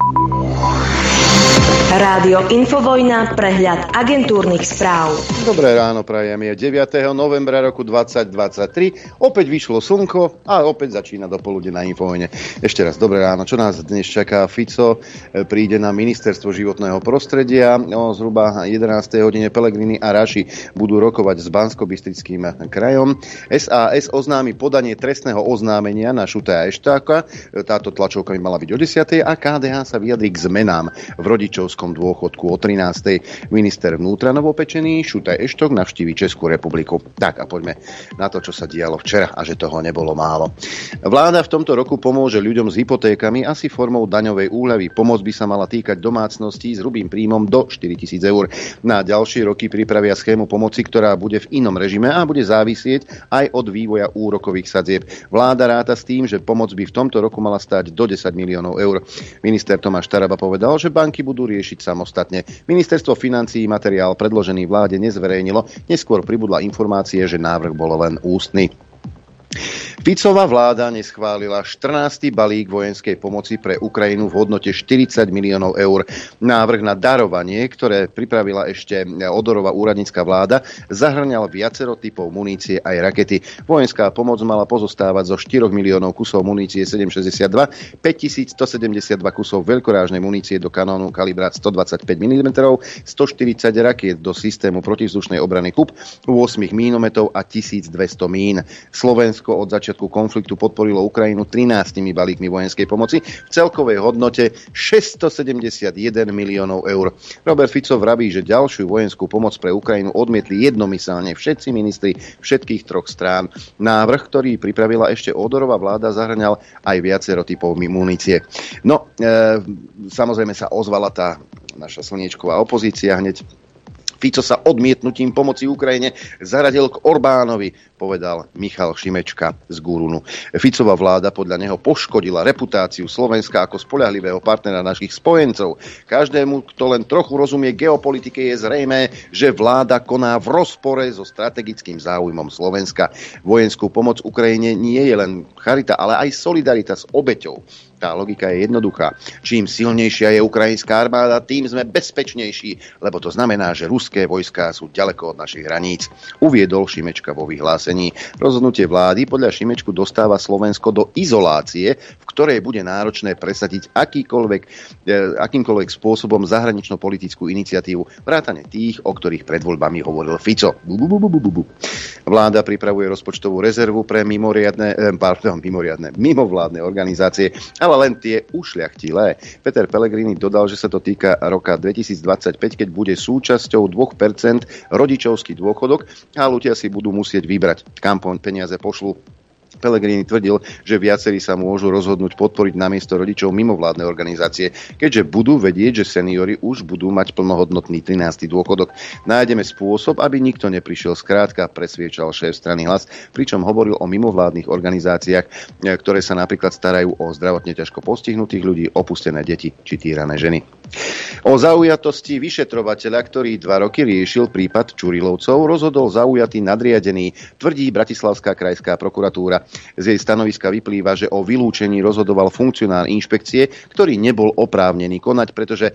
Thank you. Rádio Infovojna, prehľad agentúrnych správ. Dobré ráno, prajem. Je 9. novembra roku 2023. Opäť vyšlo slnko a opäť začína do poludne na Infovojne. Ešte raz, dobré ráno. Čo nás dnes čaká? Fico e, príde na ministerstvo životného prostredia. O zhruba 11. hodine Pelegrini a Raši budú rokovať s bansko krajom. SAS oznámi podanie trestného oznámenia na Šutaja Eštáka. E, táto tlačovka by mala byť o 10. a KDH sa vyjadrí k zmenám v rodičovskom rodičovskom dôchodku o 13. Minister vnútra novopečený Šutaj Eštok navštívi Českú republiku. Tak a poďme na to, čo sa dialo včera a že toho nebolo málo. Vláda v tomto roku pomôže ľuďom s hypotékami asi formou daňovej úľavy. Pomoc by sa mala týkať domácností s hrubým príjmom do 4000 eur. Na ďalšie roky pripravia schému pomoci, ktorá bude v inom režime a bude závisieť aj od vývoja úrokových sadzieb. Vláda ráta s tým, že pomoc by v tomto roku mala stať do 10 miliónov eur. Minister Tomáš Taraba povedal, že banky budú riešiť riešiť samostatne. Ministerstvo financií materiál predložený vláde nezverejnilo, neskôr pribudla informácie, že návrh bol len ústny. Ficová vláda neschválila 14. balík vojenskej pomoci pre Ukrajinu v hodnote 40 miliónov eur. Návrh na darovanie, ktoré pripravila ešte Odorová úradnícka vláda, zahrňal viacero typov munície aj rakety. Vojenská pomoc mala pozostávať zo 4 miliónov kusov munície 762, 5172 kusov veľkorážnej munície do kanónu kalibra 125 mm, 140 rakiet do systému protivzdušnej obrany KUP, 8 mínometov a 1200 mín. Slovensko od začiatku začiatku konfliktu podporilo Ukrajinu 13 balíkmi vojenskej pomoci v celkovej hodnote 671 miliónov eur. Robert Fico vraví, že ďalšiu vojenskú pomoc pre Ukrajinu odmietli jednomyselne všetci ministri všetkých troch strán. Návrh, ktorý pripravila ešte Odorová vláda, zahrňal aj viacero typov munície. No, e, samozrejme sa ozvala tá naša slniečková opozícia hneď Fico sa odmietnutím pomoci Ukrajine zaradil k Orbánovi, povedal Michal Šimečka z Gurunu. Ficová vláda podľa neho poškodila reputáciu Slovenska ako spolahlivého partnera našich spojencov. Každému, kto len trochu rozumie geopolitike, je zrejmé, že vláda koná v rozpore so strategickým záujmom Slovenska. Vojenskú pomoc Ukrajine nie je len charita, ale aj solidarita s obeťou tá logika je jednoduchá. Čím silnejšia je ukrajinská armáda, tým sme bezpečnejší, lebo to znamená, že ruské vojská sú ďaleko od našich hraníc. Uviedol Šimečka vo vyhlásení. Rozhodnutie vlády podľa Šimečku dostáva Slovensko do izolácie, v ktorej bude náročné presadiť akýkoľvek, e, akýmkoľvek spôsobom zahranično-politickú iniciatívu, vrátane tých, o ktorých pred voľbami hovoril Fico. Vláda pripravuje rozpočtovú rezervu pre mimoriadne, e, pardon, mimoriadne, mimovládne organizácie, ale len tie ušľachtilé. Peter Pellegrini dodal, že sa to týka roka 2025, keď bude súčasťou 2% rodičovský dôchodok a ľudia si budú musieť vybrať, kam peniaze pošlu Pellegrini tvrdil, že viacerí sa môžu rozhodnúť podporiť namiesto rodičov mimovládne organizácie, keďže budú vedieť, že seniory už budú mať plnohodnotný 13. dôchodok. Nájdeme spôsob, aby nikto neprišiel skrátka, presviečal šéf strany hlas, pričom hovoril o mimovládnych organizáciách, ktoré sa napríklad starajú o zdravotne ťažko postihnutých ľudí, opustené deti či týrané ženy. O zaujatosti vyšetrovateľa, ktorý dva roky riešil prípad Čurilovcov, rozhodol zaujatý nadriadený, tvrdí Bratislavská krajská prokuratúra. Z jej stanoviska vyplýva, že o vylúčení rozhodoval funkcionár inšpekcie, ktorý nebol oprávnený konať, pretože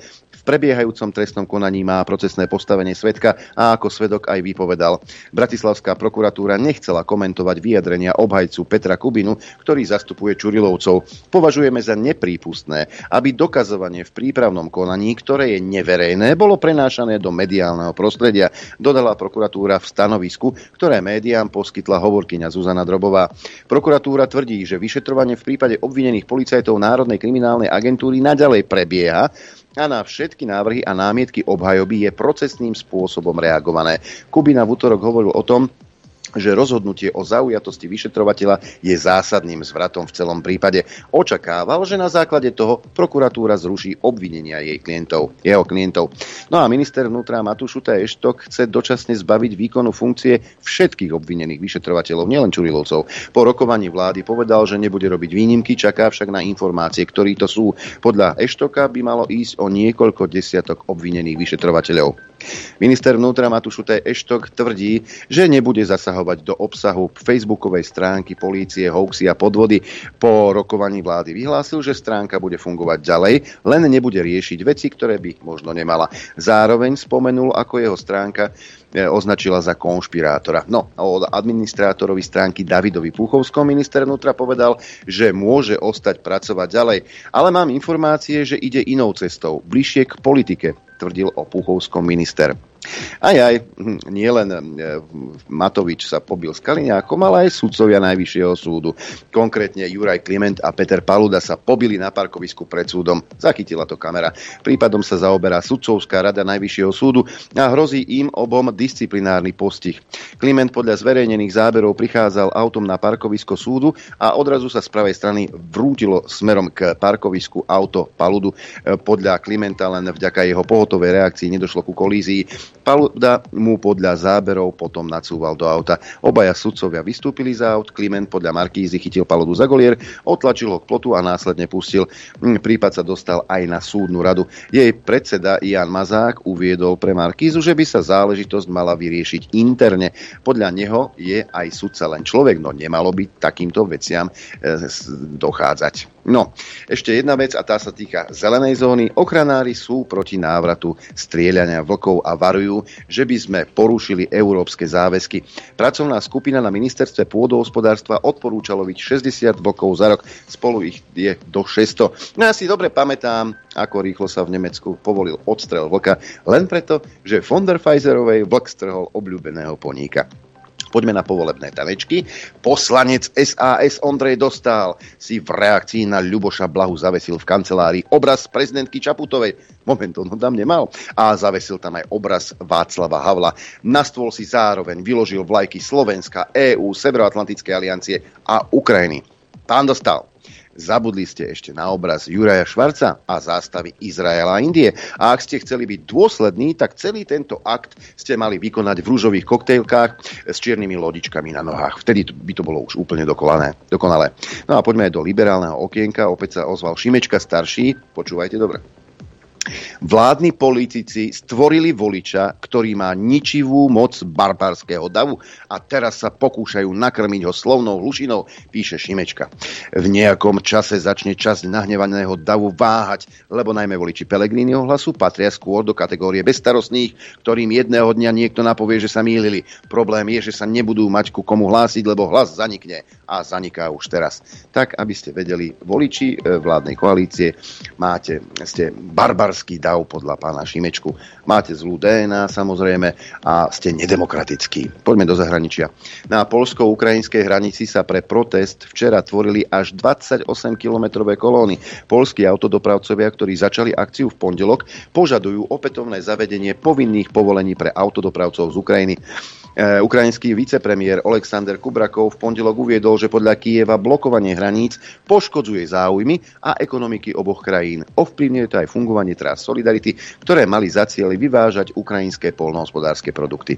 prebiehajúcom trestnom konaní má procesné postavenie svetka a ako svedok aj vypovedal. Bratislavská prokuratúra nechcela komentovať vyjadrenia obhajcu Petra Kubinu, ktorý zastupuje Čurilovcov. Považujeme za neprípustné, aby dokazovanie v prípravnom konaní, ktoré je neverejné, bolo prenášané do mediálneho prostredia, dodala prokuratúra v stanovisku, ktoré médiám poskytla hovorkyňa Zuzana Drobová. Prokuratúra tvrdí, že vyšetrovanie v prípade obvinených policajtov Národnej kriminálnej agentúry naďalej prebieha a na všetky návrhy a námietky obhajoby je procesným spôsobom reagované. Kubina v útorok hovoril o tom, že rozhodnutie o zaujatosti vyšetrovateľa je zásadným zvratom v celom prípade. Očakával, že na základe toho prokuratúra zruší obvinenia jej klientov, jeho klientov. No a minister vnútra Matúš Uta Eštok chce dočasne zbaviť výkonu funkcie všetkých obvinených vyšetrovateľov, nielen Čurilovcov. Po rokovaní vlády povedal, že nebude robiť výnimky, čaká však na informácie, ktorí to sú. Podľa Eštoka by malo ísť o niekoľko desiatok obvinených vyšetrovateľov. Minister vnútra Matušutaj Eštok tvrdí, že nebude zasahovať do obsahu facebookovej stránky polície, hoaxy a podvody. Po rokovaní vlády vyhlásil, že stránka bude fungovať ďalej, len nebude riešiť veci, ktoré by možno nemala. Zároveň spomenul, ako jeho stránka E, označila za konšpirátora. No, o administrátorovi stránky Davidovi Puchovskom minister vnútra povedal, že môže ostať pracovať ďalej. Ale mám informácie, že ide inou cestou, bližšie k politike, tvrdil o Puchovskom minister. Aj aj, nielen e, Matovič sa pobil s Kaliňákom, ale aj sudcovia Najvyššieho súdu. Konkrétne Juraj Kliment a Peter Paluda sa pobili na parkovisku pred súdom. Zachytila to kamera. Prípadom sa zaoberá sudcovská rada Najvyššieho súdu a hrozí im obom disciplinárny postih. Kliment podľa zverejnených záberov prichádzal autom na parkovisko súdu a odrazu sa z pravej strany vrútilo smerom k parkovisku auto Paludu. E, podľa Klimenta len vďaka jeho pohotovej reakcii nedošlo ku kolízii Paluda mu podľa záberov potom nacúval do auta. Obaja sudcovia vystúpili z aut, Kliment podľa Markízy chytil Paludu za golier, otlačil ho k plotu a následne pustil. Hm, prípad sa dostal aj na súdnu radu. Jej predseda Jan Mazák uviedol pre Markízu, že by sa záležitosť mala vyriešiť interne. Podľa neho je aj sudca len človek, no nemalo by takýmto veciam e, dochádzať. No, ešte jedna vec a tá sa týka zelenej zóny. Ochranári sú proti návratu strieľania vlkov a varujú, že by sme porušili európske záväzky. Pracovná skupina na ministerstve pôdohospodárstva odporúčalo byť 60 vlkov za rok. Spolu ich je do 600. No ja si dobre pamätám, ako rýchlo sa v Nemecku povolil odstrel vlka, len preto, že von der Pfizerovej vlk strhol obľúbeného poníka. Poďme na povolebné tanečky. Poslanec SAS Ondrej Dostal si v reakcii na Ľuboša Blahu zavesil v kancelárii obraz prezidentky Čaputovej. Moment, on ho tam nemal. A zavesil tam aj obraz Václava Havla. Na stôl si zároveň vyložil vlajky Slovenska, EÚ, Severoatlantickej aliancie a Ukrajiny. Pán Dostal, Zabudli ste ešte na obraz Juraja Švarca a zástavy Izraela a Indie. A ak ste chceli byť dôslední, tak celý tento akt ste mali vykonať v rúžových koktejlkách s čiernymi lodičkami na nohách. Vtedy by to bolo už úplne dokonalé. dokonalé. No a poďme aj do liberálneho okienka. Opäť sa ozval Šimečka starší. Počúvajte dobre. Vládni politici stvorili voliča, ktorý má ničivú moc barbarského davu a teraz sa pokúšajú nakrmiť ho slovnou hlušinou, píše Šimečka. V nejakom čase začne časť nahnevaného davu váhať, lebo najmä voliči Pelegrínyho hlasu patria skôr do kategórie bezstarostných, ktorým jedného dňa niekto napovie, že sa mýlili. Problém je, že sa nebudú mať ku komu hlásiť, lebo hlas zanikne a zaniká už teraz. Tak, aby ste vedeli, voliči e, vládnej koalície máte, ste barbarskí barbarský dav podľa pána Šimečku. Máte zlú DNA samozrejme a ste nedemokratickí. Poďme do zahraničia. Na polsko-ukrajinskej hranici sa pre protest včera tvorili až 28-kilometrové kolóny. Polskí autodopravcovia, ktorí začali akciu v pondelok, požadujú opätovné zavedenie povinných povolení pre autodopravcov z Ukrajiny. E, ukrajinský vicepremiér Oleksandr Kubrakov v pondelok uviedol, že podľa Kieva blokovanie hraníc poškodzuje záujmy a ekonomiky oboch krajín. Ovplyvňuje to aj fungovanie trás Solidarity, ktoré mali za cieľ vyvážať ukrajinské polnohospodárske produkty.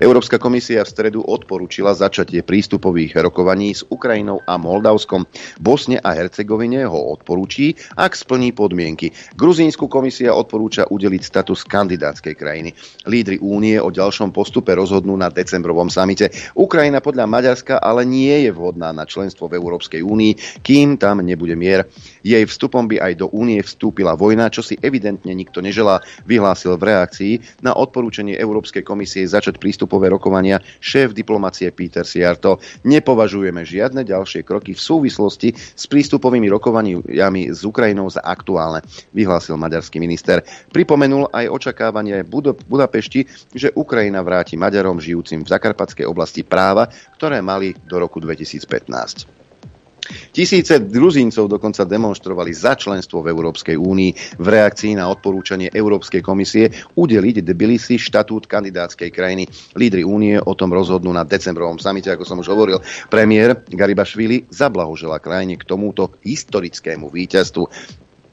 Európska komisia v stredu odporúčila začatie prístupových rokovaní s Ukrajinou a Moldavskom. Bosne a Hercegovine ho odporúčí, ak splní podmienky. Gruzínsku komisia odporúča udeliť status kandidátskej krajiny. Lídry únie o ďalšom postupe rozhodnú na decembrovom samite. Ukrajina podľa Maďarska ale nie je vhodná na členstvo v Európskej únii, kým tam nebude mier. Jej vstupom by aj do únie vstúpila vojna, čo si evidentne nikto neželá, vyhlásil v reakcii na odporúčanie Európskej komisie začať prístupové rokovania šéf diplomacie Peter Siarto. Nepovažujeme žiadne ďalšie kroky v súvislosti s prístupovými rokovaniami s Ukrajinou za aktuálne, vyhlásil maďarský minister. Pripomenul aj očakávanie Budapešti, že Ukrajina vráti Maďarom žijúcim v zakarpatskej oblasti práva, ktoré mali do roku 2015. Tisíce Gruzíncov dokonca demonstrovali za členstvo v Európskej únii v reakcii na odporúčanie Európskej komisie udeliť Tbilisi štatút kandidátskej krajiny. Lídry únie o tom rozhodnú na decembrovom samite, ako som už hovoril. Premiér Garibašvili zablahožela krajine k tomuto historickému víťazstvu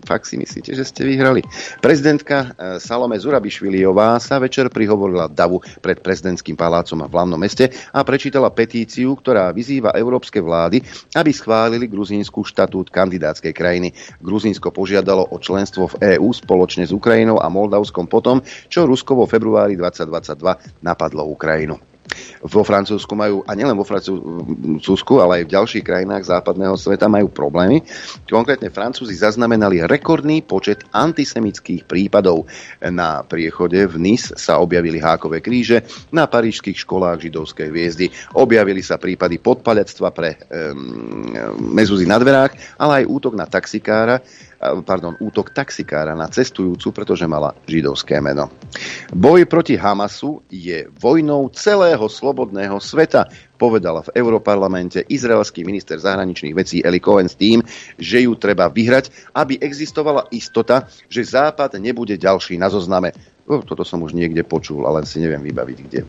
fakt si myslíte, že ste vyhrali. Prezidentka e, Salome Zurabišviliová sa večer prihovorila davu pred prezidentským palácom v hlavnom meste a prečítala petíciu, ktorá vyzýva európske vlády, aby schválili Gruzínsku štatút kandidátskej krajiny. Gruzínsko požiadalo o členstvo v EÚ spoločne s Ukrajinou a Moldavskom potom, čo Rusko vo februári 2022 napadlo Ukrajinu vo Francúzsku majú, a nielen vo Francúzsku, ale aj v ďalších krajinách západného sveta majú problémy. Konkrétne Francúzi zaznamenali rekordný počet antisemických prípadov. Na priechode v Nice sa objavili hákové kríže, na parížských školách židovskej hviezdy. Objavili sa prípady podpalectva pre um, mezuzy na dverách, ale aj útok na taxikára, pardon, útok taxikára na cestujúcu, pretože mala židovské meno. Boj proti Hamasu je vojnou celého slobodného sveta, povedala v Európarlamente izraelský minister zahraničných vecí Eli Cohen s tým, že ju treba vyhrať, aby existovala istota, že Západ nebude ďalší na zozname. Oh, toto som už niekde počul, ale si neviem vybaviť kde.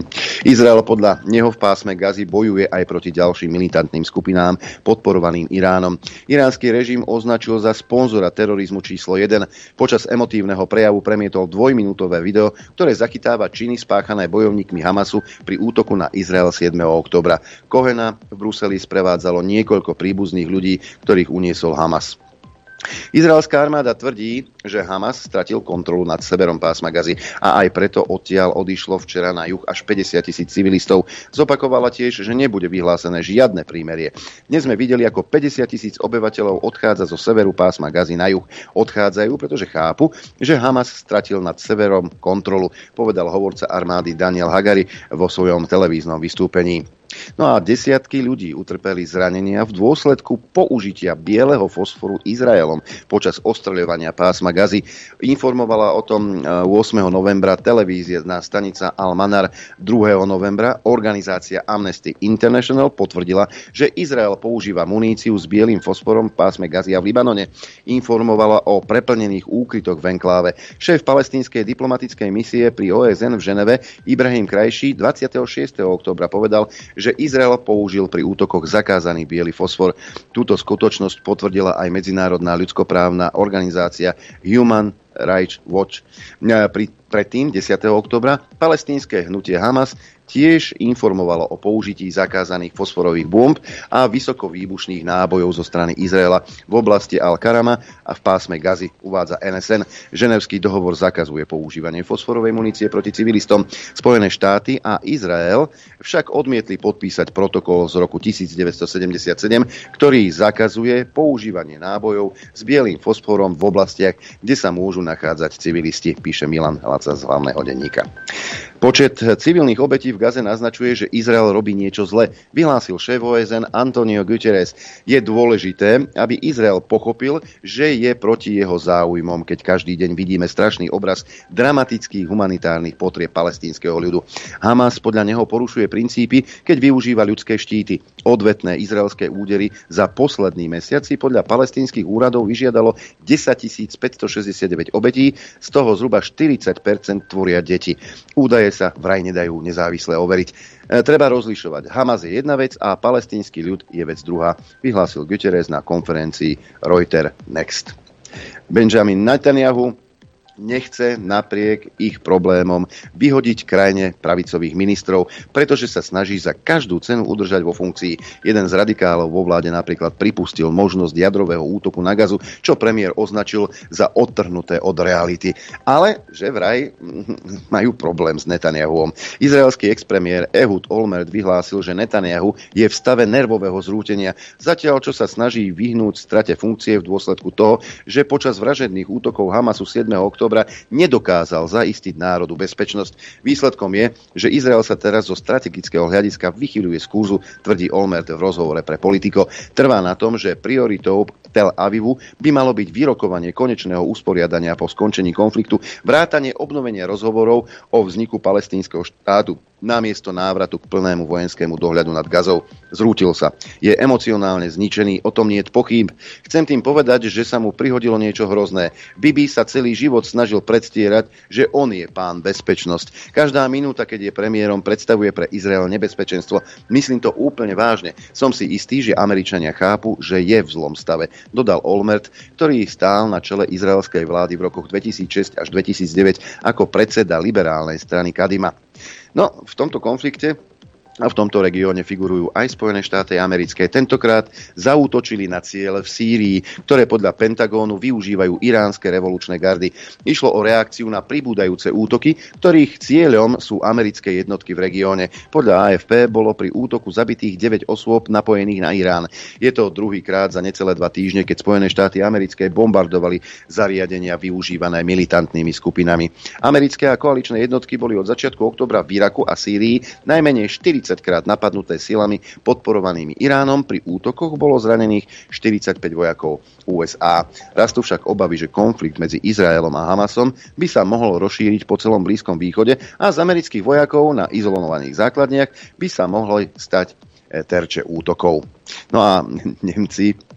Izrael podľa neho v pásme Gazy bojuje aj proti ďalším militantným skupinám podporovaným Iránom. Iránsky režim označil za sponzora terorizmu číslo 1. Počas emotívneho prejavu premietol dvojminútové video, ktoré zachytáva činy spáchané bojovníkmi Hamasu pri útoku na Izrael 7. oktobra. Kohena v Bruseli sprevádzalo niekoľko príbuzných ľudí, ktorých uniesol Hamas. Izraelská armáda tvrdí, že Hamas stratil kontrolu nad severom pásma Gazy a aj preto odtiaľ odišlo včera na juh až 50 tisíc civilistov. Zopakovala tiež, že nebude vyhlásené žiadne prímerie. Dnes sme videli, ako 50 tisíc obyvateľov odchádza zo severu pásma Gazy na juh. Odchádzajú, pretože chápu, že Hamas stratil nad severom kontrolu, povedal hovorca armády Daniel Hagari vo svojom televíznom vystúpení. No a desiatky ľudí utrpeli zranenia v dôsledku použitia bieleho fosforu Izraelom počas ostreľovania pásma Gazy. Informovala o tom 8. E, novembra televízia na stanica Al-Manar 2. novembra. Organizácia Amnesty International potvrdila, že Izrael používa muníciu s bielým fosforom v pásme Gazy a v Libanone. Informovala o preplnených úkrytoch v enkláve. Šéf palestínskej diplomatickej misie pri OSN v Ženeve Ibrahim Krajší 26. oktobra povedal, že Izrael použil pri útokoch zakázaný biely fosfor. Túto skutočnosť potvrdila aj medzinárodná ľudskoprávna organizácia Human Rights Watch. Predtým, 10. oktobra, palestínske hnutie Hamas tiež informovalo o použití zakázaných fosforových bomb a vysokovýbušných nábojov zo strany Izraela v oblasti Al-Karama a v pásme Gazy, uvádza NSN. Ženevský dohovor zakazuje používanie fosforovej munície proti civilistom. Spojené štáty a Izrael však odmietli podpísať protokol z roku 1977, ktorý zakazuje používanie nábojov s bielým fosforom v oblastiach, kde sa môžu nachádzať civilisti, píše Milan Laca z hlavného denníka. Počet civilných obetí v Gaze naznačuje, že Izrael robí niečo zle, vyhlásil šéf OSN Antonio Guterres. Je dôležité, aby Izrael pochopil, že je proti jeho záujmom, keď každý deň vidíme strašný obraz dramatických humanitárnych potrieb palestínskeho ľudu. Hamas podľa neho porušuje princípy, keď využíva ľudské štíty. Odvetné izraelské údery za posledný mesiac si podľa palestínskych úradov vyžiadalo 10 569 obetí, z toho zhruba 40% tvoria deti. Údaje sa vraj nedajú nezávisle overiť. E, treba rozlišovať. Hamas je jedna vec a palestínsky ľud je vec druhá, vyhlásil Guterres na konferencii Reuters Next. Benjamin Netanyahu nechce napriek ich problémom vyhodiť krajine pravicových ministrov, pretože sa snaží za každú cenu udržať vo funkcii. Jeden z radikálov vo vláde napríklad pripustil možnosť jadrového útoku na gazu, čo premiér označil za odtrhnuté od reality. Ale že vraj majú problém s Netanyahuom. Izraelský expremiér Ehud Olmert vyhlásil, že Netanyahu je v stave nervového zrútenia, zatiaľ čo sa snaží vyhnúť strate funkcie v dôsledku toho, že počas vražedných útokov Hamasu 7. októbra októbra nedokázal zaistiť národu bezpečnosť. Výsledkom je, že Izrael sa teraz zo strategického hľadiska vychyluje z kúzu, tvrdí Olmert v rozhovore pre politiko. Trvá na tom, že prioritou Tel Avivu by malo byť vyrokovanie konečného usporiadania po skončení konfliktu, vrátanie obnovenia rozhovorov o vzniku palestínskeho štátu namiesto návratu k plnému vojenskému dohľadu nad Gazou. Zrútil sa. Je emocionálne zničený, o tom nie je pochýb. Chcem tým povedať, že sa mu prihodilo niečo hrozné. Bibi sa celý život snažil predstierať, že on je pán bezpečnosť. Každá minúta, keď je premiérom, predstavuje pre Izrael nebezpečenstvo. Myslím to úplne vážne. Som si istý, že Američania chápu, že je v zlom stave. dodal Olmert, ktorý stál na čele izraelskej vlády v rokoch 2006 až 2009 ako predseda liberálnej strany Kadima. No, v tomto konflikte a v tomto regióne figurujú aj Spojené štáty americké. Tentokrát zaútočili na ciele v Sýrii, ktoré podľa Pentagónu využívajú iránske revolučné gardy. Išlo o reakciu na pribúdajúce útoky, ktorých cieľom sú americké jednotky v regióne. Podľa AFP bolo pri útoku zabitých 9 osôb napojených na Irán. Je to druhýkrát za necelé dva týždne, keď Spojené štáty americké bombardovali zariadenia využívané militantnými skupinami. Americké a koaličné jednotky boli od začiatku oktobra v Iraku a Sýrii najmenej 40 40 krát napadnuté silami podporovanými Iránom. Pri útokoch bolo zranených 45 vojakov USA. Rastú však obavy, že konflikt medzi Izraelom a Hamasom by sa mohol rozšíriť po celom Blízkom východe a z amerických vojakov na izolovaných základniach by sa mohli stať e, terče útokov. No a Nemci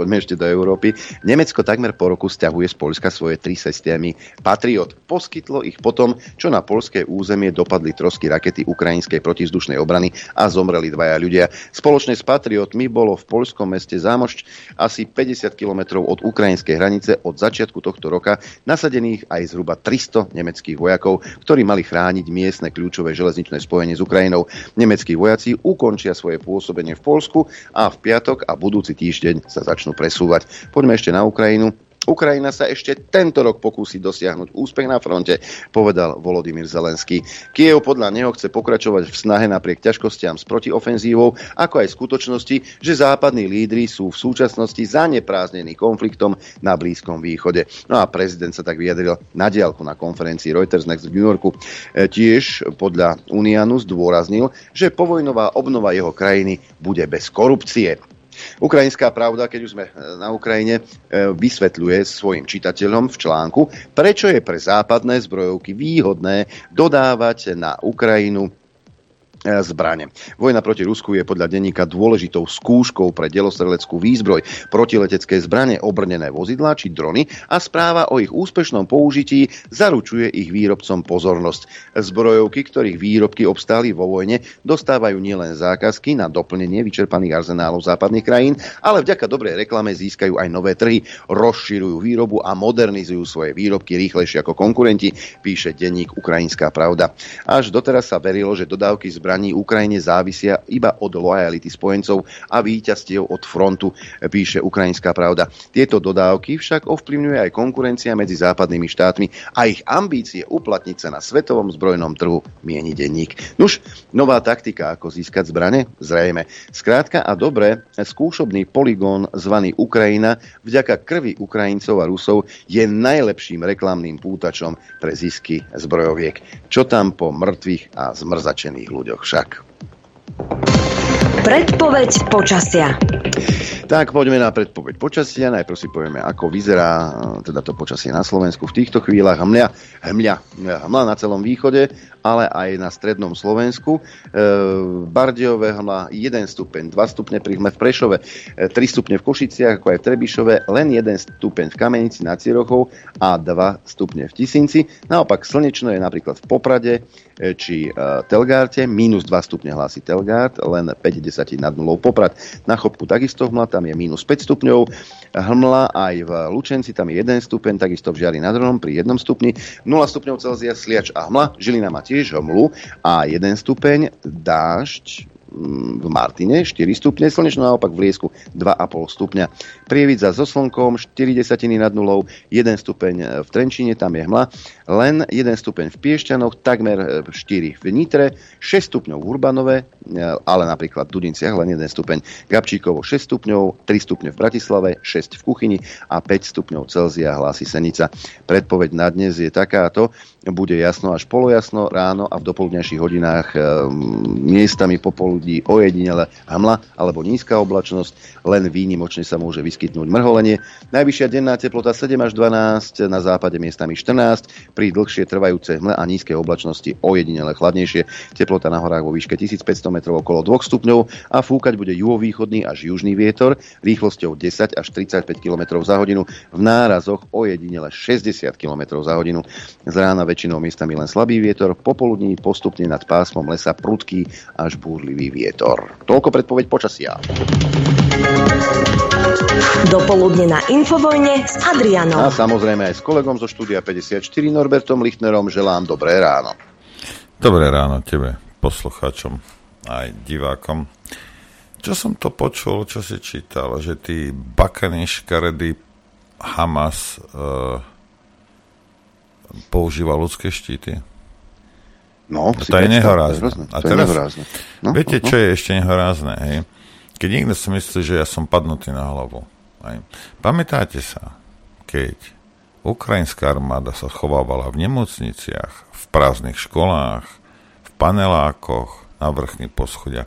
poďme ešte do Európy. Nemecko takmer po roku stiahuje z Polska svoje tri systémy Patriot. Poskytlo ich potom, čo na polské územie dopadli trosky rakety ukrajinskej protizdušnej obrany a zomreli dvaja ľudia. Spoločne s Patriotmi bolo v polskom meste Zámošť asi 50 km od ukrajinskej hranice od začiatku tohto roka nasadených aj zhruba 300 nemeckých vojakov, ktorí mali chrániť miestne kľúčové železničné spojenie s Ukrajinou. Nemeckí vojaci ukončia svoje pôsobenie v Polsku a v piatok a budúci týždeň sa začnú začnú presúvať. Poďme ešte na Ukrajinu. Ukrajina sa ešte tento rok pokúsi dosiahnuť úspech na fronte, povedal Volodymyr Zelenský. Kiev podľa neho chce pokračovať v snahe napriek ťažkostiam s protiofenzívou, ako aj skutočnosti, že západní lídry sú v súčasnosti zaneprázdnení konfliktom na Blízkom východe. No a prezident sa tak vyjadril na diálku na konferencii Reuters Next v New Yorku. E, tiež podľa Unianu zdôraznil, že povojnová obnova jeho krajiny bude bez korupcie. Ukrajinská pravda, keď už sme e, na Ukrajine, e, vysvetľuje svojim čitateľom v článku, prečo je pre západné zbrojovky výhodné dodávať na Ukrajinu zbrane. Vojna proti Rusku je podľa denníka dôležitou skúškou pre delostreleckú výzbroj, protiletecké zbrane, obrnené vozidlá či drony a správa o ich úspešnom použití zaručuje ich výrobcom pozornosť. Zbrojovky, ktorých výrobky obstáli vo vojne, dostávajú nielen zákazky na doplnenie vyčerpaných arzenálov západných krajín, ale vďaka dobrej reklame získajú aj nové trhy, rozširujú výrobu a modernizujú svoje výrobky rýchlejšie ako konkurenti, píše denník Ukrajinská pravda. Až doteraz sa verilo, že dodávky zbraní zbraní Ukrajine závisia iba od lojality spojencov a víťazstiev od frontu, píše Ukrajinská pravda. Tieto dodávky však ovplyvňuje aj konkurencia medzi západnými štátmi a ich ambície uplatniť sa na svetovom zbrojnom trhu mieni denník. Nuž, nová taktika, ako získať zbrane? Zrejme. Skrátka a dobre, skúšobný poligón zvaný Ukrajina vďaka krvi Ukrajincov a Rusov je najlepším reklamným pútačom pre zisky zbrojoviek. Čo tam po mŕtvych a zmrzačených ľuďoch? Však. Predpoveď počasia. Tak poďme na predpoveď počasia. Najprv si povieme, ako vyzerá teda to počasie na Slovensku v týchto chvíľach. Hmľa, hmľa, hmľa na celom východe, ale aj na strednom Slovensku. E, Bardiové hmla 1 stupeň, 2 stupne pri hme v Prešove, 3 e, stupne v Košiciach, ako aj v Trebišove, len 1 stupeň v Kamenici nad Cirochou a 2 stupne v Tisinci. Naopak slnečno je napríklad v Poprade, e, či Telgárte, minus 2 stupne hlási Telgát, len 5 desatí nad nulou Poprad. Na Chopku takisto hmla, tam je minus 5 stupňov. Hmla aj v Lučenci, tam je 1 stupeň, takisto v Žiari nad Hronom pri 1 stupni. 0 stupňov Celzia Sliač a hmla. Žilina má tiež hmlu a 1 stupeň. Dážď v Martine 4 stupne, slnečno naopak v Liesku 2,5 stupňa. Prievidza so slnkom 4 desatiny nad nulou, 1 stupeň v Trenčine, tam je hmla, len 1 stupeň v Piešťanoch, takmer 4 v Nitre, 6 stupňov v Urbanove, ale napríklad v Dudinciach len 1 stupeň, Gabčíkovo 6 stupňov, 3 stupne v Bratislave, 6 v Kuchyni a 5 stupňov Celzia hlási Senica. Predpoveď na dnes je takáto, bude jasno až polojasno ráno a v dopoludnejších hodinách e, miestami popoludí ojedinele hmla alebo nízka oblačnosť, len výnimočne sa môže vyskytnúť mrholenie. Najvyššia denná teplota 7 až 12, na západe miestami 14, pri dlhšie trvajúce hmle a nízkej oblačnosti ojedinele chladnejšie. Teplota na horách vo výške 1500 metrov okolo 2 stupňov a fúkať bude juhovýchodný až južný vietor rýchlosťou 10 až 35 km za hodinu, v nárazoch ojedinele 60 km za hodinu. Z rána väčšinou miestami len slabý vietor, popoludní postupne nad pásmom lesa prudký až búrlivý vietor. Toľko predpoveď počasia. Dopoludne na Infovojne s Adrianom. A samozrejme aj s kolegom zo štúdia 54 Norbertom Lichtnerom želám dobré ráno. Dobré ráno tebe, poslucháčom aj divákom. Čo som to počul, čo si čítal, že tí bakaní škaredí Hamas uh, používa ľudské štíty? No, to je nehorázne. A teraz, nehorázne. No, viete, no, no. čo je ešte nehorázne? Hej? Keď niekto si myslí, že ja som padnutý na hlavu. Hej? Pamätáte sa, keď ukrajinská armáda sa chovávala v nemocniciach, v prázdnych školách, v panelákoch, na vrchných poschodia,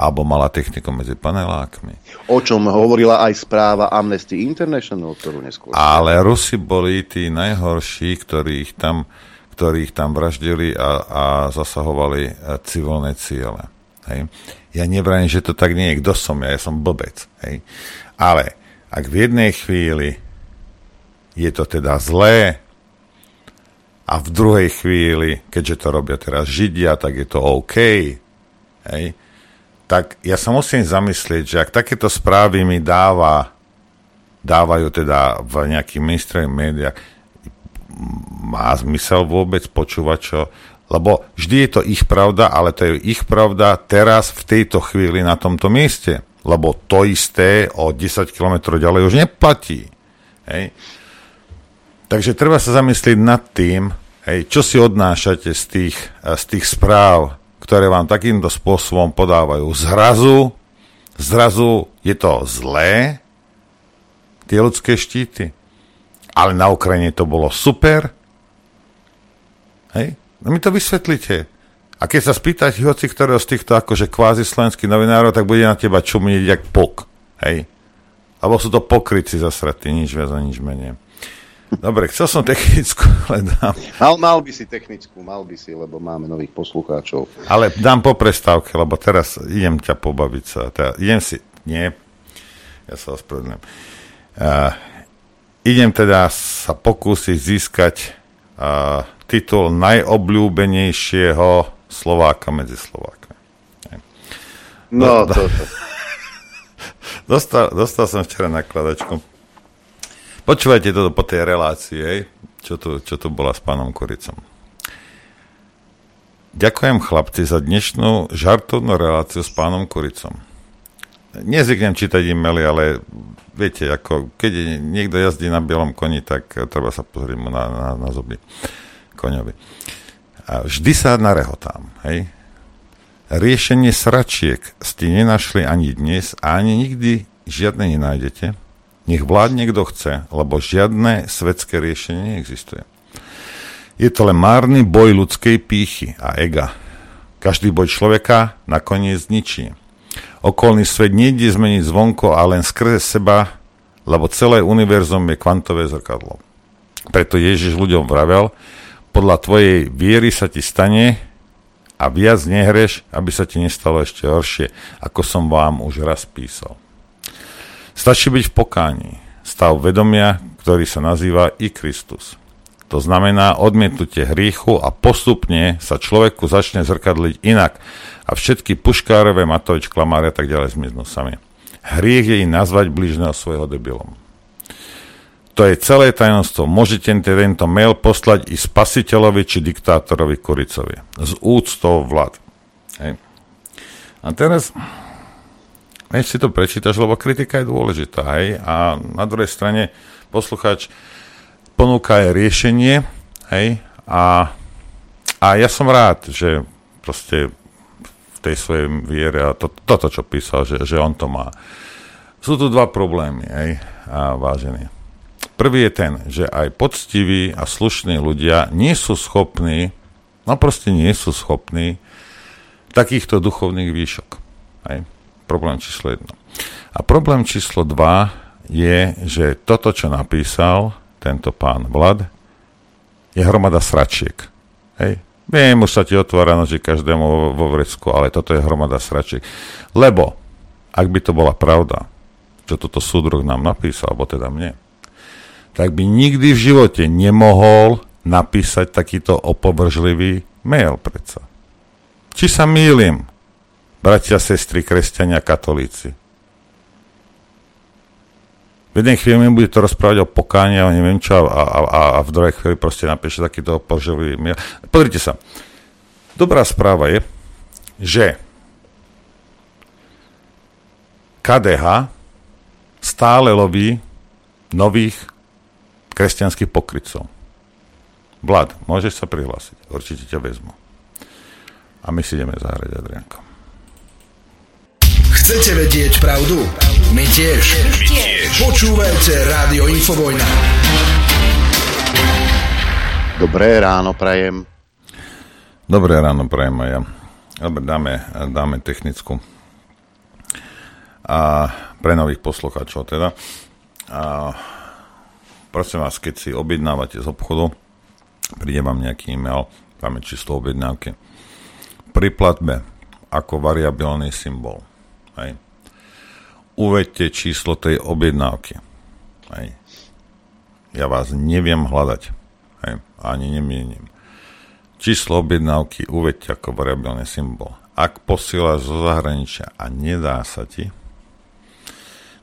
alebo mala techniku medzi panelákmi. O čom hovorila aj správa Amnesty International, ktorú neskôr... Ale Rusi boli tí najhorší, ktorých tam, ktorých tam vraždili a, a zasahovali e, civilné ciele. Hej. Ja nevrajím, že to tak nie je. Kto som ja? Ja som blbec. Hej. Ale ak v jednej chvíli je to teda zlé a v druhej chvíli, keďže to robia teraz Židia, tak je to OK, hej, tak ja sa musím zamyslieť, že ak takéto správy mi dáva, dávajú teda v nejakých mainstream médiách, má zmysel vôbec počúvať čo? Lebo vždy je to ich pravda, ale to je ich pravda teraz v tejto chvíli na tomto mieste. Lebo to isté o 10 km ďalej už neplatí. Hej. Takže treba sa zamyslieť nad tým, hej, čo si odnášate z tých, z tých správ, ktoré vám takýmto spôsobom podávajú. Zrazu, zrazu je to zlé, tie ľudské štíty. Ale na Ukrajine to bolo super. Hej? No mi to vysvetlite. A keď sa spýtať hoci ktorého z týchto akože kvázi slovenských novinárov, tak bude na teba čumieť jak pok. Hej? Alebo sú to pokryci zasratí, nič viac a nič menej. Dobre, chcel som technickú, ale dám. Mal, mal by si technickú, mal by si, lebo máme nových poslucháčov. Ale dám po prestávke, lebo teraz idem ťa pobaviť sa. Teda, idem si, nie, ja sa ospravedlňujem. Uh, idem teda sa pokúsiť získať uh, titul najobľúbenejšieho Slováka medzi Slovákmi. No, to, to. Dostal, dostal som včera nakladačku Počúvajte toto po tej relácii, čo tu, čo tu bola s pánom Kuricom. Ďakujem chlapci za dnešnú žartovnú reláciu s pánom Kuricom. Nezvyknem čítať e-maily, ale viete, ako keď niekto jazdí na bielom koni, tak treba sa pozrieť mu na, na, na zuby koňovi. A vždy sa narehotám, hej. Riešenie sračiek ste nenašli ani dnes a ani nikdy žiadne nenájdete nech vládne kto chce, lebo žiadne svetské riešenie neexistuje. Je to len márny boj ľudskej pýchy a ega. Každý boj človeka nakoniec zničí. Okolný svet nejde zmeniť zvonko a len skrze seba, lebo celé univerzum je kvantové zrkadlo. Preto Ježiš ľuďom vravel, podľa tvojej viery sa ti stane a viac nehreš, aby sa ti nestalo ešte horšie, ako som vám už raz písal. Stačí byť v pokání, stav vedomia, ktorý sa nazýva i Kristus. To znamená odmietnutie hriechu a postupne sa človeku začne zrkadliť inak a všetky puškárové, Matovič, klamáre a tak ďalej zmiznú sami. Hriech je i nazvať blížneho svojho debilom. To je celé tajomstvo. Môžete tento mail poslať i spasiteľovi či diktátorovi Kuricovi. Z úctou vlad. Hej. A teraz nech si to prečítaš, lebo kritika je dôležitá, hej, a na druhej strane poslucháč ponúka aj riešenie, hej, a, a ja som rád, že proste v tej svojej viere a to, toto, čo písal, že, že on to má. Sú tu dva problémy, hej, a vážení. Prvý je ten, že aj poctiví a slušní ľudia nie sú schopní, no proste nie sú schopní takýchto duchovných výšok. Hej problém číslo jedno. A problém číslo dva je, že toto, čo napísal tento pán Vlad, je hromada sračiek. Hej. Viem, už sa ti otvára noži každému vo vrecku, ale toto je hromada sračiek. Lebo, ak by to bola pravda, čo toto súdruh nám napísal, alebo teda mne, tak by nikdy v živote nemohol napísať takýto opovržlivý mail predsa. Či sa mýlim, bratia, sestry, kresťania, katolíci? V jednej chvíli mi bude to rozprávať o pokáni a neviem čo a, a, a, v druhej chvíli proste napíše takýto oporžlivý mail. Pozrite sa. Dobrá správa je, že KDH stále loví nových kresťanských pokrytcov. Vlad, môžeš sa prihlásiť. Určite ťa vezmu. A my si ideme zahrať, Adrianko. Chcete vedieť pravdu? My tiež. My tiež. Počúvajte Rádio Infovojna. Dobré ráno, prajem. Dobré ráno, prajem aj ja. Dobre, dáme, dáme technickú. A pre nových poslucháčov teda. A prosím vás, keď si objednávate z obchodu, príde vám nejaký e-mail, tam je číslo objednávky. Pri platbe ako variabilný symbol. Hej. Uvedte číslo tej objednávky. Hej. Ja vás neviem hľadať. Hej. Ani nemienim. Číslo objednávky uvedte ako variabilný symbol. Ak posielaš zo zahraničia a nedá sa ti,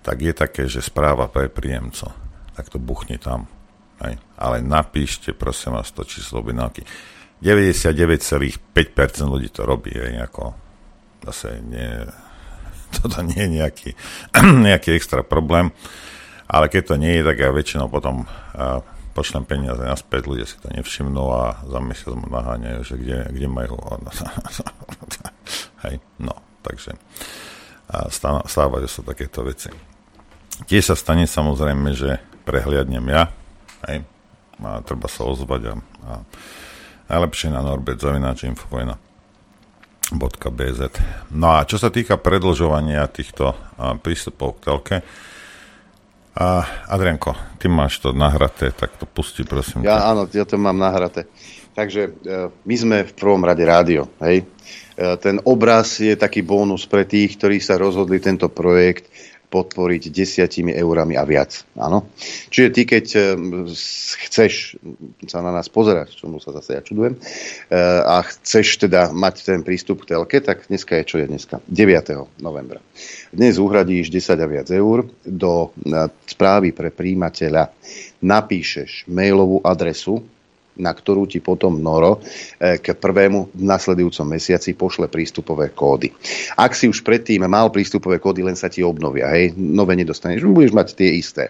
tak je také, že správa pre príjemco. Tak to buchni tam. Hej. Ale napíšte, prosím vás, to číslo objednávky. 99,5% ľudí to robí, hej, ako zase nie, toto nie je nejaký, nejaký extra problém, ale keď to nie je, tak ja väčšinou potom uh, pošlem peniaze naspäť, ľudia si to nevšimnú a za mesiac ma naháňajú, že kde, kde majú. Hej, no, takže stávajú sa takéto veci. Tiež sa stane samozrejme, že prehliadnem ja, Hej. A treba sa ozvať a, a najlepšie na Norbert Zavináč Infovojna. .bz. No a čo sa týka predlžovania týchto prístupov k telke, a Adrianko, ty máš to nahraté, tak to pusti prosím. Ja áno, ja to mám nahraté. Takže e, my sme v prvom rade rádio. Hej? E, ten obraz je taký bónus pre tých, ktorí sa rozhodli tento projekt podporiť desiatimi eurami a viac. Áno. Čiže ty, keď eh, chceš sa na nás pozerať, čomu sa zase ja čudujem, eh, a chceš teda mať ten prístup k telke, tak dneska je čo je dneska? 9. novembra. Dnes uhradíš 10 a viac eur do eh, správy pre príjimateľa napíšeš mailovú adresu na ktorú ti potom Noro eh, k prvému nasledujúcom mesiaci pošle prístupové kódy. Ak si už predtým mal prístupové kódy, len sa ti obnovia, hej, nové nedostaneš, budeš mať tie isté.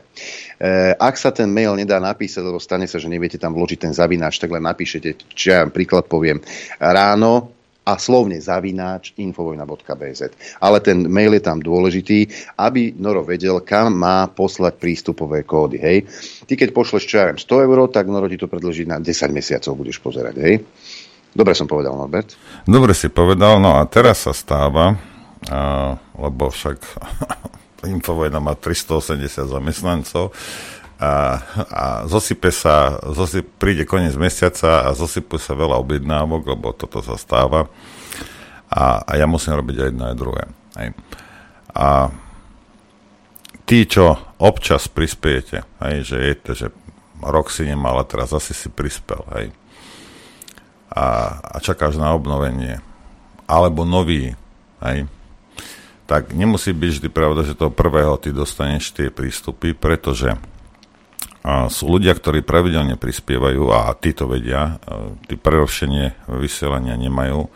Eh, ak sa ten mail nedá napísať, lebo stane sa, že neviete tam vložiť ten zavináč, tak len napíšete, čo ja príklad poviem, ráno a slovne zavináč infovojna.bz. Ale ten mail je tam dôležitý, aby Noro vedel, kam má poslať prístupové kódy. Hej. Ty keď pošleš čo ja 100 eur, tak Noro ti to predloží na 10 mesiacov, budeš pozerať. Hej. Dobre som povedal, Norbert. Dobre si povedal, no a teraz sa stáva, a, lebo však Infovojna má 380 zamestnancov, a, a zosype sa, zosyp, príde koniec mesiaca a zosypuje sa veľa objednávok, lebo toto sa stáva a, a ja musím robiť aj jedno aj druhé. Hej. A tí, čo občas prispiejete, hej, že je že rok si nemal a teraz asi si prispel, hej, a, a čakáš na obnovenie, alebo nový, hej, tak nemusí byť vždy pravda, že toho prvého ty dostaneš tie prístupy, pretože a sú ľudia, ktorí pravidelne prispievajú a tí to vedia, tí prerušenie vysielania nemajú,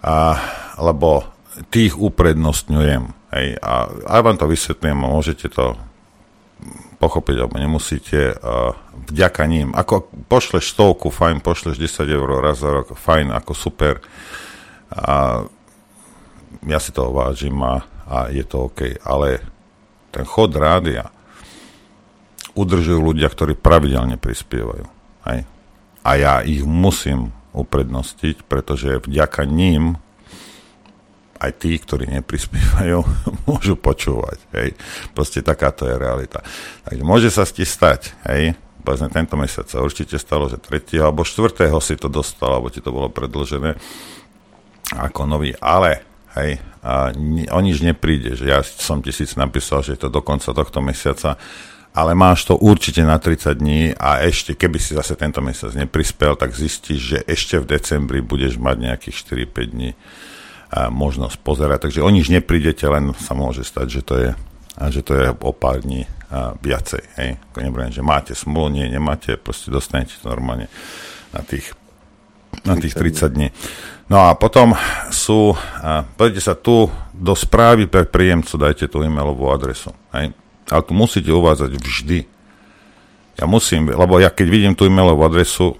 a, lebo tých uprednostňujem. Hej, a aj vám to vysvetlím a môžete to pochopiť, alebo nemusíte, a vďaka ním. Ako pošleš stovku, fajn, pošleš 10 eur raz za rok, fajn, ako super. A ja si to vážim a, a je to OK. Ale ten chod rádia, udržujú ľudia, ktorí pravidelne prispievajú. Hej. A ja ich musím uprednostiť, pretože vďaka ním aj tí, ktorí neprispievajú, môžu počúvať. Hej. Proste takáto je realita. Takže môže sa ti stať, hej, povedzme tento mesiac sa určite stalo, že 3. alebo 4. si to dostal, alebo ti to bolo predložené ako nový, ale hej, a ni, o nič nepríde, že ja som tisíc napísal, že je to do konca tohto mesiaca ale máš to určite na 30 dní a ešte, keby si zase tento mesiac neprispel, tak zistíš, že ešte v decembri budeš mať nejakých 4-5 dní možnosť pozerať. Takže o nič neprídete, len sa môže stať, že to je, že to je o pár dní viacej. Hej. Nebudem, že máte smolu, nie, nemáte, proste dostanete to normálne na tých, na tých 30 dní. No a potom sú, a, sa tu do správy pre príjemcu, dajte tú e-mailovú adresu. Hej. Ale tu musíte uvádzať vždy. Ja musím, lebo ja keď vidím tú e-mailovú adresu,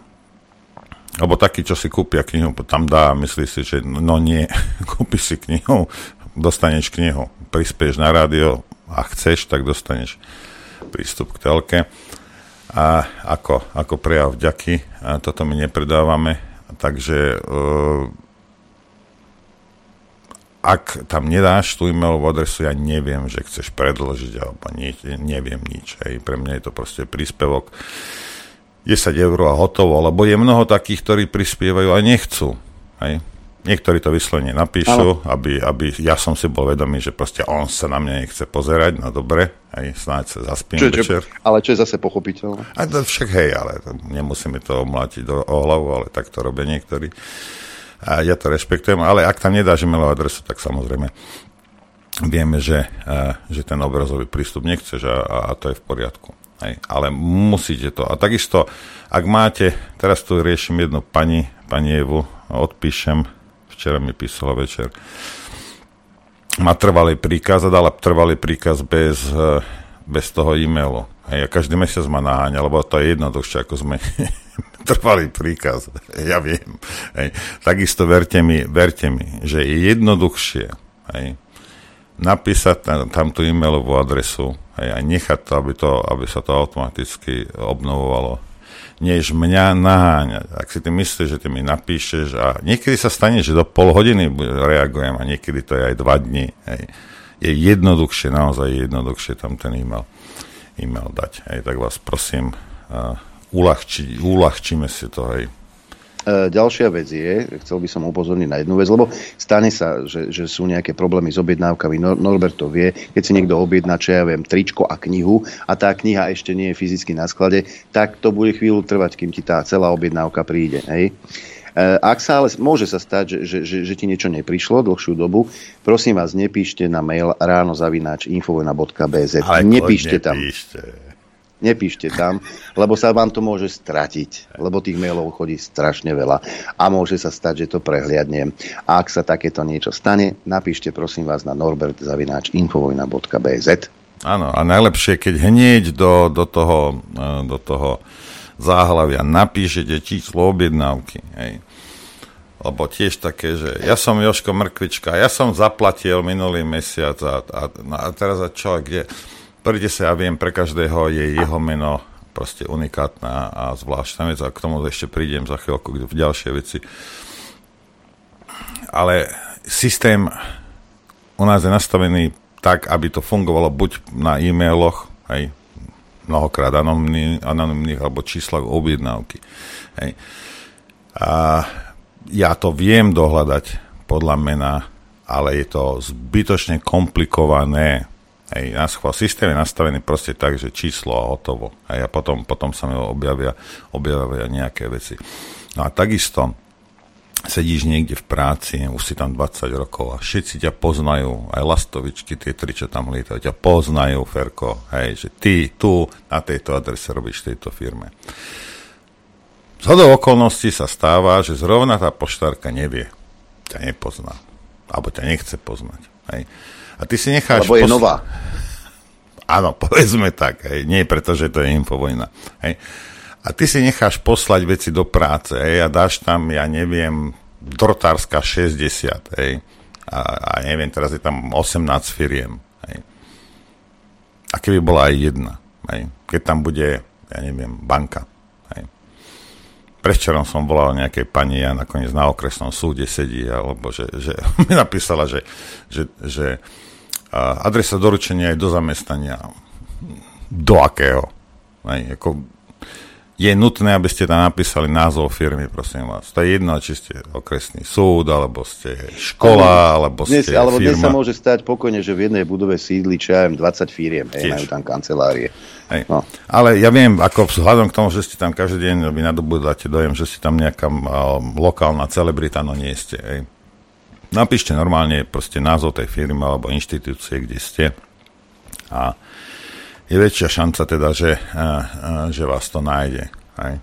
alebo taký, čo si kúpia knihu, tam dá, myslí si, že no nie, kúpi si knihu, dostaneš knihu, prispieš na rádio a chceš, tak dostaneš prístup k telke. A ako, ako prejav vďaky, a toto my nepredávame, takže uh, ak tam nedáš tú e-mailovú adresu, ja neviem, že chceš predložiť alebo nie, neviem nič. Hej. Pre mňa je to proste príspevok 10 eur a hotovo, lebo je mnoho takých, ktorí prispievajú a nechcú. Hej. Niektorí to vyslovene napíšu, aby, aby ja som si bol vedomý, že proste on sa na mňa nechce pozerať, no dobre, aj snáď sa zaspím čo, večer. Čo, ale čo je zase pochopiteľné? A to však hej, ale to, nemusíme to omlátiť do, o hlavu, ale tak to robia niektorí a ja to rešpektujem, ale ak tam nedáš e-mailovú adresu, tak samozrejme vieme, že, a, že ten obrazový prístup nechceš a, a, to je v poriadku. Hej. Ale musíte to. A takisto, ak máte, teraz tu riešim jednu pani, pani Evu, odpíšem, včera mi písala večer, má trvalý príkaz a dala trvalý príkaz bez, bez toho e-mailu. Hej, a každý mesiac ma naháňa, lebo to je jednoduchšie, ako sme trvalý príkaz. Ja viem. Hej. Takisto verte mi, verte mi, že je jednoduchšie hej, napísať tam, tam tú e-mailovú adresu hej, a nechať to aby, to, aby sa to automaticky obnovovalo, než mňa naháňať. Ak si ty myslíš, že ty mi napíšeš a niekedy sa stane, že do pol hodiny reagujem a niekedy to je aj dva dní. Hej. Je jednoduchšie, naozaj jednoduchšie tam ten e-mail, e-mail dať. Hej, tak vás prosím, uh, uľahči, uľahčíme si to, hej. E, ďalšia vec je, chcel by som upozorniť na jednu vec, lebo stane sa, že, že sú nejaké problémy s objednávkami. Norbert to vie, keď si niekto objedná, čo ja viem, tričko a knihu a tá kniha ešte nie je fyzicky na sklade, tak to bude chvíľu trvať, kým ti tá celá objednávka príde. Hej? E, ak sa ale môže sa stať, že, že, že, že ti niečo neprišlo dlhšiu dobu, prosím vás, nepíšte na mail ráno zavináč infovojna.bz. Nepíšte tam. Nepíšte nepíšte tam, lebo sa vám to môže stratiť, lebo tých mailov chodí strašne veľa a môže sa stať, že to prehliadnem. A ak sa takéto niečo stane, napíšte prosím vás na norbertzavináč.infovojna.bz Áno, a najlepšie, keď hneď do, do, toho, e, do toho záhlavia napíšete číslo objednávky. Hej. Lebo tiež také, že ja som Joško Mrkvička, ja som zaplatil minulý mesiac a, a, a teraz a čo, kde? Prvite sa, ja viem, pre každého je jeho meno proste unikátna a zvláštna vec a k tomu ešte prídem za chvíľku v ďalšie veci. Ale systém u nás je nastavený tak, aby to fungovalo buď na e-mailoch, hej, mnohokrát anonimných, alebo číslach objednávky. Hej. A ja to viem dohľadať podľa mena, ale je to zbytočne komplikované Hej, na schvál. Systém je nastavený proste tak, že číslo a hotovo. Hej, a potom, potom sa mi objavia, objavia nejaké veci. No a takisto sedíš niekde v práci, už si tam 20 rokov a všetci ťa poznajú, aj lastovičky, tie tri, čo tam lietajú, ťa poznajú, Ferko, hej, že ty tu na tejto adrese robíš v tejto firme. Z hodou okolností sa stáva, že zrovna tá poštárka nevie, ťa nepozná, alebo ťa nechce poznať. Hej. A ty si necháš... Lebo je posl- nová. Áno, povedzme tak. Hej. Nie preto, že to je infovojna. Hej. A ty si necháš poslať veci do práce hej, a dáš tam, ja neviem, drotárska 60. Hej. A, a neviem, teraz je tam 18 firiem. Hej. A keby bola aj jedna. Hej. Keď tam bude, ja neviem, banka. Hej. Som volal nejakej pani a nakoniec na okresnom súde sedí, alebo že, že mi napísala, že, že, že adresa doručenia je do zamestnania. Do akého? Aj, ako, je nutné, aby ste tam napísali názov firmy, prosím vás. To je jedno, či ste okresný súd, alebo ste škola, alebo dnes, ste alebo firma. dnes sa môže stať pokojne, že v jednej budove sídli, čo ja viem, 20 firiem, hej, Tiež. majú tam kancelárie. Hej. No. Ale ja viem, ako vzhľadom k tomu, že ste tam každý deň, vy nadobudáte dojem, že ste tam nejaká uh, lokálna celebrita, no nie ste. Hej. Napíšte normálne proste názov tej firmy alebo inštitúcie, kde ste. A je väčšia šanca teda, že, že vás to nájde. Hej.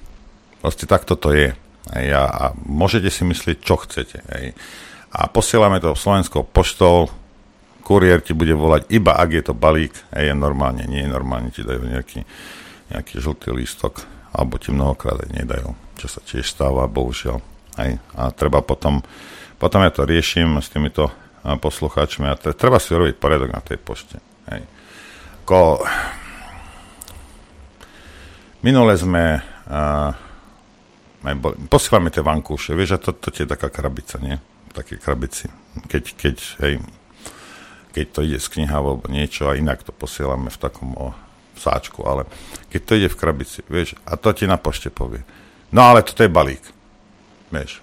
Proste takto to je. Hej. A, a môžete si myslieť, čo chcete. Hej. A posielame to slovenskou poštou, kuriér ti bude volať iba ak je to balík, hej, je normálne, nie je normálne, ti dajú nejaký, nejaký žltý lístok, alebo ti mnohokrát aj nedajú, čo sa tiež stáva, bohužiaľ. Hej. A treba potom, potom ja to riešim s týmito poslucháčmi a treba si robiť poriadok na tej pošte. Ko... Minule sme boli, posielame tie vankúše, vieš, a to, je taká krabica, nie? Také krabici. Keď, keď, hej, keď to ide z kniha alebo niečo a inak to posielame v takom o, sáčku, ale keď to ide v krabici, vieš, a to ti na pošte povie. No ale toto je balík, vieš.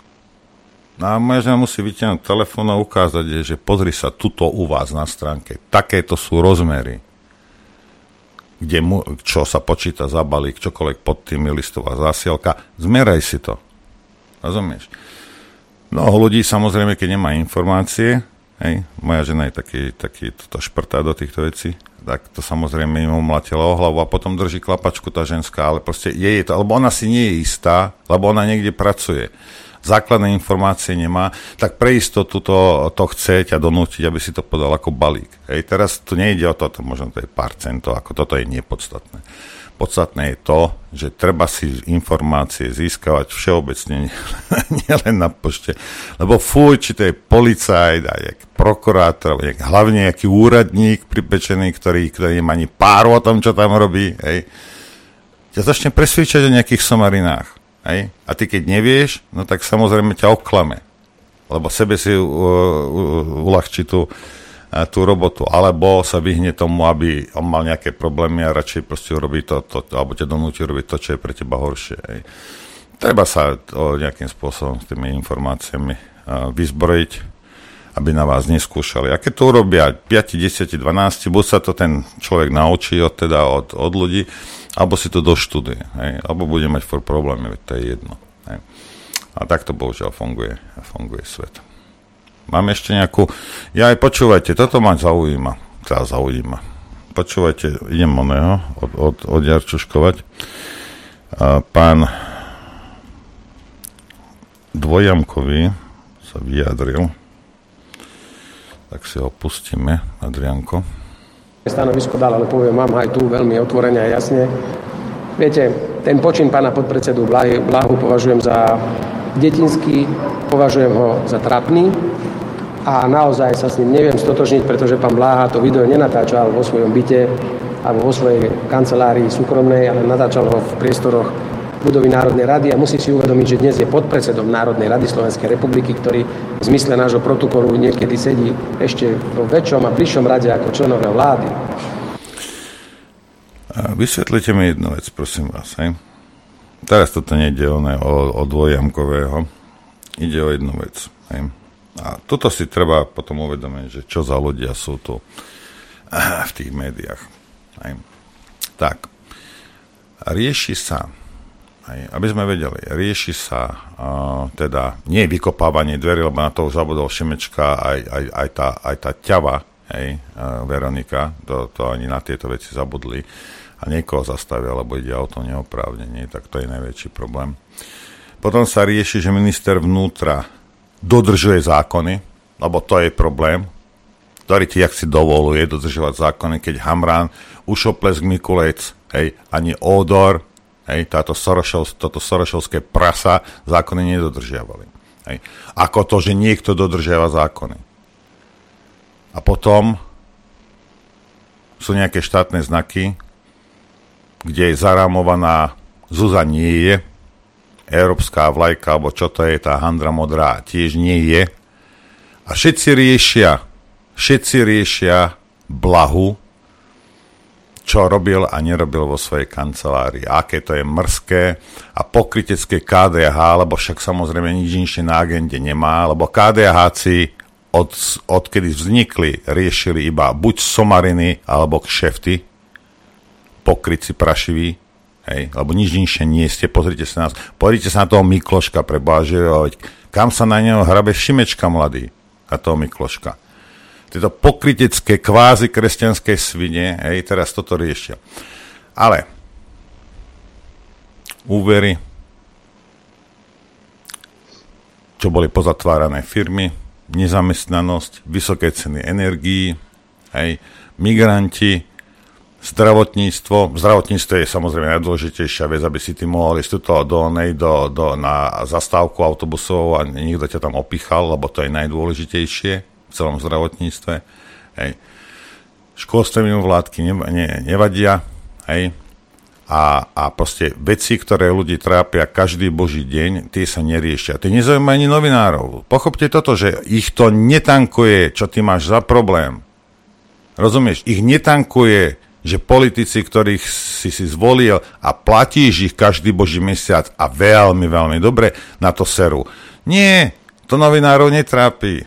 No a moja žena musí vytiahnuť telefón a ukázať, že pozri sa tuto u vás na stránke, takéto sú rozmery, kde mu, čo sa počíta za balík, čokoľvek pod tým je listová zásielka, zmeraj si to. Rozumieš? Mnoho ľudí samozrejme, keď nemá informácie, hej, moja žena je taký, taký toto šprtá do týchto vecí, tak to samozrejme im umlatila o hlavu a potom drží klapačku tá ženská, ale proste je, je to, lebo ona si nie je istá, lebo ona niekde pracuje základné informácie nemá, tak pre istotu to, to chce ťa donútiť, aby si to podal ako balík. Hej, teraz tu nejde o to, to možno to je pár centov, ako toto je nepodstatné. Podstatné je to, že treba si informácie získavať všeobecne, nielen na pošte. Lebo fuj, či to je policajt, a prokurátor, jak hlavne nejaký úradník pripečený, ktorý, ktorý nemá ani pár o tom, čo tam robí, hej, ťa začne presvičať o nejakých somarinách. Hej? A ty keď nevieš, no tak samozrejme ťa oklame. Lebo sebe si uh, uh, uľahčí tú, uh, tú robotu. Alebo sa vyhne tomu, aby on mal nejaké problémy a radšej proste urobí to, to, to alebo ťa donúti robiť to, čo je pre teba horšie. Hej? Treba sa o, nejakým spôsobom s tými informáciami uh, vyzbrojiť, aby na vás neskúšali. A keď to urobia 5, 10, 12, buď sa to ten človek naučí od, teda od, od ľudí, alebo si to doštuduje, hej, alebo bude mať for problémy, veď to je jedno. Hej. A takto bohužiaľ funguje, funguje svet. Mám ešte nejakú... Ja aj počúvajte, toto ma zaujíma. Teda zaujíma. Počúvajte, idem oného, od, od, od Jarčuškovať. A pán Dvojamkový sa vyjadril. Tak si ho pustíme, Adrianko stanovisko dal, ale poviem vám aj tu veľmi otvorene a jasne. Viete, ten počin pána podpredsedu Blahu považujem za detinský, považujem ho za trapný a naozaj sa s ním neviem stotožniť, pretože pán Bláha to video nenatáčal vo svojom byte alebo vo svojej kancelárii súkromnej, ale natáčal ho v priestoroch budovy Národnej rady a musí si uvedomiť, že dnes je podpredsedom Národnej rady Slovenskej republiky, ktorý v zmysle nášho protokolu niekedy sedí ešte vo väčšom a bližšom rade ako členové vlády. Vysvetlite mi jednu vec, prosím vás. Hej? Teraz toto nejde o, o dvojamkového. Ide o jednu vec. Hej? A toto si treba potom uvedomiť, že čo za ľudia sú tu v tých médiách. Hej? Tak, rieši sa aby sme vedeli, rieši sa uh, teda nie vykopávanie dverí, lebo na to už zabudol Šimečka, aj, aj, aj, tá, aj tá ťava, hej, uh, Veronika, to, to ani na tieto veci zabudli a niekoho zastavia, lebo ide auto neoprávnenie, tak to je najväčší problém. Potom sa rieši, že minister vnútra dodržuje zákony, lebo to je problém, ktorý ti, jak si dovoluje dodržovať zákony, keď Hamrán, Ušoplesk, Mikulec, hej, ani Odor, Hej, táto Sorošov, toto Sorošovské prasa zákony nedodržiavali. Hej. Ako to, že niekto dodržiava zákony. A potom sú nejaké štátne znaky, kde je zarámovaná Zuza nie je, európska vlajka, alebo čo to je, tá handra modrá, tiež nie je. A všetci riešia, všetci riešia blahu, čo robil a nerobil vo svojej kancelárii. Aké to je mrzké a pokrytecké KDH, lebo však samozrejme nič inšie na agende nemá, lebo KDH od, odkedy vznikli, riešili iba buď somariny alebo kšefty, pokryci prašiví, hej, lebo nič inšie nie ste, pozrite sa na nás, pozrite sa na toho Mikloška pre že kam sa na neho hrabe Šimečka mladý, a toho Mikloška tieto pokrytecké kvázi kresťanské svine, hej, teraz toto riešia. Ale úvery, čo boli pozatvárané firmy, nezamestnanosť, vysoké ceny energií, hej, migranti, zdravotníctvo. Zdravotníctvo je samozrejme najdôležitejšia vec, aby si ty mohol ísť do, do, do, do, na zastávku autobusov a nikto ťa tam opichal, lebo to je najdôležitejšie celom zdravotníctve. Hej. Školstve mimo vládky ne, ne, nevadia. Hej. A, a proste veci, ktoré ľudí trápia každý boží deň, tie sa neriešia. Tie nezaujímajú ani novinárov. Pochopte toto, že ich to netankuje, čo ty máš za problém. Rozumieš? Ich netankuje, že politici, ktorých si si zvolil a platíš ich každý boží mesiac a veľmi, veľmi dobre, na to seru. Nie, to novinárov netrápi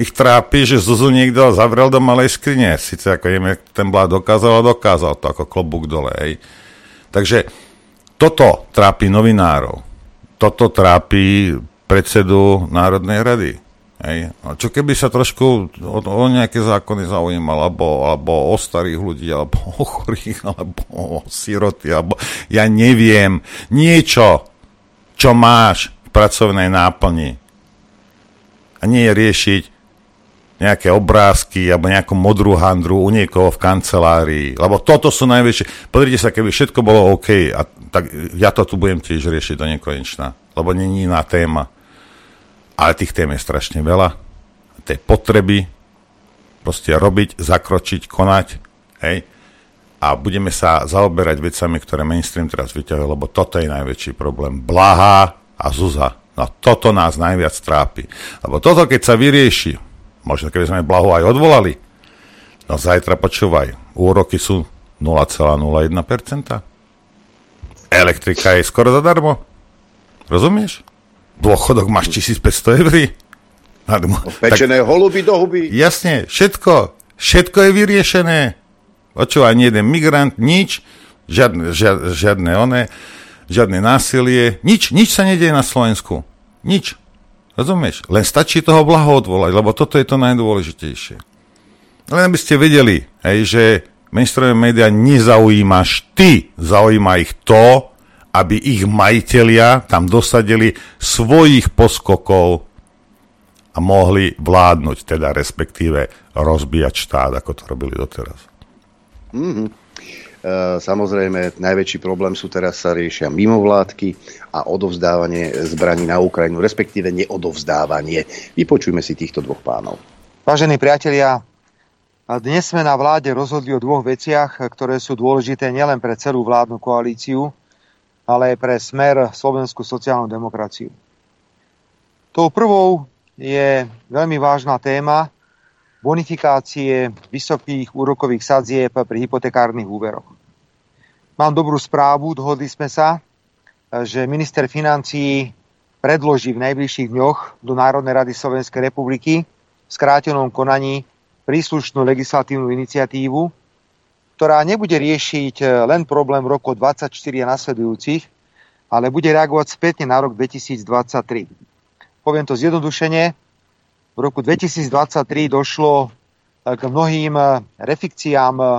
ich trápi, že Zuzu niekto zavrel do malej skrine. Sice ako jeme, ten blá dokázal a dokázal to ako klobúk dole. Hej. Takže toto trápi novinárov. Toto trápi predsedu Národnej rady. Hej. A čo keby sa trošku o, o nejaké zákony zaujímal, alebo, alebo o starých ľudí, alebo o chorých, alebo o siroty, alebo ja neviem, niečo, čo máš v pracovnej náplni. A nie riešiť nejaké obrázky alebo nejakú modrú handru u niekoho v kancelárii. Lebo toto sú najväčšie. Pozrite sa, keby všetko bolo OK, a tak ja to tu budem tiež riešiť do nekonečna. Lebo není iná téma. Ale tých tém je strašne veľa. Tej potreby proste robiť, zakročiť, konať. Hej? A budeme sa zaoberať vecami, ktoré mainstream teraz vyťahuje, lebo toto je najväčší problém. Blaha a Zuza. No toto nás najviac trápi. Lebo toto, keď sa vyrieši, Možno keby sme Blahu aj odvolali. No zajtra počúvaj, úroky sú 0,01%. Elektrika je skoro zadarmo. Rozumieš? Dôchodok máš 1500 eur. Pečené tak, holuby do huby. Jasne, všetko. Všetko je vyriešené. Počúvaj, ani jeden migrant, nič, žiadne, žiadne, žiadne one, žiadne násilie, nič, nič sa nedieje na Slovensku. Nič. Rozumieš? Len stačí toho blaho odvolať, lebo toto je to najdôležitejšie. Len aby ste vedeli, hej, že mainstreamové médiá nezaujímaš ty, zaujíma ich to, aby ich majitelia tam dosadili svojich poskokov a mohli vládnuť, teda respektíve rozbíjať štát, ako to robili doteraz. Mm-hmm. E, samozrejme, najväčší problém sú teraz sa riešia mimovládky a odovzdávanie zbraní na Ukrajinu, respektíve neodovzdávanie. Vypočujme si týchto dvoch pánov. Vážení priatelia, dnes sme na vláde rozhodli o dvoch veciach, ktoré sú dôležité nielen pre celú vládnu koalíciu, ale aj pre smer slovenskú sociálnu demokraciu. Tou prvou je veľmi vážna téma, bonifikácie vysokých úrokových sadzieb pri hypotekárnych úveroch. Mám dobrú správu, dohodli sme sa, že minister financií predloží v najbližších dňoch do Národnej rady Slovenskej republiky v skrátenom konaní príslušnú legislatívnu iniciatívu, ktorá nebude riešiť len problém roku 24 a nasledujúcich, ale bude reagovať spätne na rok 2023. Poviem to zjednodušene, v roku 2023 došlo eh, k mnohým eh, refikciám eh,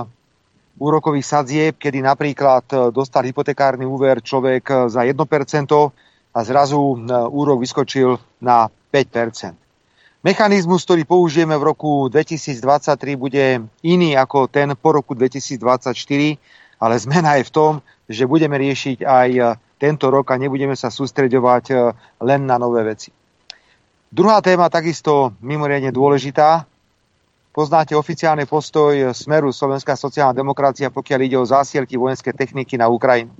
úrokových sadzieb, kedy napríklad dostal hypotekárny úver človek za 1% a zrazu úrok vyskočil na 5%. Mechanizmus, ktorý použijeme v roku 2023, bude iný ako ten po roku 2024, ale zmena je v tom, že budeme riešiť aj tento rok a nebudeme sa sústreďovať len na nové veci. Druhá téma takisto mimoriadne dôležitá. Poznáte oficiálny postoj Smeru Slovenská sociálna demokracia, pokiaľ ide o zásielky vojenské techniky na Ukrajinu.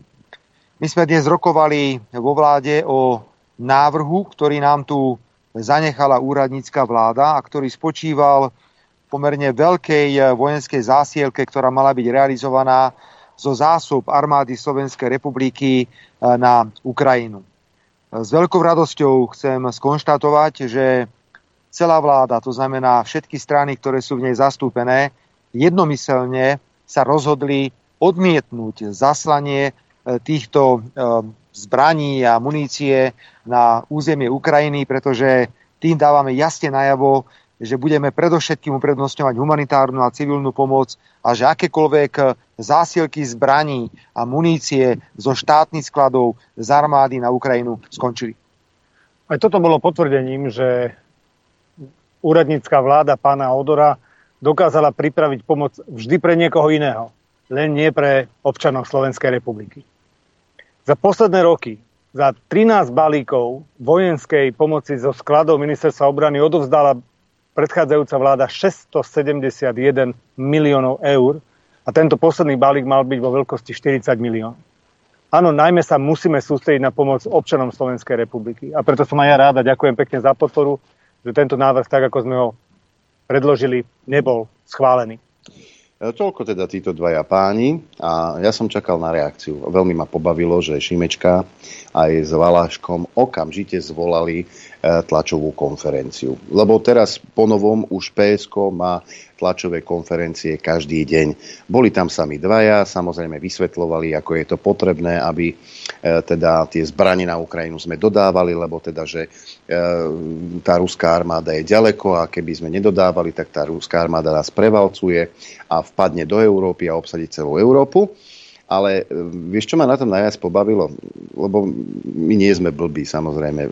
My sme dnes rokovali vo vláde o návrhu, ktorý nám tu zanechala úradnícka vláda a ktorý spočíval pomerne veľkej vojenskej zásielke, ktorá mala byť realizovaná zo zásob armády Slovenskej republiky na Ukrajinu. S veľkou radosťou chcem skonštatovať, že celá vláda, to znamená všetky strany, ktoré sú v nej zastúpené, jednomyselne sa rozhodli odmietnúť zaslanie e, týchto e, zbraní a munície na územie Ukrajiny, pretože tým dávame jasne najavo, že budeme predovšetkým uprednostňovať humanitárnu a civilnú pomoc a že akékoľvek zásielky zbraní a munície zo štátnych skladov z armády na Ukrajinu skončili. Aj toto bolo potvrdením, že úradnícká vláda pána Odora dokázala pripraviť pomoc vždy pre niekoho iného, len nie pre občanov Slovenskej republiky. Za posledné roky za 13 balíkov vojenskej pomoci zo skladov ministerstva obrany odovzdala predchádzajúca vláda 671 miliónov eur a tento posledný balík mal byť vo veľkosti 40 miliónov. Áno, najmä sa musíme sústrediť na pomoc občanom Slovenskej republiky. A preto som aj ja rád a ďakujem pekne za podporu, že tento návrh, tak ako sme ho predložili, nebol schválený. E, toľko teda títo dvaja páni a ja som čakal na reakciu. Veľmi ma pobavilo, že Šimečka aj s Valáškom okamžite zvolali tlačovú konferenciu. Lebo teraz ponovom už PSK má tlačové konferencie každý deň. Boli tam sami dvaja, samozrejme vysvetľovali, ako je to potrebné, aby e, teda tie zbranie na Ukrajinu sme dodávali, lebo teda, že e, tá ruská armáda je ďaleko a keby sme nedodávali, tak tá ruská armáda nás prevalcuje a vpadne do Európy a obsadí celú Európu. Ale e, vieš, čo ma na tom najviac pobavilo? Lebo my nie sme blbí, samozrejme.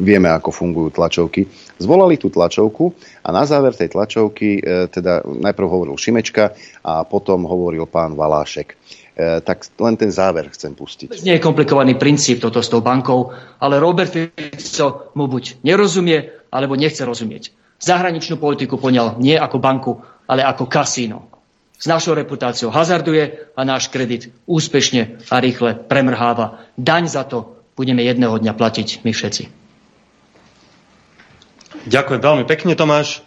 Vieme, ako fungujú tlačovky. Zvolali tú tlačovku a na záver tej tlačovky, e, teda najprv hovoril Šimečka a potom hovoril pán Valášek. E, tak len ten záver chcem pustiť. Nie je komplikovaný princíp toto s tou bankou, ale Robert Fico mu buď nerozumie, alebo nechce rozumieť. Zahraničnú politiku poňal nie ako banku, ale ako kasíno s našou reputáciou hazarduje a náš kredit úspešne a rýchle premrháva. Daň za to budeme jedného dňa platiť my všetci. Ďakujem veľmi pekne, Tomáš.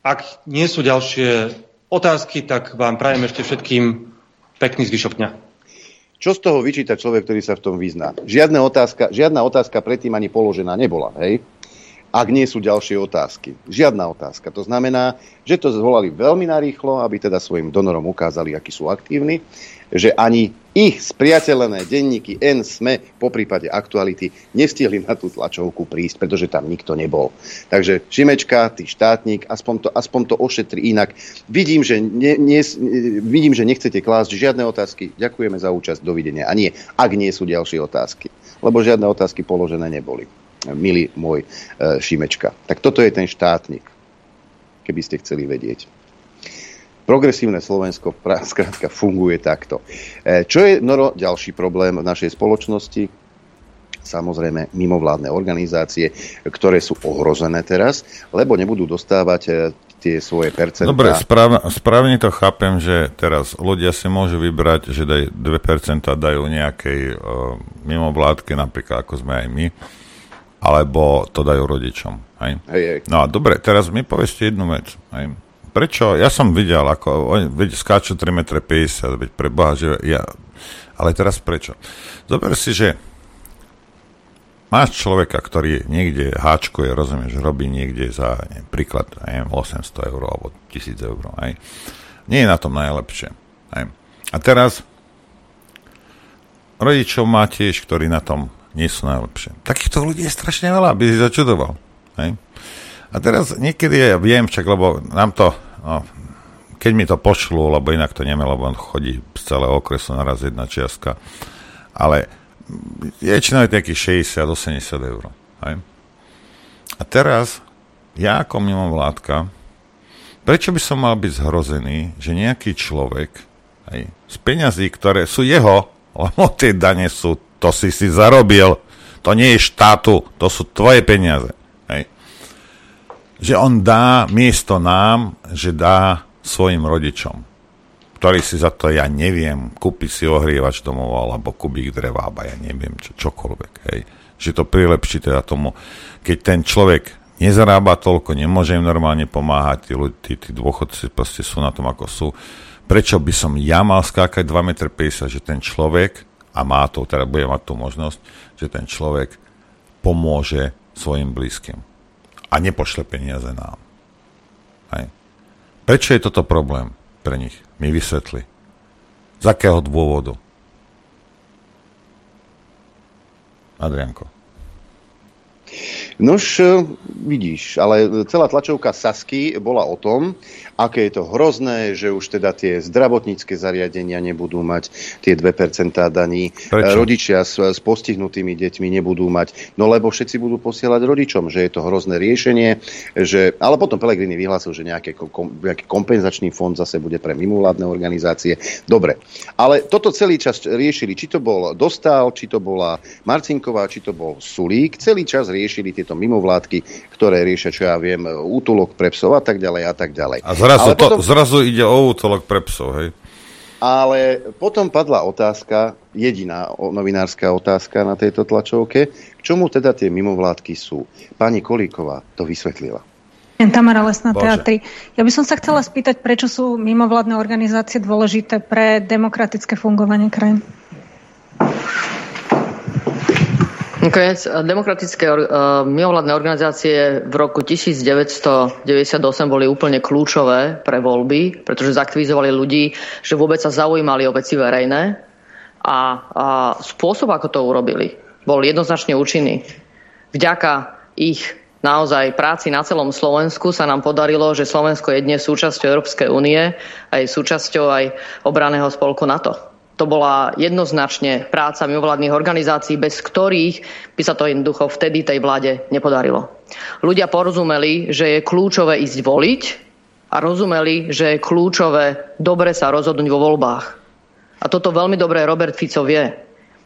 Ak nie sú ďalšie otázky, tak vám prajem ešte všetkým pekný zvyšok dňa. Čo z toho vyčíta človek, ktorý sa v tom vyzná? Žiadna otázka, žiadna otázka predtým ani položená nebola. Hej? Ak nie sú ďalšie otázky. Žiadna otázka. To znamená, že to zvolali veľmi narýchlo, aby teda svojim donorom ukázali, akí sú aktívni, že ani ich spriateľené denníky N, SME, po prípade aktuality, nestihli na tú tlačovku prísť, pretože tam nikto nebol. Takže Šimečka, ty štátnik, aspoň to, aspoň to ošetri inak. Vidím že, ne, ne, vidím, že nechcete klásť žiadne otázky. Ďakujeme za účasť. Dovidenia. A nie, ak nie sú ďalšie otázky. Lebo žiadne otázky položené neboli milý môj e, Šimečka. Tak toto je ten štátnik, keby ste chceli vedieť. Progresívne Slovensko skrátka funguje takto. E, čo je Noro ďalší problém v našej spoločnosti? Samozrejme mimovládne organizácie, ktoré sú ohrozené teraz, lebo nebudú dostávať e, tie svoje percentá. Dobre, správ, správne to chápem, že teraz ľudia si môžu vybrať, že daj 2% dajú nejakej uh, mimovládke, napríklad ako sme aj my, alebo to dajú rodičom. Hej? Hej, hej. No a dobre, teraz mi povedzte jednu vec. Hej? Prečo? Ja som videl, ako oni skáču 3,50 m, veď pre Boha, že ja... Ale teraz prečo? Zober si, že máš človeka, ktorý niekde háčkuje, rozumieš, robí niekde za, neviem, príklad, neviem, 800 eur alebo 1000 eur. Hej? Nie je na tom najlepšie. Hej? A teraz rodičov má tiež, ktorí na tom nie sú najlepšie. Takýchto ľudí je strašne veľa, aby si začudoval. Hej? A teraz niekedy ja viem, však, lebo nám to, no, keď mi to pošlú, lebo inak to nemá, lebo on chodí z celého okresu naraz jedna čiastka, ale väčšinou je takých 60-80 eur. Hej? A teraz, ja ako mimo vládka, prečo by som mal byť zhrozený, že nejaký človek hej, z peňazí, ktoré sú jeho, lebo tie dane sú to si si zarobil, to nie je štátu, to sú tvoje peniaze. Hej. Že on dá miesto nám, že dá svojim rodičom, ktorí si za to, ja neviem, kúpi si ohrievač domov, alebo kubík dreva, alebo ja neviem, čo, čokoľvek. Hej. Že to prilepší teda tomu, keď ten človek nezarába toľko, nemôže im normálne pomáhať, tí, ľudí, tí, tí dôchodci proste sú na tom, ako sú. Prečo by som ja mal skákať 2,50 m, že ten človek, a má to, teda bude mať tú možnosť, že ten človek pomôže svojim blízkym a nepošle peniaze nám. Hej. Prečo je toto problém pre nich? Mi vysvetli. Z akého dôvodu? Adrianko. Nož, e, vidíš, ale celá tlačovka Sasky bola o tom, aké je to hrozné, že už teda tie zdravotnícke zariadenia nebudú mať tie 2% daní. Prečo? Rodičia s, s postihnutými deťmi nebudú mať, no lebo všetci budú posielať rodičom, že je to hrozné riešenie, že, ale potom Pelegrini vyhlásil, že nejaký, kom, nejaký kompenzačný fond zase bude pre mimovládne organizácie. Dobre, ale toto celý čas riešili, či to bol Dostal, či to bola Marcinková, či to bol Sulík, celý čas riešili tieto mimovládky, ktoré riešia, čo ja viem, útulok pre psov a tak ďalej a tak ďalej. A Zrazu, to, potom, zrazu ide o útolok pre psov, hej? Ale potom padla otázka, jediná novinárska otázka na tejto tlačovke, k čomu teda tie mimovládky sú. Pani Kolíková to vysvetlila. Tamara Lesná teatri. Ja by som sa chcela spýtať, prečo sú mimovládne organizácie dôležité pre demokratické fungovanie krajín? Nakoniec eh, demokratické uh, mimovládne organizácie v roku 1998 boli úplne kľúčové pre voľby, pretože zaktivizovali ľudí, že vôbec sa zaujímali o veci verejné a, a spôsob, ako to urobili, bol jednoznačne účinný. Vďaka ich naozaj práci na celom Slovensku sa nám podarilo, že Slovensko je dnes súčasťou Európskej únie a je súčasťou aj obraného spolku NATO. To bola jednoznačne práca mimovládnych organizácií, bez ktorých by sa to jednoducho vtedy tej vláde nepodarilo. Ľudia porozumeli, že je kľúčové ísť voliť a rozumeli, že je kľúčové dobre sa rozhodnúť vo voľbách. A toto veľmi dobre Robert Fico vie.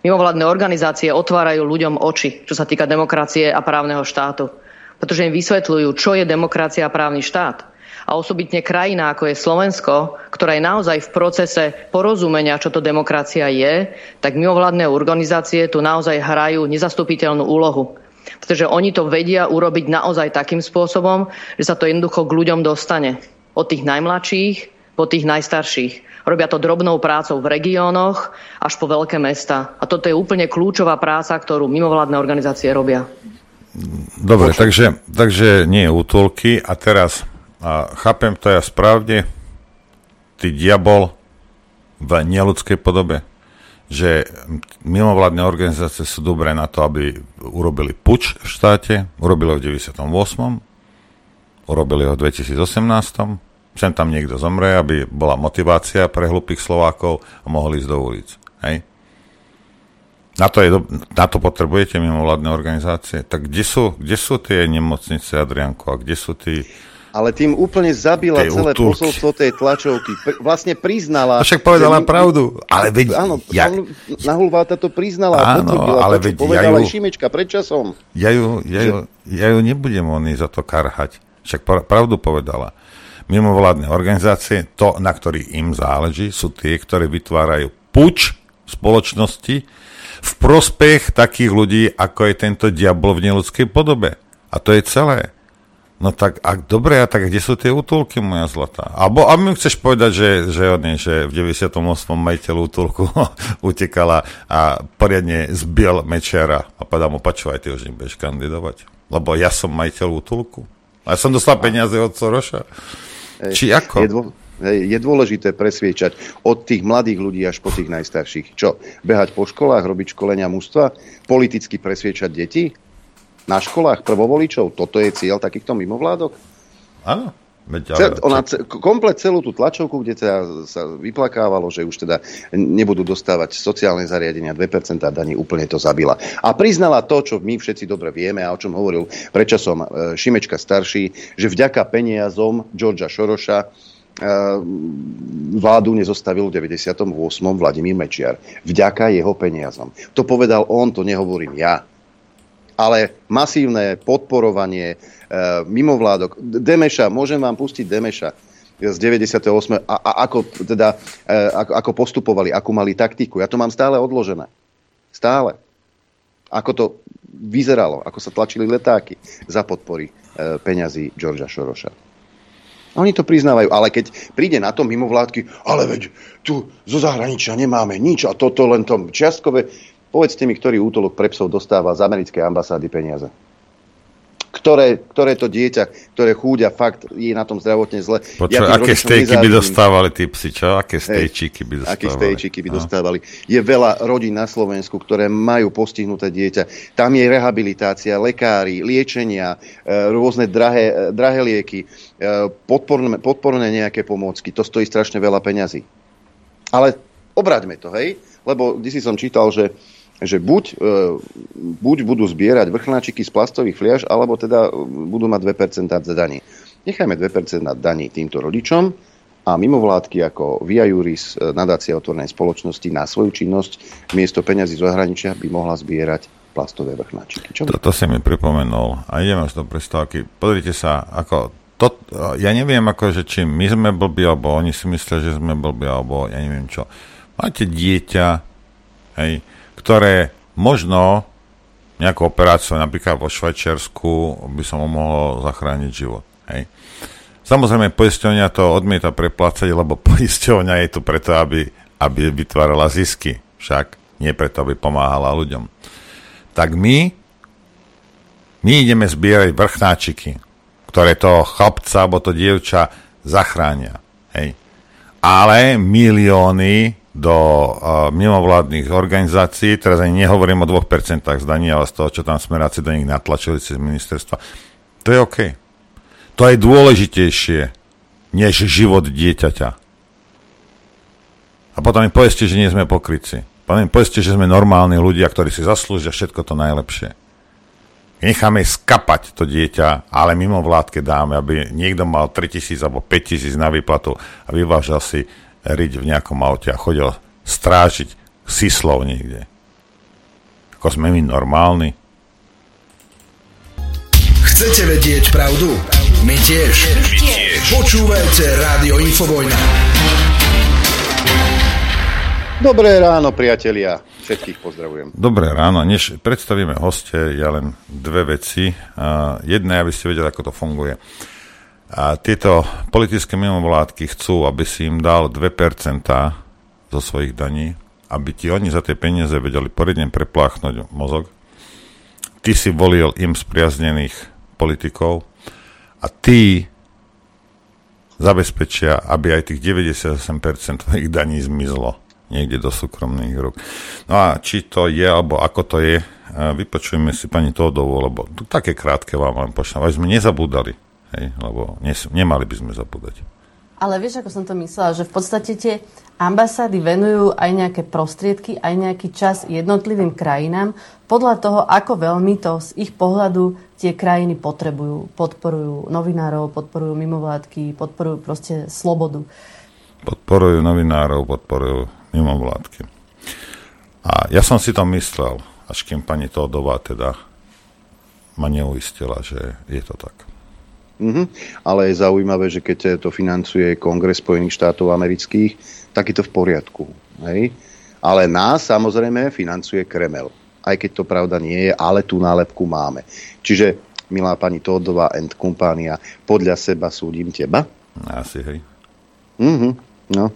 Mimovládne organizácie otvárajú ľuďom oči, čo sa týka demokracie a právneho štátu. Pretože im vysvetľujú, čo je demokracia a právny štát a osobitne krajina, ako je Slovensko, ktorá je naozaj v procese porozumenia, čo to demokracia je, tak mimovládne organizácie tu naozaj hrajú nezastupiteľnú úlohu. Pretože oni to vedia urobiť naozaj takým spôsobom, že sa to jednoducho k ľuďom dostane. Od tých najmladších po tých najstarších. Robia to drobnou prácou v regiónoch až po veľké mesta. A toto je úplne kľúčová práca, ktorú mimovládne organizácie robia. Dobre, takže, takže nie útulky. A teraz a chápem to ja správne, ty diabol v neludskej podobe, že mimovládne organizácie sú dobré na to, aby urobili puč v štáte, urobili ho v 98. Urobili ho v 2018. Sem tam niekto zomre, aby bola motivácia pre hlupých Slovákov a mohli ísť do ulic. Hej? Na to, je, na to potrebujete mimovládne organizácie. Tak kde sú, kde sú tie nemocnice, Adrianko, a kde sú tí ale tým úplne zabila tej celé útulky. posolstvo tej tlačovky. Pr- vlastne priznala... A však povedala že, pravdu. Ale veď... Áno, ja... Nahulváta to priznala áno, a potvrdila ale to, veď povedala ja ju, Šimečka predčasom. Ja ju, ja, ju, ja ju nebudem oni za to karhať. Však pravdu povedala. Mimovládne organizácie, to, na ktorých im záleží, sú tie, ktoré vytvárajú puč spoločnosti v prospech takých ľudí, ako je tento diabol v neludskej podobe. A to je celé. No tak, a dobre, a tak kde sú tie útulky, moja zlatá? Alebo, a mi chceš povedať, že, že, nie, že v 98. majiteľ útulku utekala a poriadne zbil Mečera a povedal mu, počúvaj, ty už nebudeš kandidovať. Lebo ja som majiteľ útulku. A ja som dostal peniaze od Soroša. Hej, Či ako? Je, dô, hej, je dôležité presviečať od tých mladých ľudí až po tých najstarších. Čo? Behať po školách, robiť školenia mužstva? Politicky presviečať deti? Na školách prvovoličov? Toto je cieľ takýchto mimovládok? Áno. Cel, ona komplet celú tú tlačovku, kde teda sa vyplakávalo, že už teda nebudú dostávať sociálne zariadenia 2% daní, úplne to zabila. A priznala to, čo my všetci dobre vieme a o čom hovoril prečasom e, Šimečka starší, že vďaka peniazom Georgia Šoroša e, vládu nezostavil v 98. Vladimír Mečiar. Vďaka jeho peniazom. To povedal on, to nehovorím ja ale masívne podporovanie e, mimovládok. Demeša, môžem vám pustiť Demeša z 98. A, a ako, teda, e, ako, ako postupovali, akú mali taktiku. Ja to mám stále odložené. Stále. ako to vyzeralo, ako sa tlačili letáky za podpory e, peňazí Georgia Šoroša. Oni to priznávajú, ale keď príde na to mimovládky, ale veď tu zo zahraničia nemáme nič a toto len to čiastkové, povedzte mi, ktorý útolok pre psov dostáva z americkej ambasády peniaze ktoré, ktoré to dieťa, ktoré chúďa, fakt je na tom zdravotne zle. Počuť, ja aké stejky by dostávali tí psi, čo? Aké stejčíky by dostávali? Aké stejčíky by no. dostávali. Je veľa rodín na Slovensku, ktoré majú postihnuté dieťa. Tam je rehabilitácia, lekári, liečenia, e, rôzne drahé, e, drahé lieky, e, podporné, podporné nejaké pomôcky. To stojí strašne veľa peňazí. Ale obraťme to, hej? Lebo si som čítal, že že buď, e, buď budú zbierať vrchnáčiky z plastových fliaž, alebo teda budú mať 2% za daní. Nechajme 2% daní týmto rodičom a mimovládky ako Via Juris, e, nadácia otvorenej spoločnosti na svoju činnosť miesto peňazí z zahraničia by mohla zbierať plastové vrchnáčiky. Čo? Toto si mi pripomenul a ideme z toho prestávky. Pozrite sa, ako to, ja neviem, ako, že či my sme blbí, alebo oni si myslia, že sme blbí, alebo ja neviem čo. Máte dieťa, hej, ktoré možno nejakú operáciu, napríklad vo Švajčiarsku, by som mu mohol zachrániť život. Hej. Samozrejme, poisťovňa to odmieta preplácať, lebo poisťovňa je tu preto, aby, aby vytvárala zisky. Však nie preto, aby pomáhala ľuďom. Tak my, my ideme zbierať vrchnáčiky, ktoré toho chlapca alebo to dievča zachránia. Hej. Ale milióny do uh, mimovládnych organizácií, teraz ani nehovorím o 2% zdaní, ale z toho, čo tam smeráci do nich natlačili cez ministerstva, to je OK. To je dôležitejšie, než život dieťaťa. A potom mi povedzte, že nie sme pokryci. Potom mi povedzte, že sme normálni ľudia, ktorí si zaslúžia všetko to najlepšie. Necháme skapať to dieťa, ale mimo vládke dáme, aby niekto mal 3000 alebo 5000 na výplatu a vyvážal si riť v nejakom aute a chodil strážiť sislov niekde. Ako sme my normálni. Chcete vedieť pravdu? My tiež. My tiež. Počúvajte Rádio Infovojna. Dobré ráno, priatelia. Všetkých pozdravujem. Dobré ráno. Než predstavíme hoste, ja len dve veci. Jedna, aby ste vedeli, ako to funguje. A tieto politické mimovládky chcú, aby si im dal 2% zo svojich daní, aby ti oni za tie peniaze vedeli poriadne prepláchnuť mozog. Ty si volil im spriaznených politikov a ty zabezpečia, aby aj tých 98% tvojich daní zmizlo niekde do súkromných rúk. No a či to je, alebo ako to je, vypočujeme si pani Tódovú, lebo také krátke vám len pošlám, aby sme nezabúdali Hej, lebo nes, nemali by sme zabúdať. Ale vieš, ako som to myslela, že v podstate tie ambasády venujú aj nejaké prostriedky, aj nejaký čas jednotlivým krajinám podľa toho, ako veľmi to z ich pohľadu tie krajiny potrebujú. Podporujú novinárov, podporujú mimovládky, podporujú proste slobodu. Podporujú novinárov, podporujú mimovládky. A ja som si to myslel, až kým pani Tódová teda ma neuistila, že je to tak. Mm-hmm. Ale je zaujímavé, že keď to financuje Kongres Spojených štátov amerických, tak je to v poriadku. Hej? Ale nás samozrejme financuje Kremel. Aj keď to pravda nie je, ale tú nálepku máme. Čiže, milá pani Tódová and kompánia, podľa seba súdim teba? Asi, hej. Mm-hmm. No.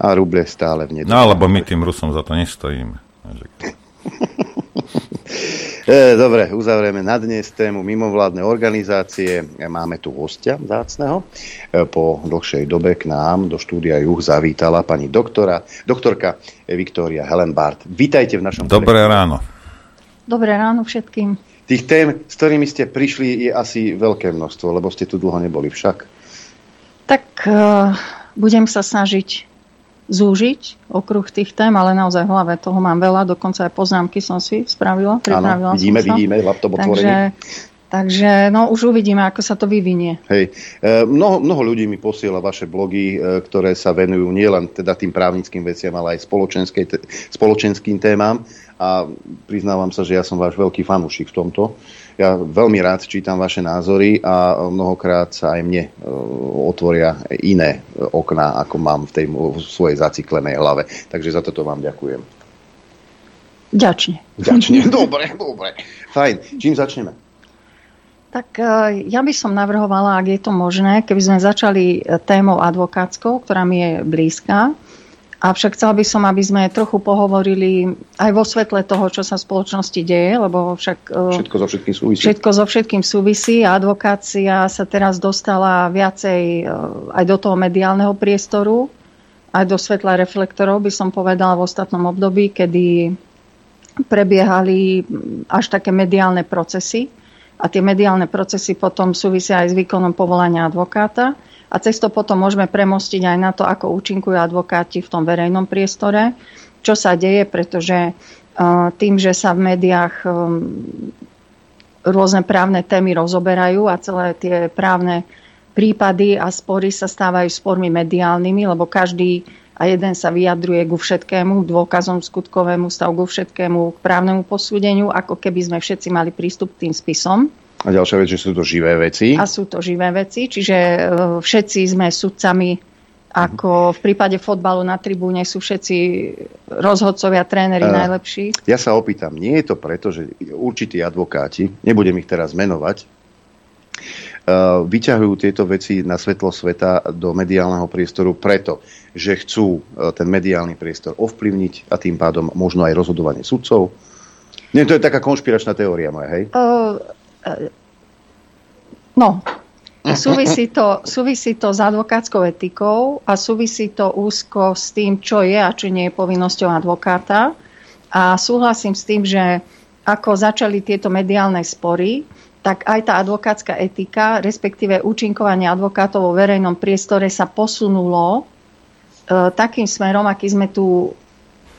A ruble stále v nedelu. No, alebo my tým Rusom za to nestojíme. E, dobre, uzavrieme na dnes tému mimovládne organizácie. Máme tu hostia zácného. E, po dlhšej dobe k nám do štúdia Juh zavítala pani doktora, doktorka Viktória Helenbart. Vítajte v našom... Dobré ráno. Dobré ráno všetkým. Tých tém, s ktorými ste prišli, je asi veľké množstvo, lebo ste tu dlho neboli však. Tak uh, budem sa snažiť zúžiť okruh tých tém, ale naozaj v hlave toho mám veľa, dokonca aj poznámky som si spravila, pripravila Áno, vidíme, som sa. vidíme, laptop otvorený. Takže, takže no už uvidíme, ako sa to vyvinie. Hej, e, mnoho, mnoho ľudí mi posiela vaše blogy, e, ktoré sa venujú nielen teda tým právnickým veciam, ale aj spoločenským témam a priznávam sa, že ja som váš veľký fanúšik v tomto. Ja veľmi rád čítam vaše názory a mnohokrát sa aj mne e, otvoria iné okná, ako mám v tej v svojej zaciklenej hlave. Takže za toto vám ďakujem. Ďačne. Ďačne, dobre, dobre. Fajn. Čím začneme? Tak e, ja by som navrhovala, ak je to možné, keby sme začali e, témou advokátskou, ktorá mi je blízka. Avšak chcela by som, aby sme trochu pohovorili aj vo svetle toho, čo sa v spoločnosti deje, lebo však... E, všetko so všetkým súvisí. Všetko so všetkým súvisí a advokácia sa teraz dostala viacej aj do toho mediálneho priestoru, aj do svetla reflektorov, by som povedala v ostatnom období, kedy prebiehali až také mediálne procesy a tie mediálne procesy potom súvisia aj s výkonom povolania advokáta a cez to potom môžeme premostiť aj na to, ako účinkujú advokáti v tom verejnom priestore, čo sa deje, pretože tým, že sa v médiách rôzne právne témy rozoberajú a celé tie právne prípady a spory sa stávajú spormi mediálnymi, lebo každý a jeden sa vyjadruje ku všetkému, k dôkazom skutkovému stavu, ku všetkému, k právnemu posúdeniu, ako keby sme všetci mali prístup k tým spisom. A ďalšia vec, že sú to živé veci. A sú to živé veci, čiže e, všetci sme sudcami, ako v prípade fotbalu na tribúne sú všetci rozhodcovia, tréneri uh, najlepší. Ja sa opýtam, nie je to preto, že určití advokáti, nebudem ich teraz menovať, uh, vyťahujú tieto veci na svetlo sveta do mediálneho priestoru preto, že chcú uh, ten mediálny priestor ovplyvniť a tým pádom možno aj rozhodovanie sudcov. Nie, to je taká konšpiračná teória moja, hej? Uh, No, súvisí to, súvisí to s advokátskou etikou a súvisí to úzko s tým, čo je a čo nie je povinnosťou advokáta. A súhlasím s tým, že ako začali tieto mediálne spory, tak aj tá advokátska etika, respektíve účinkovanie advokátov vo verejnom priestore sa posunulo e, takým smerom, aký sme tu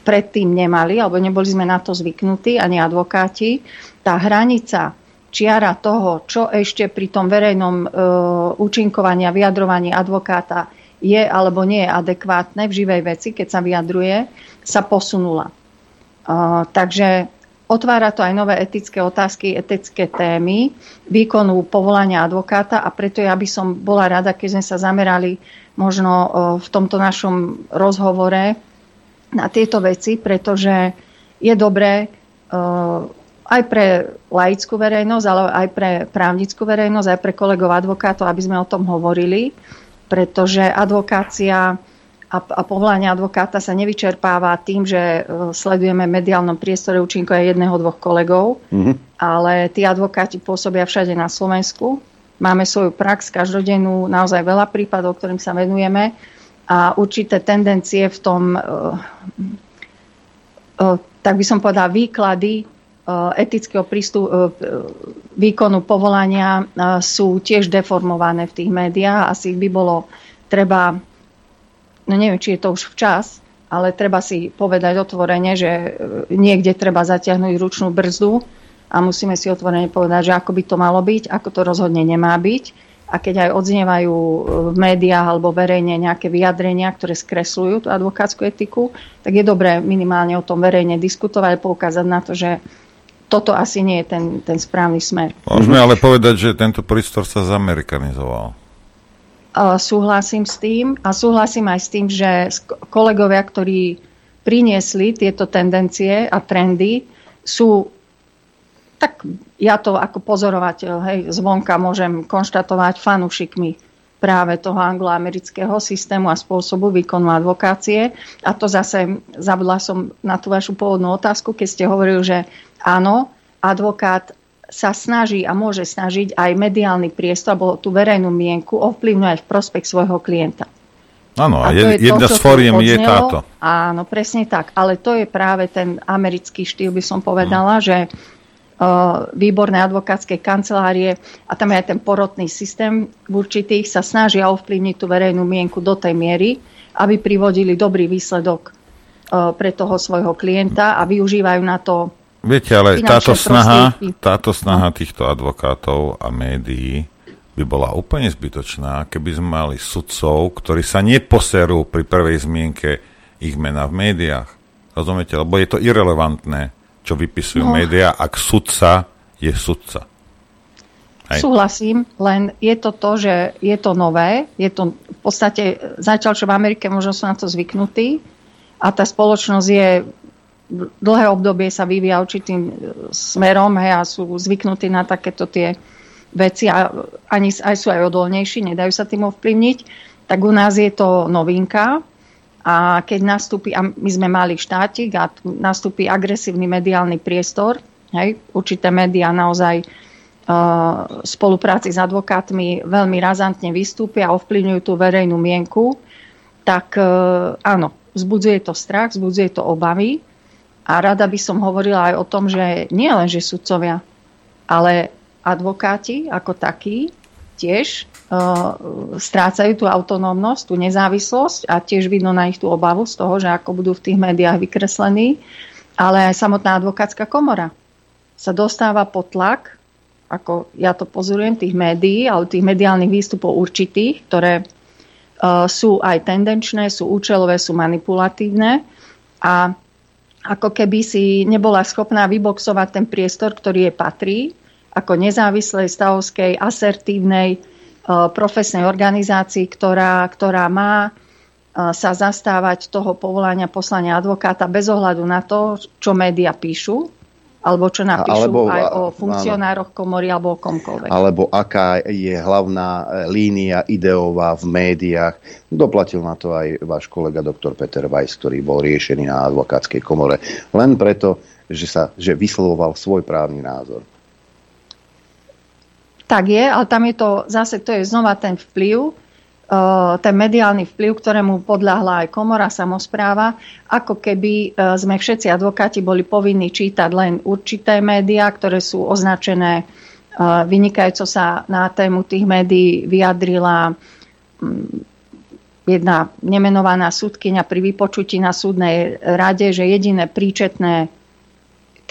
predtým nemali, alebo neboli sme na to zvyknutí, ani advokáti. Tá hranica čiara toho, čo ešte pri tom verejnom e, účinkovaní a vyjadrovaní advokáta je alebo nie je adekvátne v živej veci, keď sa vyjadruje, sa posunula. E, takže otvára to aj nové etické otázky, etické témy, výkonu povolania advokáta a preto ja by som bola rada, keď sme sa zamerali možno e, v tomto našom rozhovore na tieto veci, pretože je dobré e, aj pre laickú verejnosť, ale aj pre právnickú verejnosť, aj pre kolegov advokátov, aby sme o tom hovorili, pretože advokácia a, a povolanie advokáta sa nevyčerpáva tým, že e, sledujeme v mediálnom priestore účinko aj jedného, dvoch kolegov, mm-hmm. ale tí advokáti pôsobia všade na Slovensku. Máme svoju prax každodennú, naozaj veľa prípadov, ktorým sa venujeme a určité tendencie v tom, e, e, tak by som povedala, výklady etického prístupu eh, výkonu povolania eh, sú tiež deformované v tých médiách. Asi by bolo treba, no neviem, či je to už včas, ale treba si povedať otvorene, že niekde treba zatiahnuť ručnú brzdu a musíme si otvorene povedať, že ako by to malo byť, ako to rozhodne nemá byť. A keď aj odznievajú v médiách alebo verejne nejaké vyjadrenia, ktoré skresľujú tú advokátsku etiku, tak je dobré minimálne o tom verejne diskutovať a poukázať na to, že toto asi nie je ten, ten správny smer. Môžeme ale povedať, že tento prístor sa zamerikanizoval. Uh, súhlasím s tým a súhlasím aj s tým, že kolegovia, ktorí priniesli tieto tendencie a trendy, sú tak ja to ako pozorovateľ, hej, zvonka môžem konštatovať fanúšikmi práve toho angloamerického systému a spôsobu výkonu advokácie. A to zase zabudla som na tú vašu pôvodnú otázku, keď ste hovorili, že áno, advokát sa snaží a môže snažiť aj mediálny priestor alebo tú verejnú mienku ovplyvňovať v prospech svojho klienta. Áno, a, je, jedna to, z fóriem je táto. Áno, presne tak. Ale to je práve ten americký štýl, by som povedala, hmm. že výborné advokátske kancelárie a tam je aj ten porotný systém v určitých sa snažia ovplyvniť tú verejnú mienku do tej miery, aby privodili dobrý výsledok pre toho svojho klienta a využívajú na to Viete, ale táto snaha, táto snaha týchto advokátov a médií by bola úplne zbytočná, keby sme mali sudcov, ktorí sa neposerú pri prvej zmienke ich mena v médiách. Rozumiete? Lebo je to irrelevantné čo vypisujú no. médiá, ak sudca je sudca. Hej. Súhlasím, len je to to, že je to nové, je to v podstate, zatiaľ čo v Amerike možno sú na to zvyknutí a tá spoločnosť je dlhé obdobie sa vyvíja určitým smerom hej, a sú zvyknutí na takéto tie veci a ani, aj sú aj odolnejší, nedajú sa tým ovplyvniť, tak u nás je to novinka a keď nastúpi, a my sme mali štátik a nastúpi agresívny mediálny priestor, hej, určité médiá naozaj uh, spolupráci s advokátmi veľmi razantne vystúpia a ovplyvňujú tú verejnú mienku, tak uh, áno, vzbudzuje to strach, vzbudzuje to obavy a rada by som hovorila aj o tom, že nie len, že sudcovia, ale advokáti ako takí tiež uh, strácajú tú autonómnosť, tú nezávislosť a tiež vidno na ich tú obavu z toho, že ako budú v tých médiách vykreslení. Ale aj samotná advokátska komora sa dostáva pod tlak, ako ja to pozorujem, tých médií, ale tých mediálnych výstupov určitých, ktoré uh, sú aj tendenčné, sú účelové, sú manipulatívne a ako keby si nebola schopná vyboxovať ten priestor, ktorý je patrí, ako nezávislej, stavovskej, asertívnej, e, profesnej organizácii, ktorá, ktorá má e, sa zastávať toho povolania poslania advokáta bez ohľadu na to, čo média píšu, alebo čo napíšu alebo, aj o funkcionároch komory alebo o komkoľvek. Alebo aká je hlavná e, línia ideová v médiách. Doplatil na to aj váš kolega doktor Peter Weiss, ktorý bol riešený na advokátskej komore. Len preto, že, sa, že vyslovoval svoj právny názor tak je, ale tam je to zase, to je znova ten vplyv, uh, ten mediálny vplyv, ktorému podľahla aj komora samozpráva, ako keby uh, sme všetci advokáti boli povinní čítať len určité médiá, ktoré sú označené uh, vynikajúco sa na tému tých médií vyjadrila um, jedna nemenovaná súdkynia pri vypočutí na súdnej rade, že jediné príčetné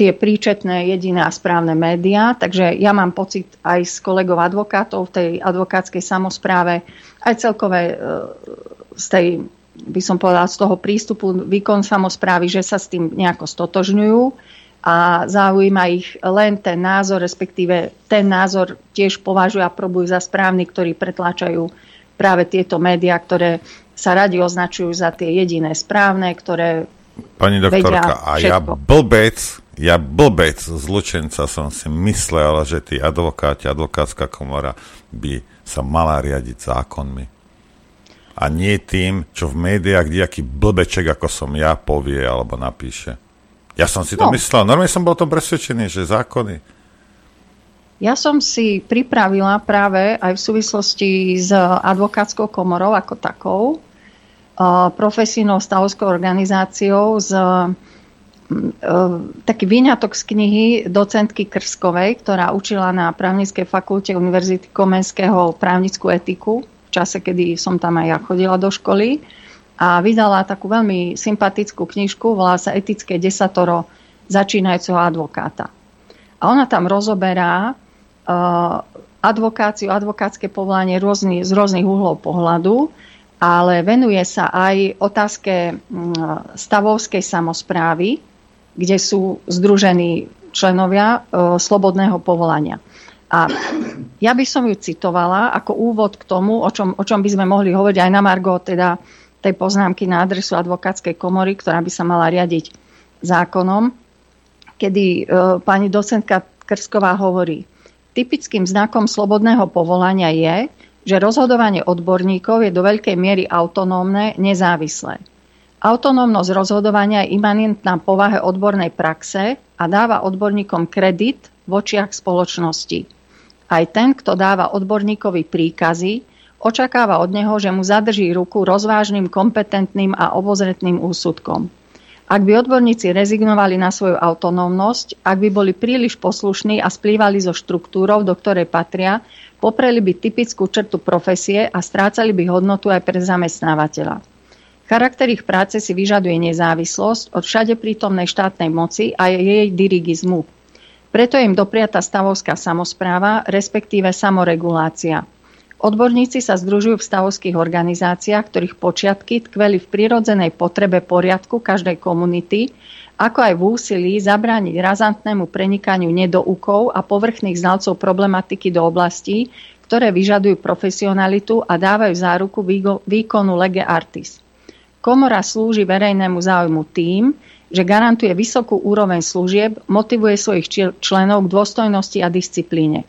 tie príčetné jediné a správne médiá. Takže ja mám pocit aj s kolegov advokátov v tej advokátskej samozpráve, aj celkové e, z tej, by som povedala, z toho prístupu výkon samozprávy, že sa s tým nejako stotožňujú a zaujíma ich len ten názor, respektíve ten názor tiež považujú a probujú za správny, ktorí pretláčajú práve tieto médiá, ktoré sa radi označujú za tie jediné správne, ktoré Pani doktorka, a ja blbec ja blbec z Lučenca som si myslel, že tí advokáti, advokátska komora by sa mala riadiť zákonmi. A nie tým, čo v médiách nejaký blbeček, ako som ja, povie alebo napíše. Ja som si to no. myslel. Normálne som bol o tom presvedčený, že zákony. Ja som si pripravila práve aj v súvislosti s advokátskou komorou ako takou, profesijnou stavovskou organizáciou, s taký výňatok z knihy docentky Krskovej, ktorá učila na právnickej fakulte Univerzity Komenského právnickú etiku v čase, kedy som tam aj ja chodila do školy a vydala takú veľmi sympatickú knižku, volá sa Etické desatoro začínajúceho advokáta. A ona tam rozoberá uh, advokáciu, advokátske povolanie rôzny, z rôznych uhlov pohľadu, ale venuje sa aj otázke stavovskej samozprávy, kde sú združení členovia e, slobodného povolania. A ja by som ju citovala ako úvod k tomu, o čom, o čom by sme mohli hovoriť aj na Margo teda tej poznámky na adresu advokátskej komory, ktorá by sa mala riadiť zákonom, kedy e, pani docentka Krsková hovorí, typickým znakom slobodného povolania je, že rozhodovanie odborníkov je do veľkej miery autonómne, nezávislé. Autonómnosť rozhodovania je imanentná povahe odbornej praxe a dáva odborníkom kredit v očiach spoločnosti. Aj ten, kto dáva odborníkovi príkazy, očakáva od neho, že mu zadrží ruku rozvážnym, kompetentným a obozretným úsudkom. Ak by odborníci rezignovali na svoju autonómnosť, ak by boli príliš poslušní a splývali so štruktúrou, do ktorej patria, popreli by typickú črtu profesie a strácali by hodnotu aj pre zamestnávateľa. Charakter ich práce si vyžaduje nezávislosť od všade prítomnej štátnej moci a jej dirigizmu. Preto im dopriata stavovská samozpráva, respektíve samoregulácia. Odborníci sa združujú v stavovských organizáciách, ktorých počiatky tkveli v prirodzenej potrebe poriadku každej komunity, ako aj v úsilí zabrániť razantnému prenikaniu nedoukov a povrchných znalcov problematiky do oblastí, ktoré vyžadujú profesionalitu a dávajú záruku výkonu lege artis. Komora slúži verejnému záujmu tým, že garantuje vysokú úroveň služieb, motivuje svojich členov k dôstojnosti a disciplíne.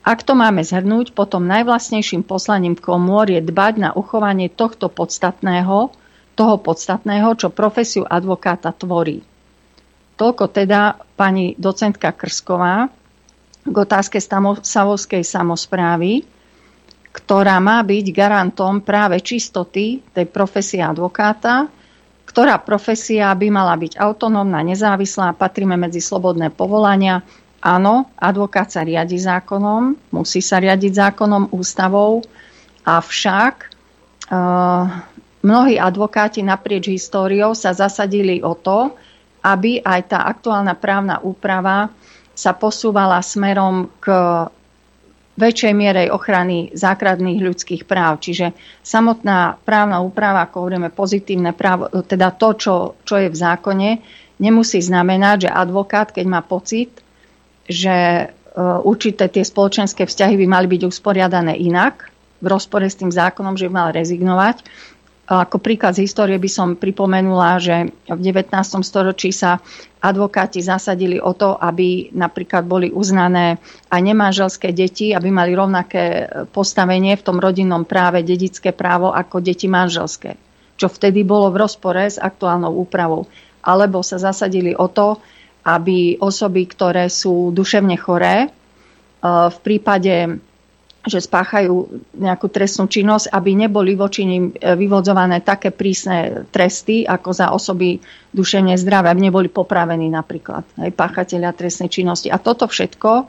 Ak to máme zhrnúť, potom najvlastnejším poslaním komôr je dbať na uchovanie tohto podstatného, toho podstatného, čo profesiu advokáta tvorí. Toľko teda pani docentka Krsková k otázke Savovskej samozprávy, ktorá má byť garantom práve čistoty tej profesie advokáta, ktorá profesia by mala byť autonómna, nezávislá, patríme medzi slobodné povolania. Áno, advokát sa riadi zákonom, musí sa riadiť zákonom, ústavou, avšak e, mnohí advokáti naprieč históriou sa zasadili o to, aby aj tá aktuálna právna úprava sa posúvala smerom k väčšej mierej ochrany základných ľudských práv. Čiže samotná právna úprava, ako hovoríme pozitívne právo, teda to, čo, čo je v zákone, nemusí znamenať, že advokát, keď má pocit, že e, určité tie spoločenské vzťahy by mali byť usporiadané inak, v rozpore s tým zákonom, že by mal rezignovať. Ako príklad z histórie by som pripomenula, že v 19. storočí sa advokáti zasadili o to, aby napríklad boli uznané aj nemanželské deti, aby mali rovnaké postavenie v tom rodinnom práve, dedické právo ako deti manželské. Čo vtedy bolo v rozpore s aktuálnou úpravou. Alebo sa zasadili o to, aby osoby, ktoré sú duševne choré, e, v prípade, že spáchajú nejakú trestnú činnosť, aby neboli voči nim e, vyvodzované také prísne tresty, ako za osoby duševne zdravé, aby neboli popravení napríklad aj páchateľia trestnej činnosti. A toto všetko e,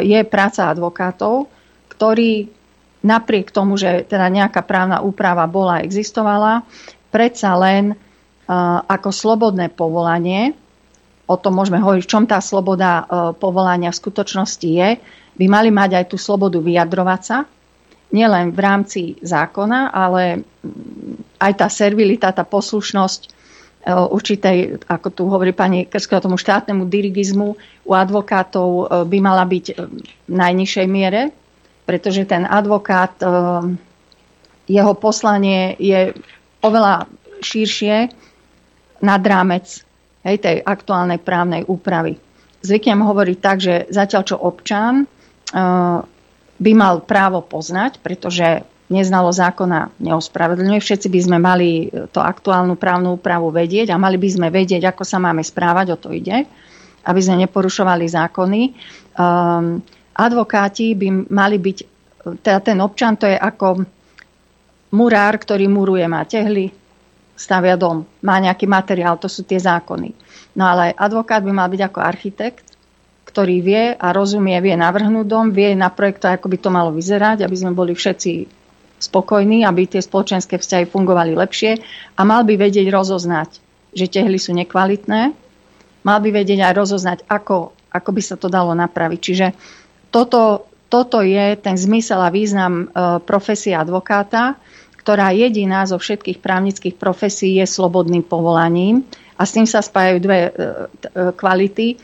je práca advokátov, ktorí napriek tomu, že teda nejaká právna úprava bola, existovala, predsa len ako slobodné povolanie, o tom môžeme hovoriť, v čom tá sloboda e, povolania v skutočnosti je, by mali mať aj tú slobodu vyjadrovať sa, nielen v rámci zákona, ale mm, aj tá servilita, tá poslušnosť e, určitej, ako tu hovorí pani Krska, tomu štátnemu dirigizmu u advokátov e, by mala byť v najnižšej miere, pretože ten advokát, jeho poslanie je oveľa širšie nad rámec hej, tej aktuálnej právnej úpravy. Zvyknem hovoriť tak, že zatiaľ čo občan by mal právo poznať, pretože neznalo zákona neospravedlňuje. Všetci by sme mali to aktuálnu právnu úpravu vedieť a mali by sme vedieť, ako sa máme správať, o to ide, aby sme neporušovali zákony. Um, advokáti by mali byť, teda ten občan to je ako murár, ktorý muruje, má tehly, stavia dom, má nejaký materiál, to sú tie zákony. No ale advokát by mal byť ako architekt, ktorý vie a rozumie, vie navrhnúť dom, vie naprojektovať, ako by to malo vyzerať, aby sme boli všetci spokojní, aby tie spoločenské vzťahy fungovali lepšie a mal by vedieť rozoznať, že tehly sú nekvalitné, mal by vedieť aj rozoznať, ako, ako by sa to dalo napraviť. Čiže toto, toto je ten zmysel a význam e, profesie advokáta, ktorá jediná zo všetkých právnických profesí je slobodným povolaním a s tým sa spájajú dve e, e, kvality.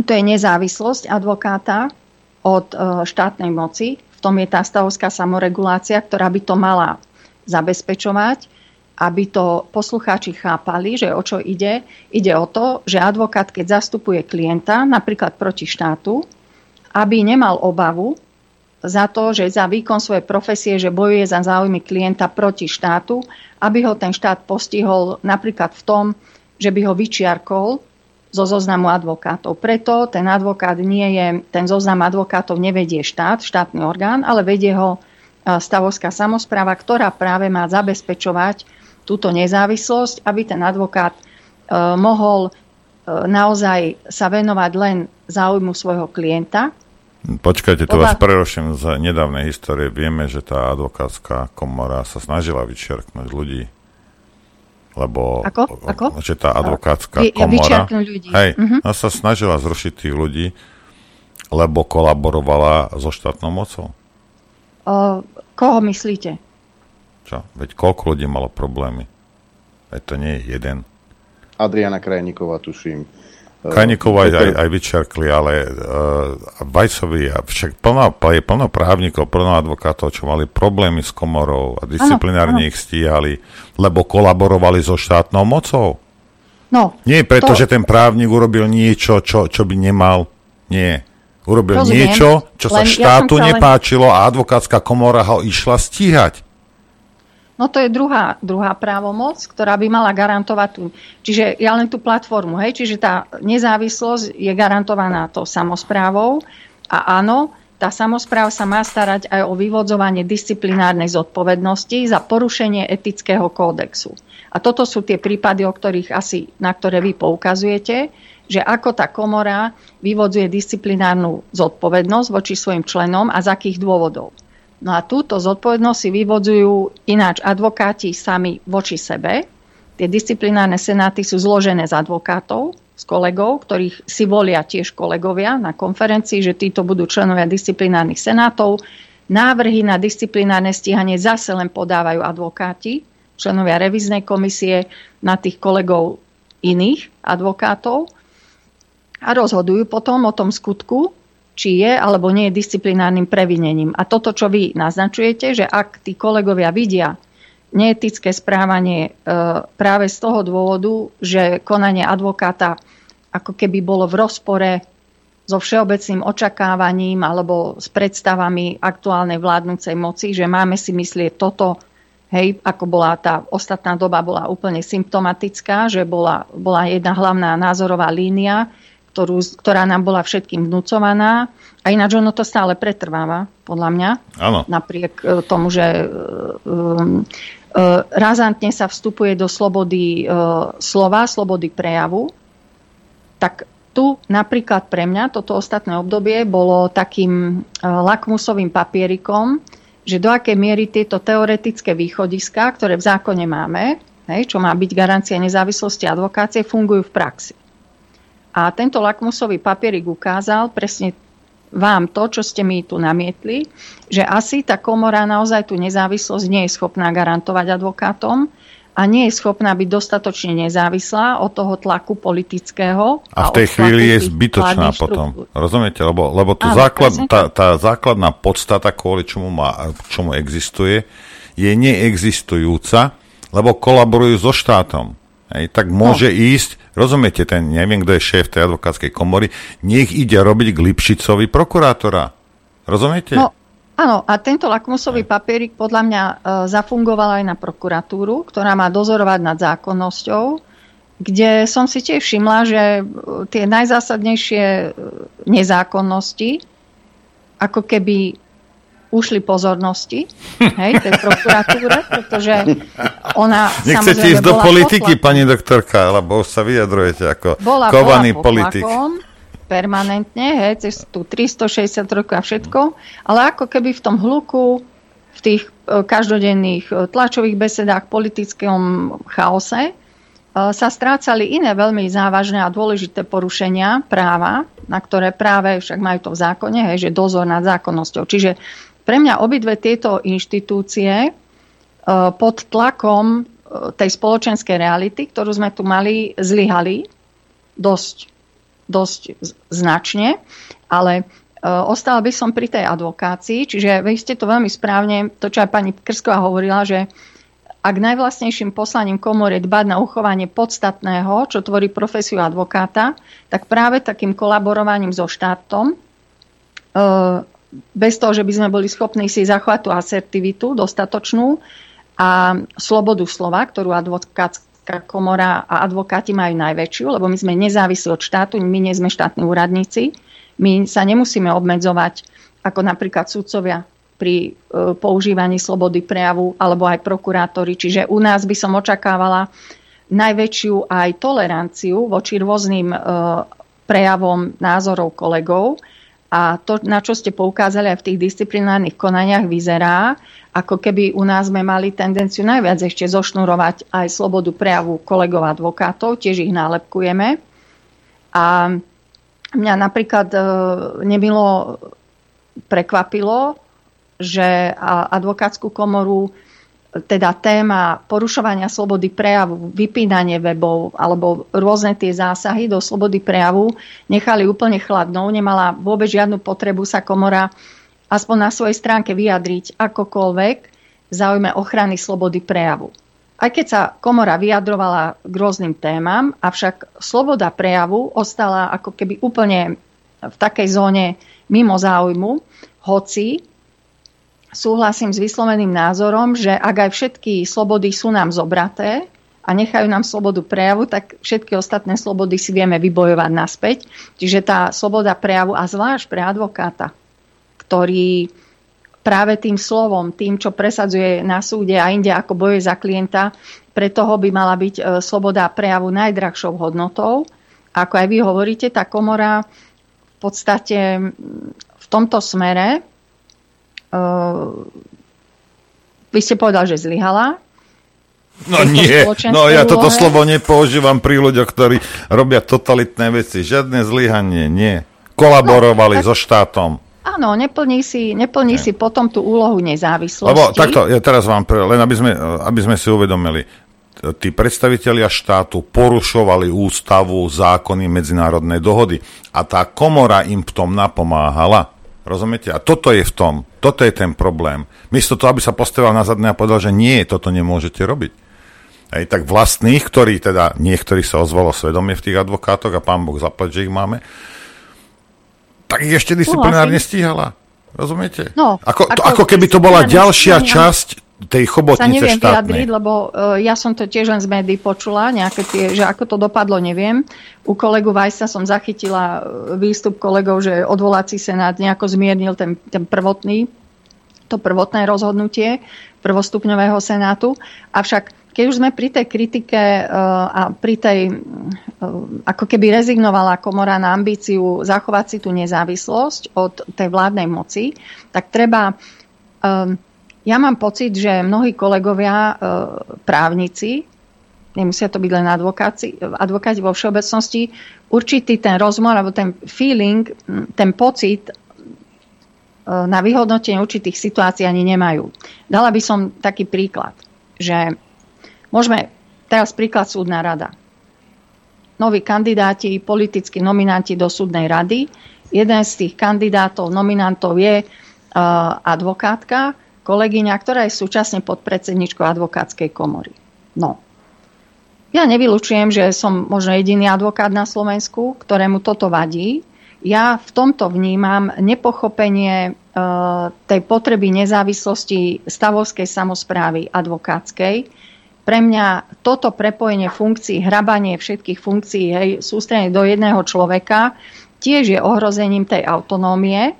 To je nezávislosť advokáta od e, štátnej moci. V tom je tá stavovská samoregulácia, ktorá by to mala zabezpečovať, aby to poslucháči chápali, že o čo ide. Ide o to, že advokát, keď zastupuje klienta, napríklad proti štátu, aby nemal obavu, za to, že za výkon svojej profesie, že bojuje za záujmy klienta proti štátu, aby ho ten štát postihol napríklad v tom, že by ho vyčiarkol zo zoznamu advokátov. Preto ten advokát nie je, ten zoznam advokátov nevedie štát, štátny orgán, ale vedie ho e, stavovská samozpráva, ktorá práve má zabezpečovať túto nezávislosť, aby ten advokát e, mohol e, naozaj sa venovať len záujmu svojho klienta Počkajte, to vás preruším z nedávnej histórie. Vieme, že tá advokátska komora sa snažila vyčerknúť ľudí. Lebo, Ako? Ako? že tá advokátska ja, komora ľudí. Hej, uh-huh. sa snažila zrušiť tých ľudí, lebo kolaborovala so štátnou mocou. O, koho myslíte? Čo? Veď koľko ľudí malo problémy? Veď to nie je jeden. Adriana Krajníková, tuším Kanikov aj, aj, aj vyčerkli, ale uh, Vajcovi, však plno, je plno právnikov, plno advokátov, čo mali problémy s komorou a disciplinárne ich stíhali, lebo kolaborovali so štátnou mocou. No, Nie preto, to... že ten právnik urobil niečo, čo, čo by nemal. Nie. Urobil Rozumiem, niečo, čo sa ja štátu len- nepáčilo a advokátska komora ho išla stíhať. No to je druhá, druhá právomoc, ktorá by mala garantovať tú. Čiže ja len tú platformu, hej, čiže tá nezávislosť je garantovaná tou samozprávou a áno, tá samozpráva sa má starať aj o vyvodzovanie disciplinárnej zodpovednosti za porušenie etického kódexu. A toto sú tie prípady, o ktorých asi, na ktoré vy poukazujete, že ako tá komora vyvodzuje disciplinárnu zodpovednosť voči svojim členom a z akých dôvodov. No a túto zodpovednosť si vyvodzujú ináč advokáti sami voči sebe. Tie disciplinárne senáty sú zložené z advokátov, z kolegov, ktorých si volia tiež kolegovia na konferencii, že títo budú členovia disciplinárnych senátov. Návrhy na disciplinárne stíhanie zase len podávajú advokáti, členovia reviznej komisie na tých kolegov iných advokátov a rozhodujú potom o tom skutku, či je alebo nie je disciplinárnym previnením. A toto, čo vy naznačujete, že ak tí kolegovia vidia neetické správanie e, práve z toho dôvodu, že konanie advokáta ako keby bolo v rozpore so všeobecným očakávaním alebo s predstavami aktuálnej vládnúcej moci, že máme si myslieť toto, hej, ako bola tá ostatná doba bola úplne symptomatická, že bola, bola jedna hlavná názorová línia, ktorú, ktorá nám bola všetkým vnúcovaná. A ináč ono to stále pretrváva, podľa mňa. Áno. Napriek e, tomu, že um, razantne sa vstupuje do slobody e, slova, slobody prejavu, tak tu napríklad pre mňa toto ostatné obdobie bolo takým e, lakmusovým papierikom, že do akej miery tieto teoretické východiská, ktoré v zákone máme, hej, čo má byť garancia nezávislosti advokácie, fungujú v praxi. A tento lakmusový papierik ukázal presne vám to, čo ste mi tu namietli, že asi tá komora naozaj tú nezávislosť nie je schopná garantovať advokátom a nie je schopná byť dostatočne nezávislá od toho tlaku politického. A v tej chvíli je zbytočná potom. štruktúr. Rozumiete? Lebo, lebo tú Áno, základ, presne tá, tá základná podstata, kvôli čomu, má, čomu existuje, je neexistujúca, lebo kolaborujú so štátom. Hej, tak môže no. ísť, rozumiete, ten, neviem, kto je šéf tej advokátskej komory, nech ide robiť k Lipšicovi prokurátora. Rozumiete? No, áno, a tento lakmusový papierik podľa mňa e, zafungoval aj na prokuratúru, ktorá má dozorovať nad zákonnosťou, kde som si tiež všimla, že e, tie najzásadnejšie e, nezákonnosti ako keby ušli pozornosti hej, tej prokuratúre, pretože ona Nechcete ísť do politiky, pod tlakom. pani doktorka, lebo už sa vyjadrujete ako bola, kovaný bola politik. permanentne, hej, cez tú 360 rokov a všetko, ale ako keby v tom hluku, v tých e, každodenných e, tlačových besedách, politickom chaose, e, sa strácali iné veľmi závažné a dôležité porušenia práva, na ktoré práve však majú to v zákone, hej, že dozor nad zákonnosťou. Čiže pre mňa obidve tieto inštitúcie e, pod tlakom e, tej spoločenskej reality, ktorú sme tu mali, zlyhali dosť, dosť značne, ale e, ostala by som pri tej advokácii, čiže vy ste to veľmi správne, to čo aj pani Krsková hovorila, že ak najvlastnejším poslaním komory dbať na uchovanie podstatného, čo tvorí profesiu advokáta, tak práve takým kolaborovaním so štátom, bez toho, že by sme boli schopní si zachovať tú asertivitu dostatočnú a slobodu slova, ktorú advokátska komora a advokáti majú najväčšiu, lebo my sme nezávislí od štátu, my nie sme štátni úradníci, my sa nemusíme obmedzovať ako napríklad sudcovia pri e, používaní slobody prejavu alebo aj prokurátori. Čiže u nás by som očakávala najväčšiu aj toleranciu voči rôznym e, prejavom názorov kolegov. A to, na čo ste poukázali aj v tých disciplinárnych konaniach, vyzerá, ako keby u nás sme mali tendenciu najviac ešte zošnurovať aj slobodu prejavu kolegov advokátov, tiež ich nálepkujeme. A mňa napríklad e, nemilo prekvapilo, že advokátsku komoru teda téma porušovania slobody prejavu, vypínanie webov alebo rôzne tie zásahy do slobody prejavu nechali úplne chladnou. Nemala vôbec žiadnu potrebu sa komora aspoň na svojej stránke vyjadriť akokoľvek v záujme ochrany slobody prejavu. aj keď sa komora vyjadrovala k rôznym témam, avšak sloboda prejavu ostala ako keby úplne v takej zóne mimo záujmu, hoci súhlasím s vysloveným názorom, že ak aj všetky slobody sú nám zobraté a nechajú nám slobodu prejavu, tak všetky ostatné slobody si vieme vybojovať naspäť. Čiže tá sloboda prejavu a zvlášť pre advokáta, ktorý práve tým slovom, tým, čo presadzuje na súde a inde ako boje za klienta, pre toho by mala byť e, sloboda prejavu najdrahšou hodnotou. Ako aj vy hovoríte, tá komora v podstate v tomto smere vy ste povedal, že zlyhala. No nie, no ja toto slovo nepoužívam pri ľuďoch, ktorí robia totalitné veci. Žiadne zlyhanie, nie. Kolaborovali no, tak... so štátom. Áno, neplní si, neplní si potom tú úlohu nezávislosti. Lebo takto, ja teraz vám, len aby sme, aby sme si uvedomili, tí predstavitelia štátu porušovali ústavu, zákony, medzinárodné dohody a tá komora im v tom napomáhala. Rozumiete? A toto je v tom, toto je ten problém. Miesto toho, aby sa postavil na zadné a povedal, že nie, toto nemôžete robiť. Hej, tak vlastných, ktorí teda, niektorí sa ozvalo svedomie v tých advokátoch a pán Boh zaplať, že ich máme, tak ich ešte disciplinárne stíhala. Rozumiete? No, ako, to, ako keby to bola ďalšia časť tej chobotnice sa neviem štátnej. vyjadriť, lebo uh, ja som to tiež len z médií počula, nejaké tie, že ako to dopadlo, neviem. U kolegu Vajsa som zachytila e, výstup kolegov, že odvolací senát nejako zmiernil ten, ten prvotný, to prvotné rozhodnutie prvostupňového senátu. Avšak keď už sme pri tej kritike uh, a pri tej, ako keby rezignovala komora na ambíciu zachovať si tú nezávislosť od tej vládnej moci, tak treba, ja mám pocit, že mnohí kolegovia uh, právnici, nemusia to byť len advokáti, advokáti vo všeobecnosti, určitý ten rozmor alebo ten feeling, ten pocit na vyhodnotenie určitých situácií ani nemajú. Dala by som taký príklad, že Môžeme teraz príklad súdna rada. Noví kandidáti, politickí nominanti do súdnej rady. Jeden z tých kandidátov, nominantov je uh, advokátka, kolegyňa, ktorá je súčasne podpredsedničkou advokátskej komory. No. Ja nevylučujem, že som možno jediný advokát na Slovensku, ktorému toto vadí. Ja v tomto vnímam nepochopenie uh, tej potreby nezávislosti stavovskej samozprávy advokátskej, pre mňa toto prepojenie funkcií, hrabanie všetkých funkcií, hej, sústredenie do jedného človeka, tiež je ohrozením tej autonómie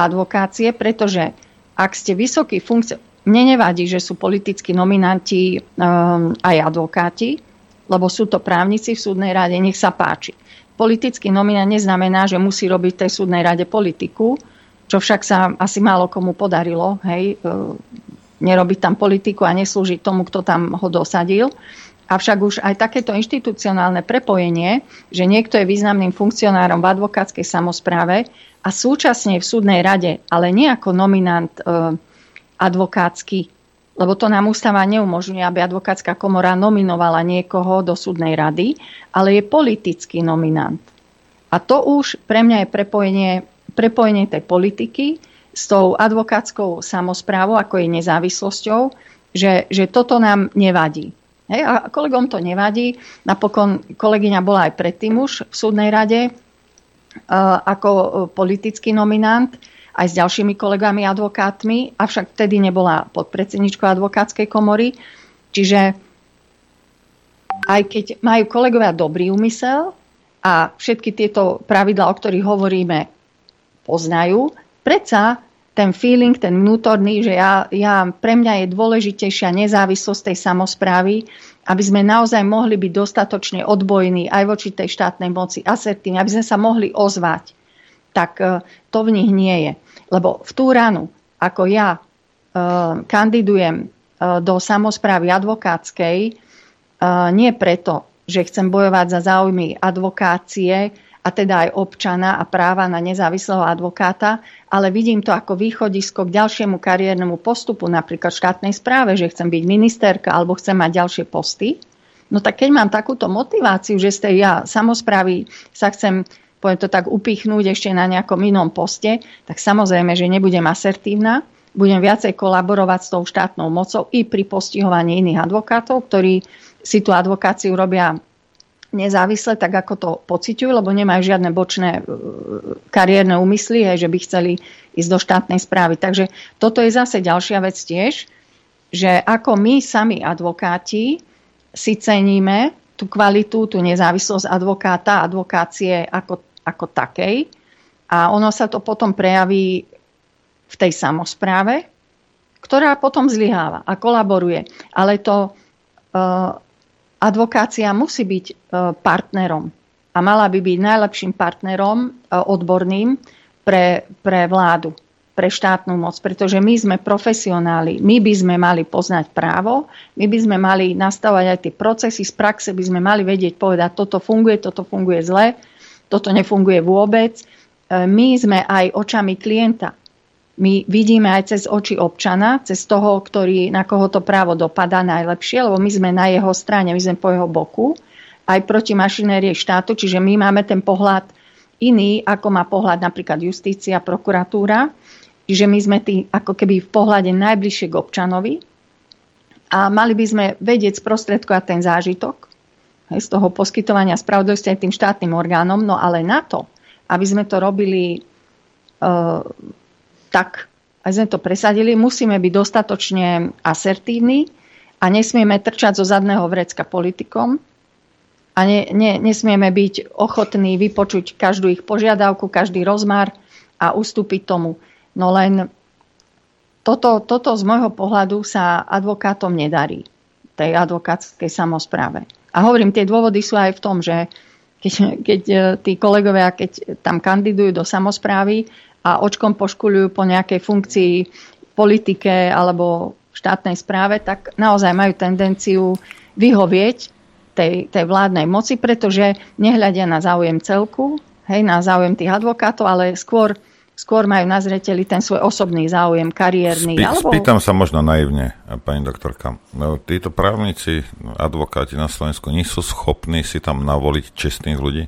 advokácie, pretože ak ste vysoký funkcie, mne nevadí, že sú politickí nominanti um, aj advokáti, lebo sú to právnici v súdnej rade, nech sa páči. Politický nominant neznamená, že musí robiť v tej súdnej rade politiku, čo však sa asi málo komu podarilo. Hej, nerobiť tam politiku a neslúžiť tomu, kto tam ho dosadil. Avšak už aj takéto inštitucionálne prepojenie, že niekto je významným funkcionárom v advokátskej samozpráve a súčasne v súdnej rade, ale nie ako nominant e, advokátsky, lebo to nám ústava neumožňuje, aby advokátska komora nominovala niekoho do súdnej rady, ale je politický nominant. A to už pre mňa je prepojenie, prepojenie tej politiky s tou advokátskou samozprávou, ako je nezávislosťou, že, že toto nám nevadí. Hej, a kolegom to nevadí. Napokon kolegyňa bola aj predtým už v súdnej rade uh, ako politický nominant aj s ďalšími kolegami advokátmi, avšak vtedy nebola podpredsedničkou advokátskej komory. Čiže aj keď majú kolegovia dobrý úmysel a všetky tieto pravidla, o ktorých hovoríme, poznajú, predsa ten feeling, ten vnútorný, že ja, ja, pre mňa je dôležitejšia nezávislosť tej samozprávy, aby sme naozaj mohli byť dostatočne odbojní aj voči tej štátnej moci, asertívni, aby sme sa mohli ozvať. Tak e, to v nich nie je. Lebo v tú ranu, ako ja e, kandidujem e, do samozprávy advokátskej, nie preto, že chcem bojovať za záujmy advokácie, a teda aj občana a práva na nezávislého advokáta, ale vidím to ako východisko k ďalšiemu kariérnemu postupu, napríklad v štátnej správe, že chcem byť ministerka alebo chcem mať ďalšie posty. No tak keď mám takúto motiváciu, že z tej ja samozprávy sa chcem poviem to tak, upichnúť ešte na nejakom inom poste, tak samozrejme, že nebudem asertívna, budem viacej kolaborovať s tou štátnou mocou i pri postihovaní iných advokátov, ktorí si tú advokáciu robia nezávisle, tak ako to pociťujú, lebo nemajú žiadne bočné e, kariérne úmysly, hej, že by chceli ísť do štátnej správy. Takže toto je zase ďalšia vec tiež, že ako my sami advokáti si ceníme tú kvalitu, tú nezávislosť advokáta, advokácie ako, ako takej. A ono sa to potom prejaví v tej samozpráve, ktorá potom zlyháva a kolaboruje. Ale to uh, advokácia musí byť uh, partnerom a mala by byť najlepším partnerom uh, odborným pre, pre vládu pre štátnu moc, pretože my sme profesionáli, my by sme mali poznať právo, my by sme mali nastavať aj tie procesy, z praxe by sme mali vedieť povedať, toto funguje, toto funguje zle, toto nefunguje vôbec. E, my sme aj očami klienta. My vidíme aj cez oči občana, cez toho, ktorý, na koho to právo dopadá najlepšie, lebo my sme na jeho strane, my sme po jeho boku, aj proti mašinérie štátu, čiže my máme ten pohľad iný, ako má pohľad napríklad justícia, prokuratúra Čiže my sme tí ako keby v pohľade najbližšie k občanovi a mali by sme vedieť sprostredkovať ten zážitok hej, z toho poskytovania spravodlivosti aj tým štátnym orgánom, no ale na to, aby sme to robili uh, tak, aby sme to presadili, musíme byť dostatočne asertívni a nesmieme trčať zo zadného vrecka politikom a ne, ne, nesmieme byť ochotní vypočuť každú ich požiadavku, každý rozmar a ustúpiť tomu. No len toto, toto z môjho pohľadu sa advokátom nedarí, tej advokátskej samozpráve. A hovorím, tie dôvody sú aj v tom, že keď, keď e, tí kolegovia, keď tam kandidujú do samozprávy a očkom poškulujú po nejakej funkcii politike alebo štátnej správe, tak naozaj majú tendenciu vyhovieť tej, tej vládnej moci, pretože nehľadia na záujem celku, hej, na záujem tých advokátov, ale skôr skôr majú na zreteli ten svoj osobný záujem, kariérny. Spý, alebo... Spýtam sa možno naivne, pani doktorka. No, títo právnici, advokáti na Slovensku, nie sú schopní si tam navoliť čestných ľudí?